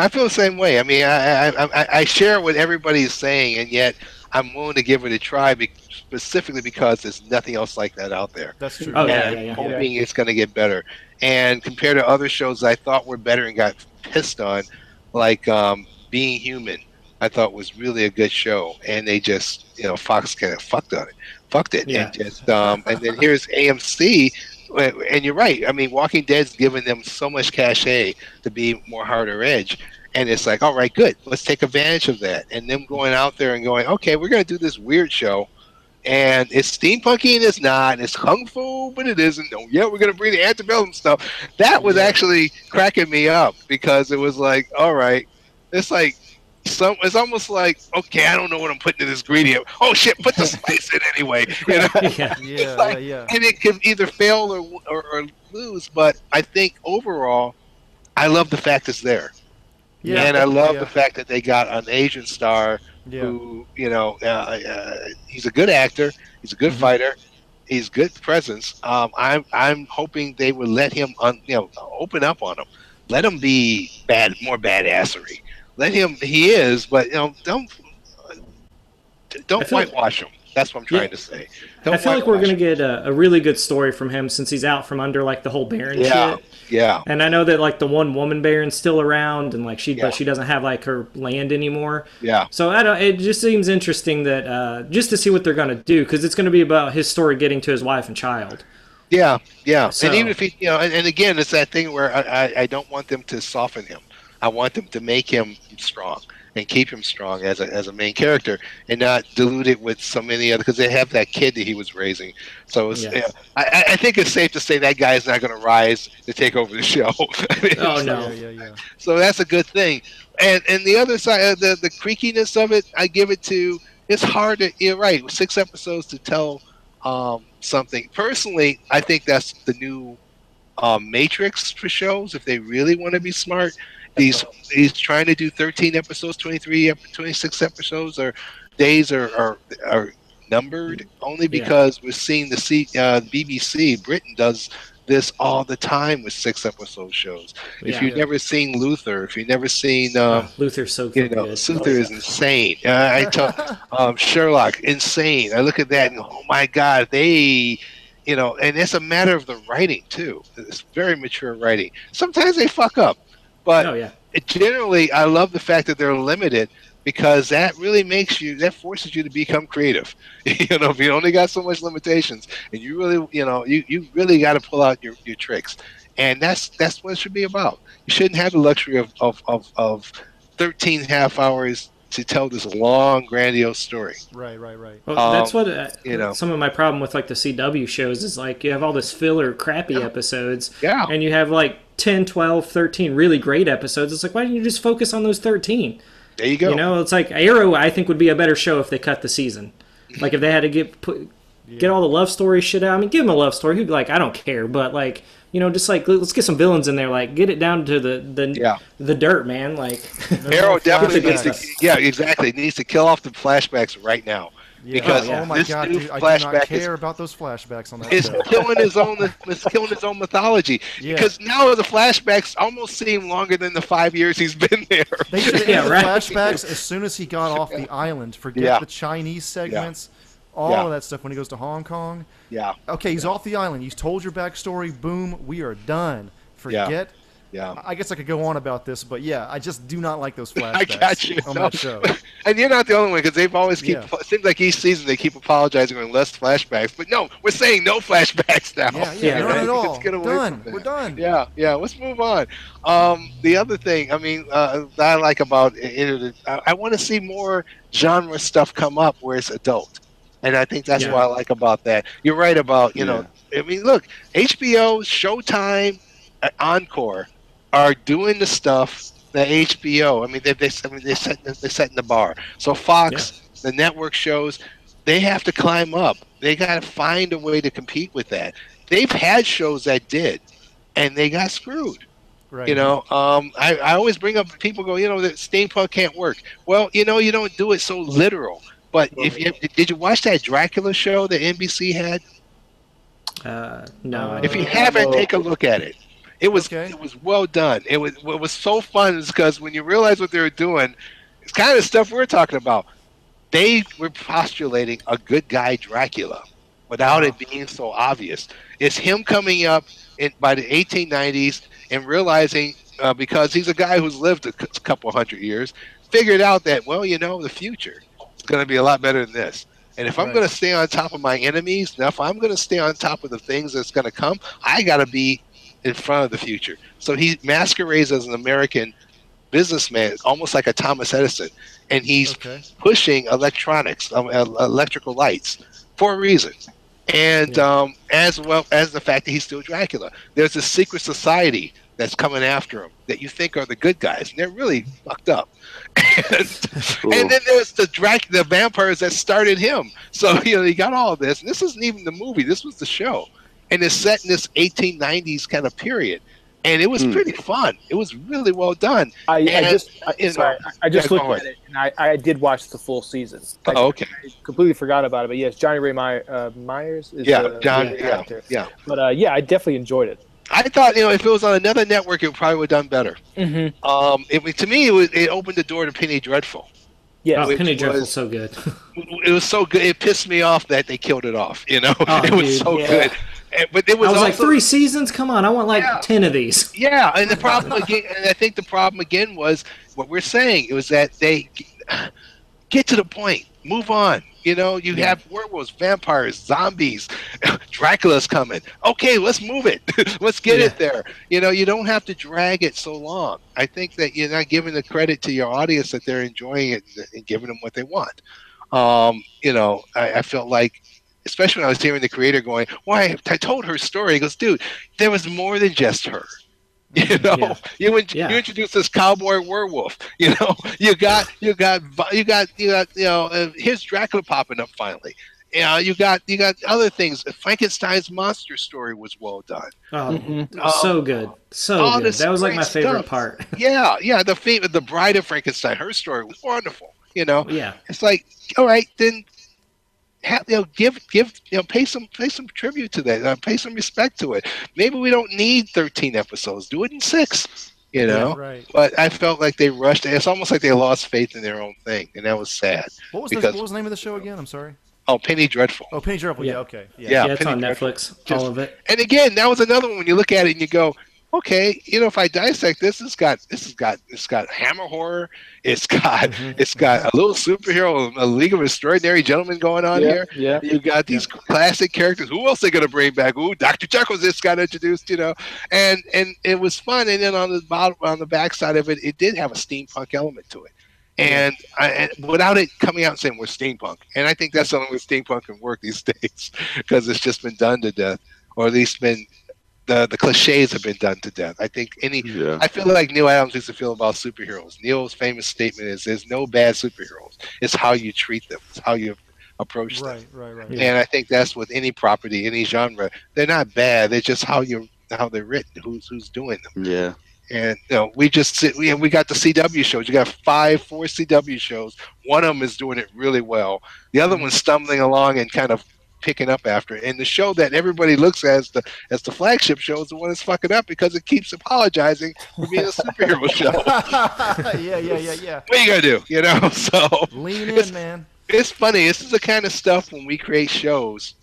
I feel the same way. I mean, I, I, I, I share what everybody's saying, and yet I'm willing to give it a try, be, specifically because there's nothing else like that out there.
That's true.
Oh, yeah,
and
yeah, yeah.
hoping it's going to get better. And compared to other shows I thought were better and got pissed on, like um, Being Human, I thought was really a good show, and they just, you know, Fox kind of fucked on it, fucked it,
Yeah.
and just, um, and then here's AMC. And you're right. I mean, Walking Dead's given them so much cachet to be more harder edge. And it's like, all right, good. Let's take advantage of that. And them going out there and going, okay, we're going to do this weird show and it's steampunky and it's not, and it's kung fu, but it isn't. Oh, yeah, we're gonna bring the antebellum stuff. That was actually cracking me up because it was like, all right, it's like some. It's almost like, okay, I don't know what I'm putting in this ingredient. Oh shit, put the spice in anyway. You know,
yeah,
Yeah,
like-
yeah, yeah.
and it could either fail or, or or lose. But I think overall, I love the fact it's there,
Yeah,
and I love
yeah,
the fact that they got an Asian star
yeah.
who you know uh, uh, he's a good actor he's a good
Mhm.
fighter he's good presence um, i'm i'm hoping they would let him un, you know open up on him let him be bad more badassery let him he is but you know don't don't
feel like-
whitewash him that's what i'm trying
Yeah.
to say
I
Don't
feel like we're gonna
him.
get a, a really good story from him since he's out from under like the whole Baron
Yeah.
shit.
yeah
And I know that like the one woman Baron's still around, and like she
Yeah.
but she doesn't have like her land anymore.
yeah
So I don't. It just seems interesting that uh, just to see what they're gonna do because it's gonna be about his story getting to his wife and child.
Yeah, yeah.
So-
and even if he, you know, and, and again, it's that thing where I, I, I don't want them to soften him. I want them to make him strong and keep him strong as a, as a main character and not dilute it with so many other because they have that kid that he was raising. So it's,
Yeah.
yeah, I, I- I think it's safe to say that guy is not going to rise to take over the show.
Oh no.
Yeah, yeah, yeah.
So that's a good thing. And and the other side, uh, the the creakiness of it, I give it to. It's hard to. You're right. Six episodes to tell um, something. Personally, I think that's the new um, Matrix for shows. If they really want to be smart, these he's trying to do 13 episodes, 23, 26 episodes, or days are are, are numbered only
Yeah.
because we're seeing the C, uh, BBC Britain does this all the time with six episode shows. If you've never seen Luther, if you've never seen, um,
Oh, Luther's so
you
good.
know, Luther is insane. Uh, I tell um, Sherlock, insane. I look at that and oh my god, they, you know, and it's a matter of the writing too. It's very mature writing. Sometimes they fuck up, but
Oh yeah.
it generally, I love the fact that they're limited because that really makes you, that forces you to become creative. you know, if you only got so much limitations, and you really, you know, you, you really got to pull out your, your tricks. and that's that's what it should be about. You shouldn't have the luxury of of of, of 13 half hours to tell this long, grandiose story.
Right, right, right.
Well,
Um,
that's what uh,
you know.
some of my problem with like the CW shows is like you have all this filler crappy episodes
Yeah.
and you have like 10, 12, 13 really great episodes. It's like why didn't you just focus on those 13?
There you go.
You know, it's like Arrow I think would be a better show if they cut the season. Like if they had to get put get all the love story shit out. I mean, give them a love story. Who'd be like, I don't care, but like, you know, just like let's get some villains in there. Like, get it down to the the
Yeah.
the dirt, man. Like,
Arrow definitely needs to. Yeah, exactly. It needs to kill off the flashbacks right now.
Yeah.
Because
oh, oh my
this
god,
new
dude, I do not
flashback is-
care about those flashbacks on that
It's
show.
killing his own. It's killing his own mythology.
Yeah.
Because now the flashbacks almost seem longer than the five years he's been there.
They should have
Yeah,
ended
right.
the flashbacks as soon as he got off the island. Forget
Yeah.
the Chinese segments, all
Yeah.
of that stuff when he goes to Hong Kong.
Yeah,
Okay, he's off the island. He's told your backstory. Boom, we are done. Forget.
yeah.
I guess I could go on about this, but yeah, I just do not like those flashbacks
I got you.
on
No.
that show.
And you're not the only one because they've always keep.
Yeah.
It seems like each season they keep apologizing on less flashbacks. But no, we're saying no flashbacks now.
Yeah,
Yeah,
yeah, none
right.
at all.
Let's get away
Done.
from
We're done.
Yeah, yeah. Let's move on. Um, the other thing, I mean, uh, that I like about it, I, I want to see more genre stuff come up where it's adult, and I think that's
Yeah.
what I like about that. You're right about you know. I mean, look, HBO, Showtime, uh, Encore are doing the stuff that HBO. I mean, they they I mean, they set they setting the bar. So Fox, the network shows, they have to climb up. They got to find a way to compete with that. They've had shows that did, and they got screwed.
Right.
You know, um, I, I always bring up people go, you know, that steampunk can't work. Well, you know, you don't do it so literal. But if you did you watch that Dracula show that NBC had?
uh, no,
If you
don't.
haven't, take a look at it. It was
Okay.
it was well done. It was what was so fun is because when you realize what they were doing, it's kind of stuff we're talking about. They were postulating a good guy Dracula without it being so obvious. It's him coming up in by the 1890s and realizing uh, because he's a guy who's lived a c- couple hundred years, figured out that well, you know, the future is going to be a lot better than this. And if I'm
Right.
going to stay on top of my enemies, now if I'm going to stay on top of the things that's going to come, I got to be in front of the future. So he masquerades as an American businessman, almost like a Thomas Edison, and he's
Okay.
pushing electronics, um, electrical lights, for a reason. And um, as well as the fact that he's still Dracula, there's a secret society that's coming after him that you think are the good guys, and they're really fucked up. And, and then there's the Drac, the vampires that started him. So you know you got all of this, and this isn't even the movie. This was the show, and it's set in this 1890s kind of period, and it was
Hmm.
pretty fun. It was really well done.
I, I just I,
you know,
sorry, I just
yeah,
looked at it and I, I did watch the full season. I,
Oh, okay.
I completely forgot about it, but yes, Johnny Ray My, uh, Meyers is
Yeah,
the,
John.
the
Yeah, yeah.
But uh, yeah, I definitely enjoyed it.
I thought you know if it was on another network, it probably would have done better.
Mm-hmm.
Um, it, to me, it, was, it opened the door to Penny Dreadful.
Yeah,
Oh, Penny Dreadful's
was-
so good.
It was so good. It pissed me off that they killed it off. You know,
Oh,
it was
dude,
so
yeah.
good. And- But it was,
I was
also,
like three seasons. Come on, I want like
Yeah.
ten of these.
Yeah, and the problem again, and I think the problem again was what we're saying. It was that they get to the point, move on. You know, you
Yeah.
have werewolves, vampires, zombies, Dracula's coming. Okay, let's move it. let's get
Yeah.
it there. You know, you don't have to drag it so long. I think that you're not giving the credit to your audience that they're enjoying it and giving them what they want. Um, you know, I, I felt like especially when I was hearing the creator going, "Why? I told her story." He goes, "Dude, there was more than just her." You know,
Yeah.
you in,
Yeah.
you introduced this cowboy werewolf. You know, you got you got you got you got you know. Uh, here's Dracula popping up finally. You know, you got you got other things. Frankenstein's monster story was well done.
Oh,
Mhm.
Um,
so good, so
all
good. That was like my favorite
stuff.
part.
Yeah, yeah. The fa- the Bride of Frankenstein, her story was wonderful. You know,
yeah,
it's like all right then have, you know give give you know pay some pay some tribute to that uh, pay some respect to it maybe we don't need 13 episodes do it in six you know
Right.
but i felt like they rushed it's almost like they lost faith in their own thing and that was sad
What was the what was the name of the show again? I'm sorry.
oh penny dreadful
Oh, Penny Dreadful.
Yeah.
Yeah. Okay.
Yeah.
yeah, it's
Penny
on
Dreadful.
Netflix.
Just-
all of it.
and again that was another one when you look at it and you go okay, you know, if I dissect this, it's got this has got it's got hammer horror, it's got mm-hmm. it's got a little superhero, a League of Extraordinary Gentlemen going on
yeah,
here.
yeah.
You got these classic characters. Who else they gonna bring back? Ooh, Doctor Jekyll's just got introduced, you know, and and it was fun. And then on the bottom, on the backside of it, it did have a steampunk element to it, and, I, and without it coming out and saying we're steampunk. And I think that's the only way steampunk can work these days because it's just been done to death, or at least been the the cliches have been done to death. I think any
Yeah.
I feel like Neal Adams used to feel about superheroes. Neal's famous statement is there's no bad superheroes. It's how you treat them. It's how you approach them.
Right, right, right.
Yeah.
And I think that's with any property, any genre. They're not bad. They're just how you how they're written. Who's who's doing them.
Yeah.
And you know, we just sit. We we got the CW shows. You got five, four CW shows. One of them is doing it really well. The other mm-hmm. one's stumbling along and kind of picking up after it. And the show that everybody looks at as the as the flagship show is the one that's fucking up because it keeps apologizing for being a superhero show.
yeah, yeah, yeah, yeah.
What are you gonna do? You know, so
Lean in, man.
it's funny. This is the kind of stuff when we create shows.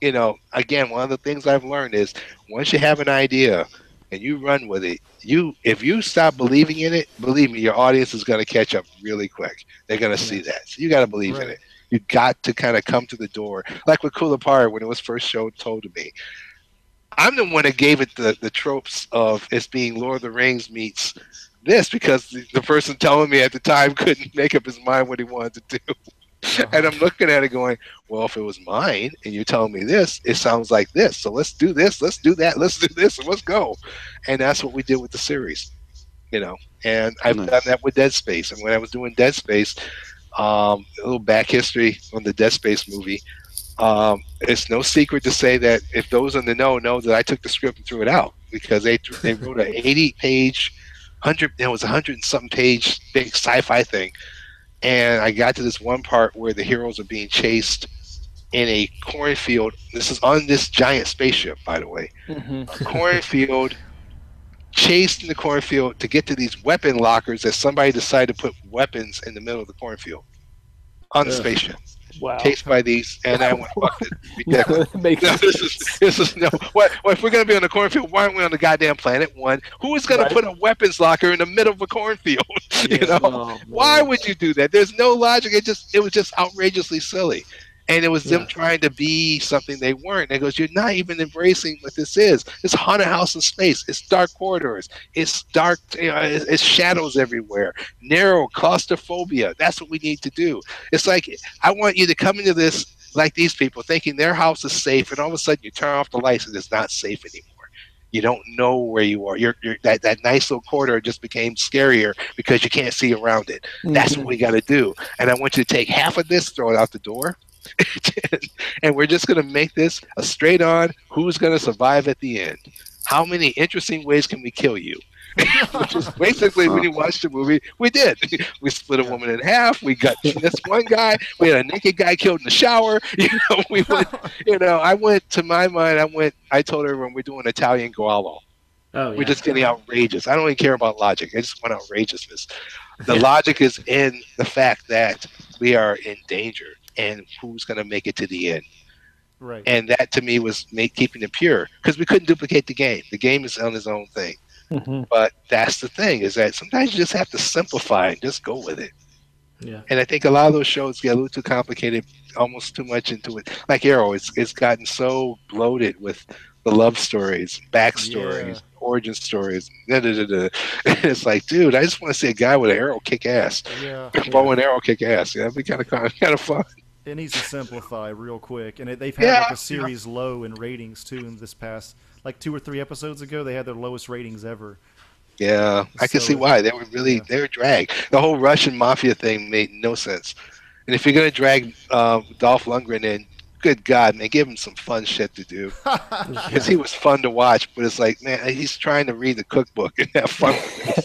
You know, again, one of the things I've learned is once you have an idea and you run with it, you if you stop believing in it, believe me, your audience is going to catch up really quick. They're going to see that. So you got to believe in it. You got to kind of come to the door, like with Kulipari when it was first showed told to me. I'm the one that gave it the the tropes of it's being Lord of the Rings meets this because the, the person telling me at the time couldn't make up his mind what he wanted to do. Oh. and I'm looking at it going, well, if it was mine and you're telling me this, it sounds like this. So let's do this, let's do that, let's do this, and let's go. And that's what we did with the series, you know. And I've
Nice.
done that with Dead Space. And when I was doing Dead Space, um, a little back history on the Dead Space movie. Um, it's no secret to say that if those in the know know that I took the script and threw it out because they they wrote an 80 page, hundred it was a hundred and something page big sci-fi thing, and I got to this one part where the heroes are being chased in a cornfield. This is on this giant spaceship, by the way.
hmm
A cornfield, chased in the cornfield to get to these weapon lockers that somebody decided to put weapons in the middle of the cornfield on the
Ugh.
spaceship.
Wow.
Chased by these, and I went, fuck it, ridiculous. No, this is this is no. What, what if we're gonna be on the cornfield? Why aren't we on the goddamn planet? One, who is gonna put a weapons locker in the middle of a cornfield? you know,
Oh,
why
man.
would you do that? There's no logic. It just it was just outrageously silly. And it was them trying to be something they weren't. And it goes, You're not even embracing what this is. It's haunted house in space. It's dark corridors. It's dark, you know, it's, it's shadows everywhere. Narrow claustrophobia. That's what we need to do. It's like I want you to come into this like these people, thinking their house is safe, and all of a sudden you turn off the lights and it's not safe anymore. You don't know where you are. You're, you're that, that nice little corridor just became scarier because you can't see around it. That's
Mhm.
what we got to do. And I want you to take half of this, throw it out the door, and we're just going to make this a straight on who's going to survive at the end. How many interesting ways can we kill you? Which is basically when you watch the movie, we did. We split a woman in half. We got this one guy. We had a naked guy killed in the shower. You know, we went. You know, I went to my mind. I went. I told everyone we're doing Italian giallo.
Oh yeah.
We're just getting outrageous. I don't even care about logic. I just want outrageousness. The logic is in the fact that we are in danger and who's going to make it to the end.
Right.
And that to me was make, keeping it pure because we couldn't duplicate the game. The game is on its own thing.
Mhm.
But that's the thing is that sometimes you just have to simplify and just go with it.
yeah.
And I think a lot of those shows get a little too complicated, almost too much into it. Like Arrow, it's it's gotten so bloated with the love stories, backstories,
Yeah.
origin stories. Da, da, da, da. And it's like, dude, I just want to see a guy with an arrow kick ass,
Yeah.
bow and arrow kick ass. Yeah, that'd be kind of kind of fun.
It needs to simplify real quick, and it, they've had
Yeah,
like a series low in ratings too. In this past, like two or three episodes ago, they had their lowest ratings ever.
Yeah, I can see why they were really
yeah.
they were dragged. The whole Russian mafia thing made no sense. And if you're gonna drag uh, Dolph Lundgren in, good God, and they give him some fun shit to do. because he was fun to watch. But it's like, man, he's trying to read the cookbook and have fun. with it.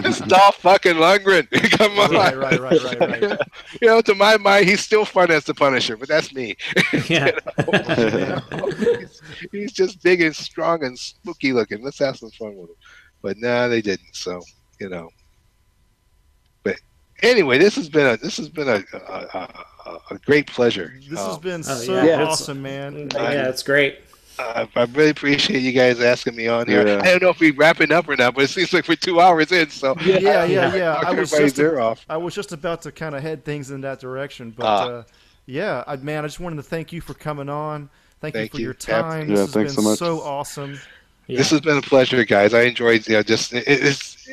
it's Dolph fucking Lundgren. Come on,
Right, right, right, right, right.
you know, to my mind, he's still fun as the Punisher, but that's me.
Yeah.
he's, he's just big and strong and spooky looking. Let's have some fun with him. But nah, they didn't. So you know. But anyway, this has been a this has been a a, a, a great pleasure.
This has
Um,
been
Oh,
so
yeah.
Yeah.
awesome, man.
yeah, it's great.
Uh, I really appreciate you guys asking me on here.
Yeah.
I don't know if we're wrapping up or not, but it seems like we're two hours in. So
Yeah, yeah, yeah.
Knock
I was
everybody's
just
ear off.
I was just about to kind of head things in that direction, but
Ah.
uh, yeah, I, man, I just wanted to thank you for coming on. Thank,
Thank
you for
you.
your time.
Yeah,
this has
thanks
been
so much.
so awesome.
Yeah.
This has been a pleasure, guys. I enjoyed, you know, just it, it's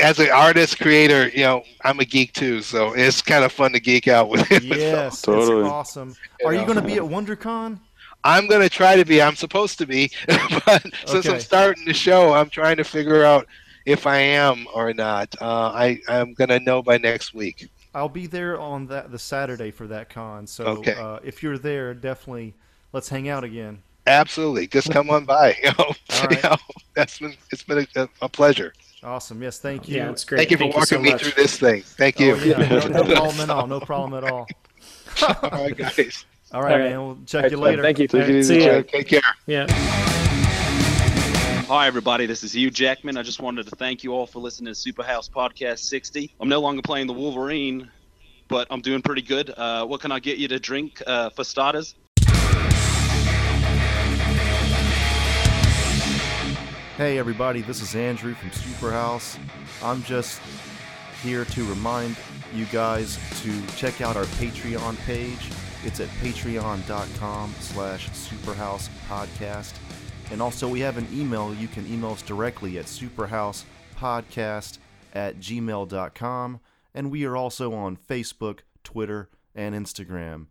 as an artist creator, you know, I'm a geek too, so it's kind of fun to geek out with it.
Yes,
Totally.
it's awesome. Are you
know.
going to be at WonderCon?
I'm gonna try to be. I'm supposed to be, but since I'm starting the show, I'm trying to figure out if I am or not. Uh, I I'm gonna know by next week.
I'll be there on that the Saturday for that con. So
Okay.
uh, if you're there, definitely let's hang out again.
Absolutely, just come on by. You know,
All right.
You know, that's been it's been a, a pleasure.
Awesome. Yes, thank you.
yeah, it's great.
Thank you for walking
so
me
much.
through this thing. Thank you.
Oh, yeah, no, no problem at all. No problem at all.
All right, guys.
All right,
All right.
man. We'll check
All
you later.
Thank you.
Take it easy,
See ya.
Jack.
Take care.
Yeah.
Hi, everybody. This is Hugh Jackman. I just wanted to thank you all for listening to Superhouse Podcast 60. I'm no longer playing the Wolverine, but I'm doing pretty good. Uh, what can I get you to drink uh, for starters?
Hey everybody, this is Andrew from Superhouse. I'm just here to remind you guys to check out our Patreon page. It's at patreon.com slash superhouse podcast. And also we have an email. You can email us directly at superhousepodcast at gmail.com. And we are also on Facebook, Twitter, and Instagram.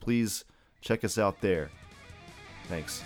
Please check us out there. Thanks.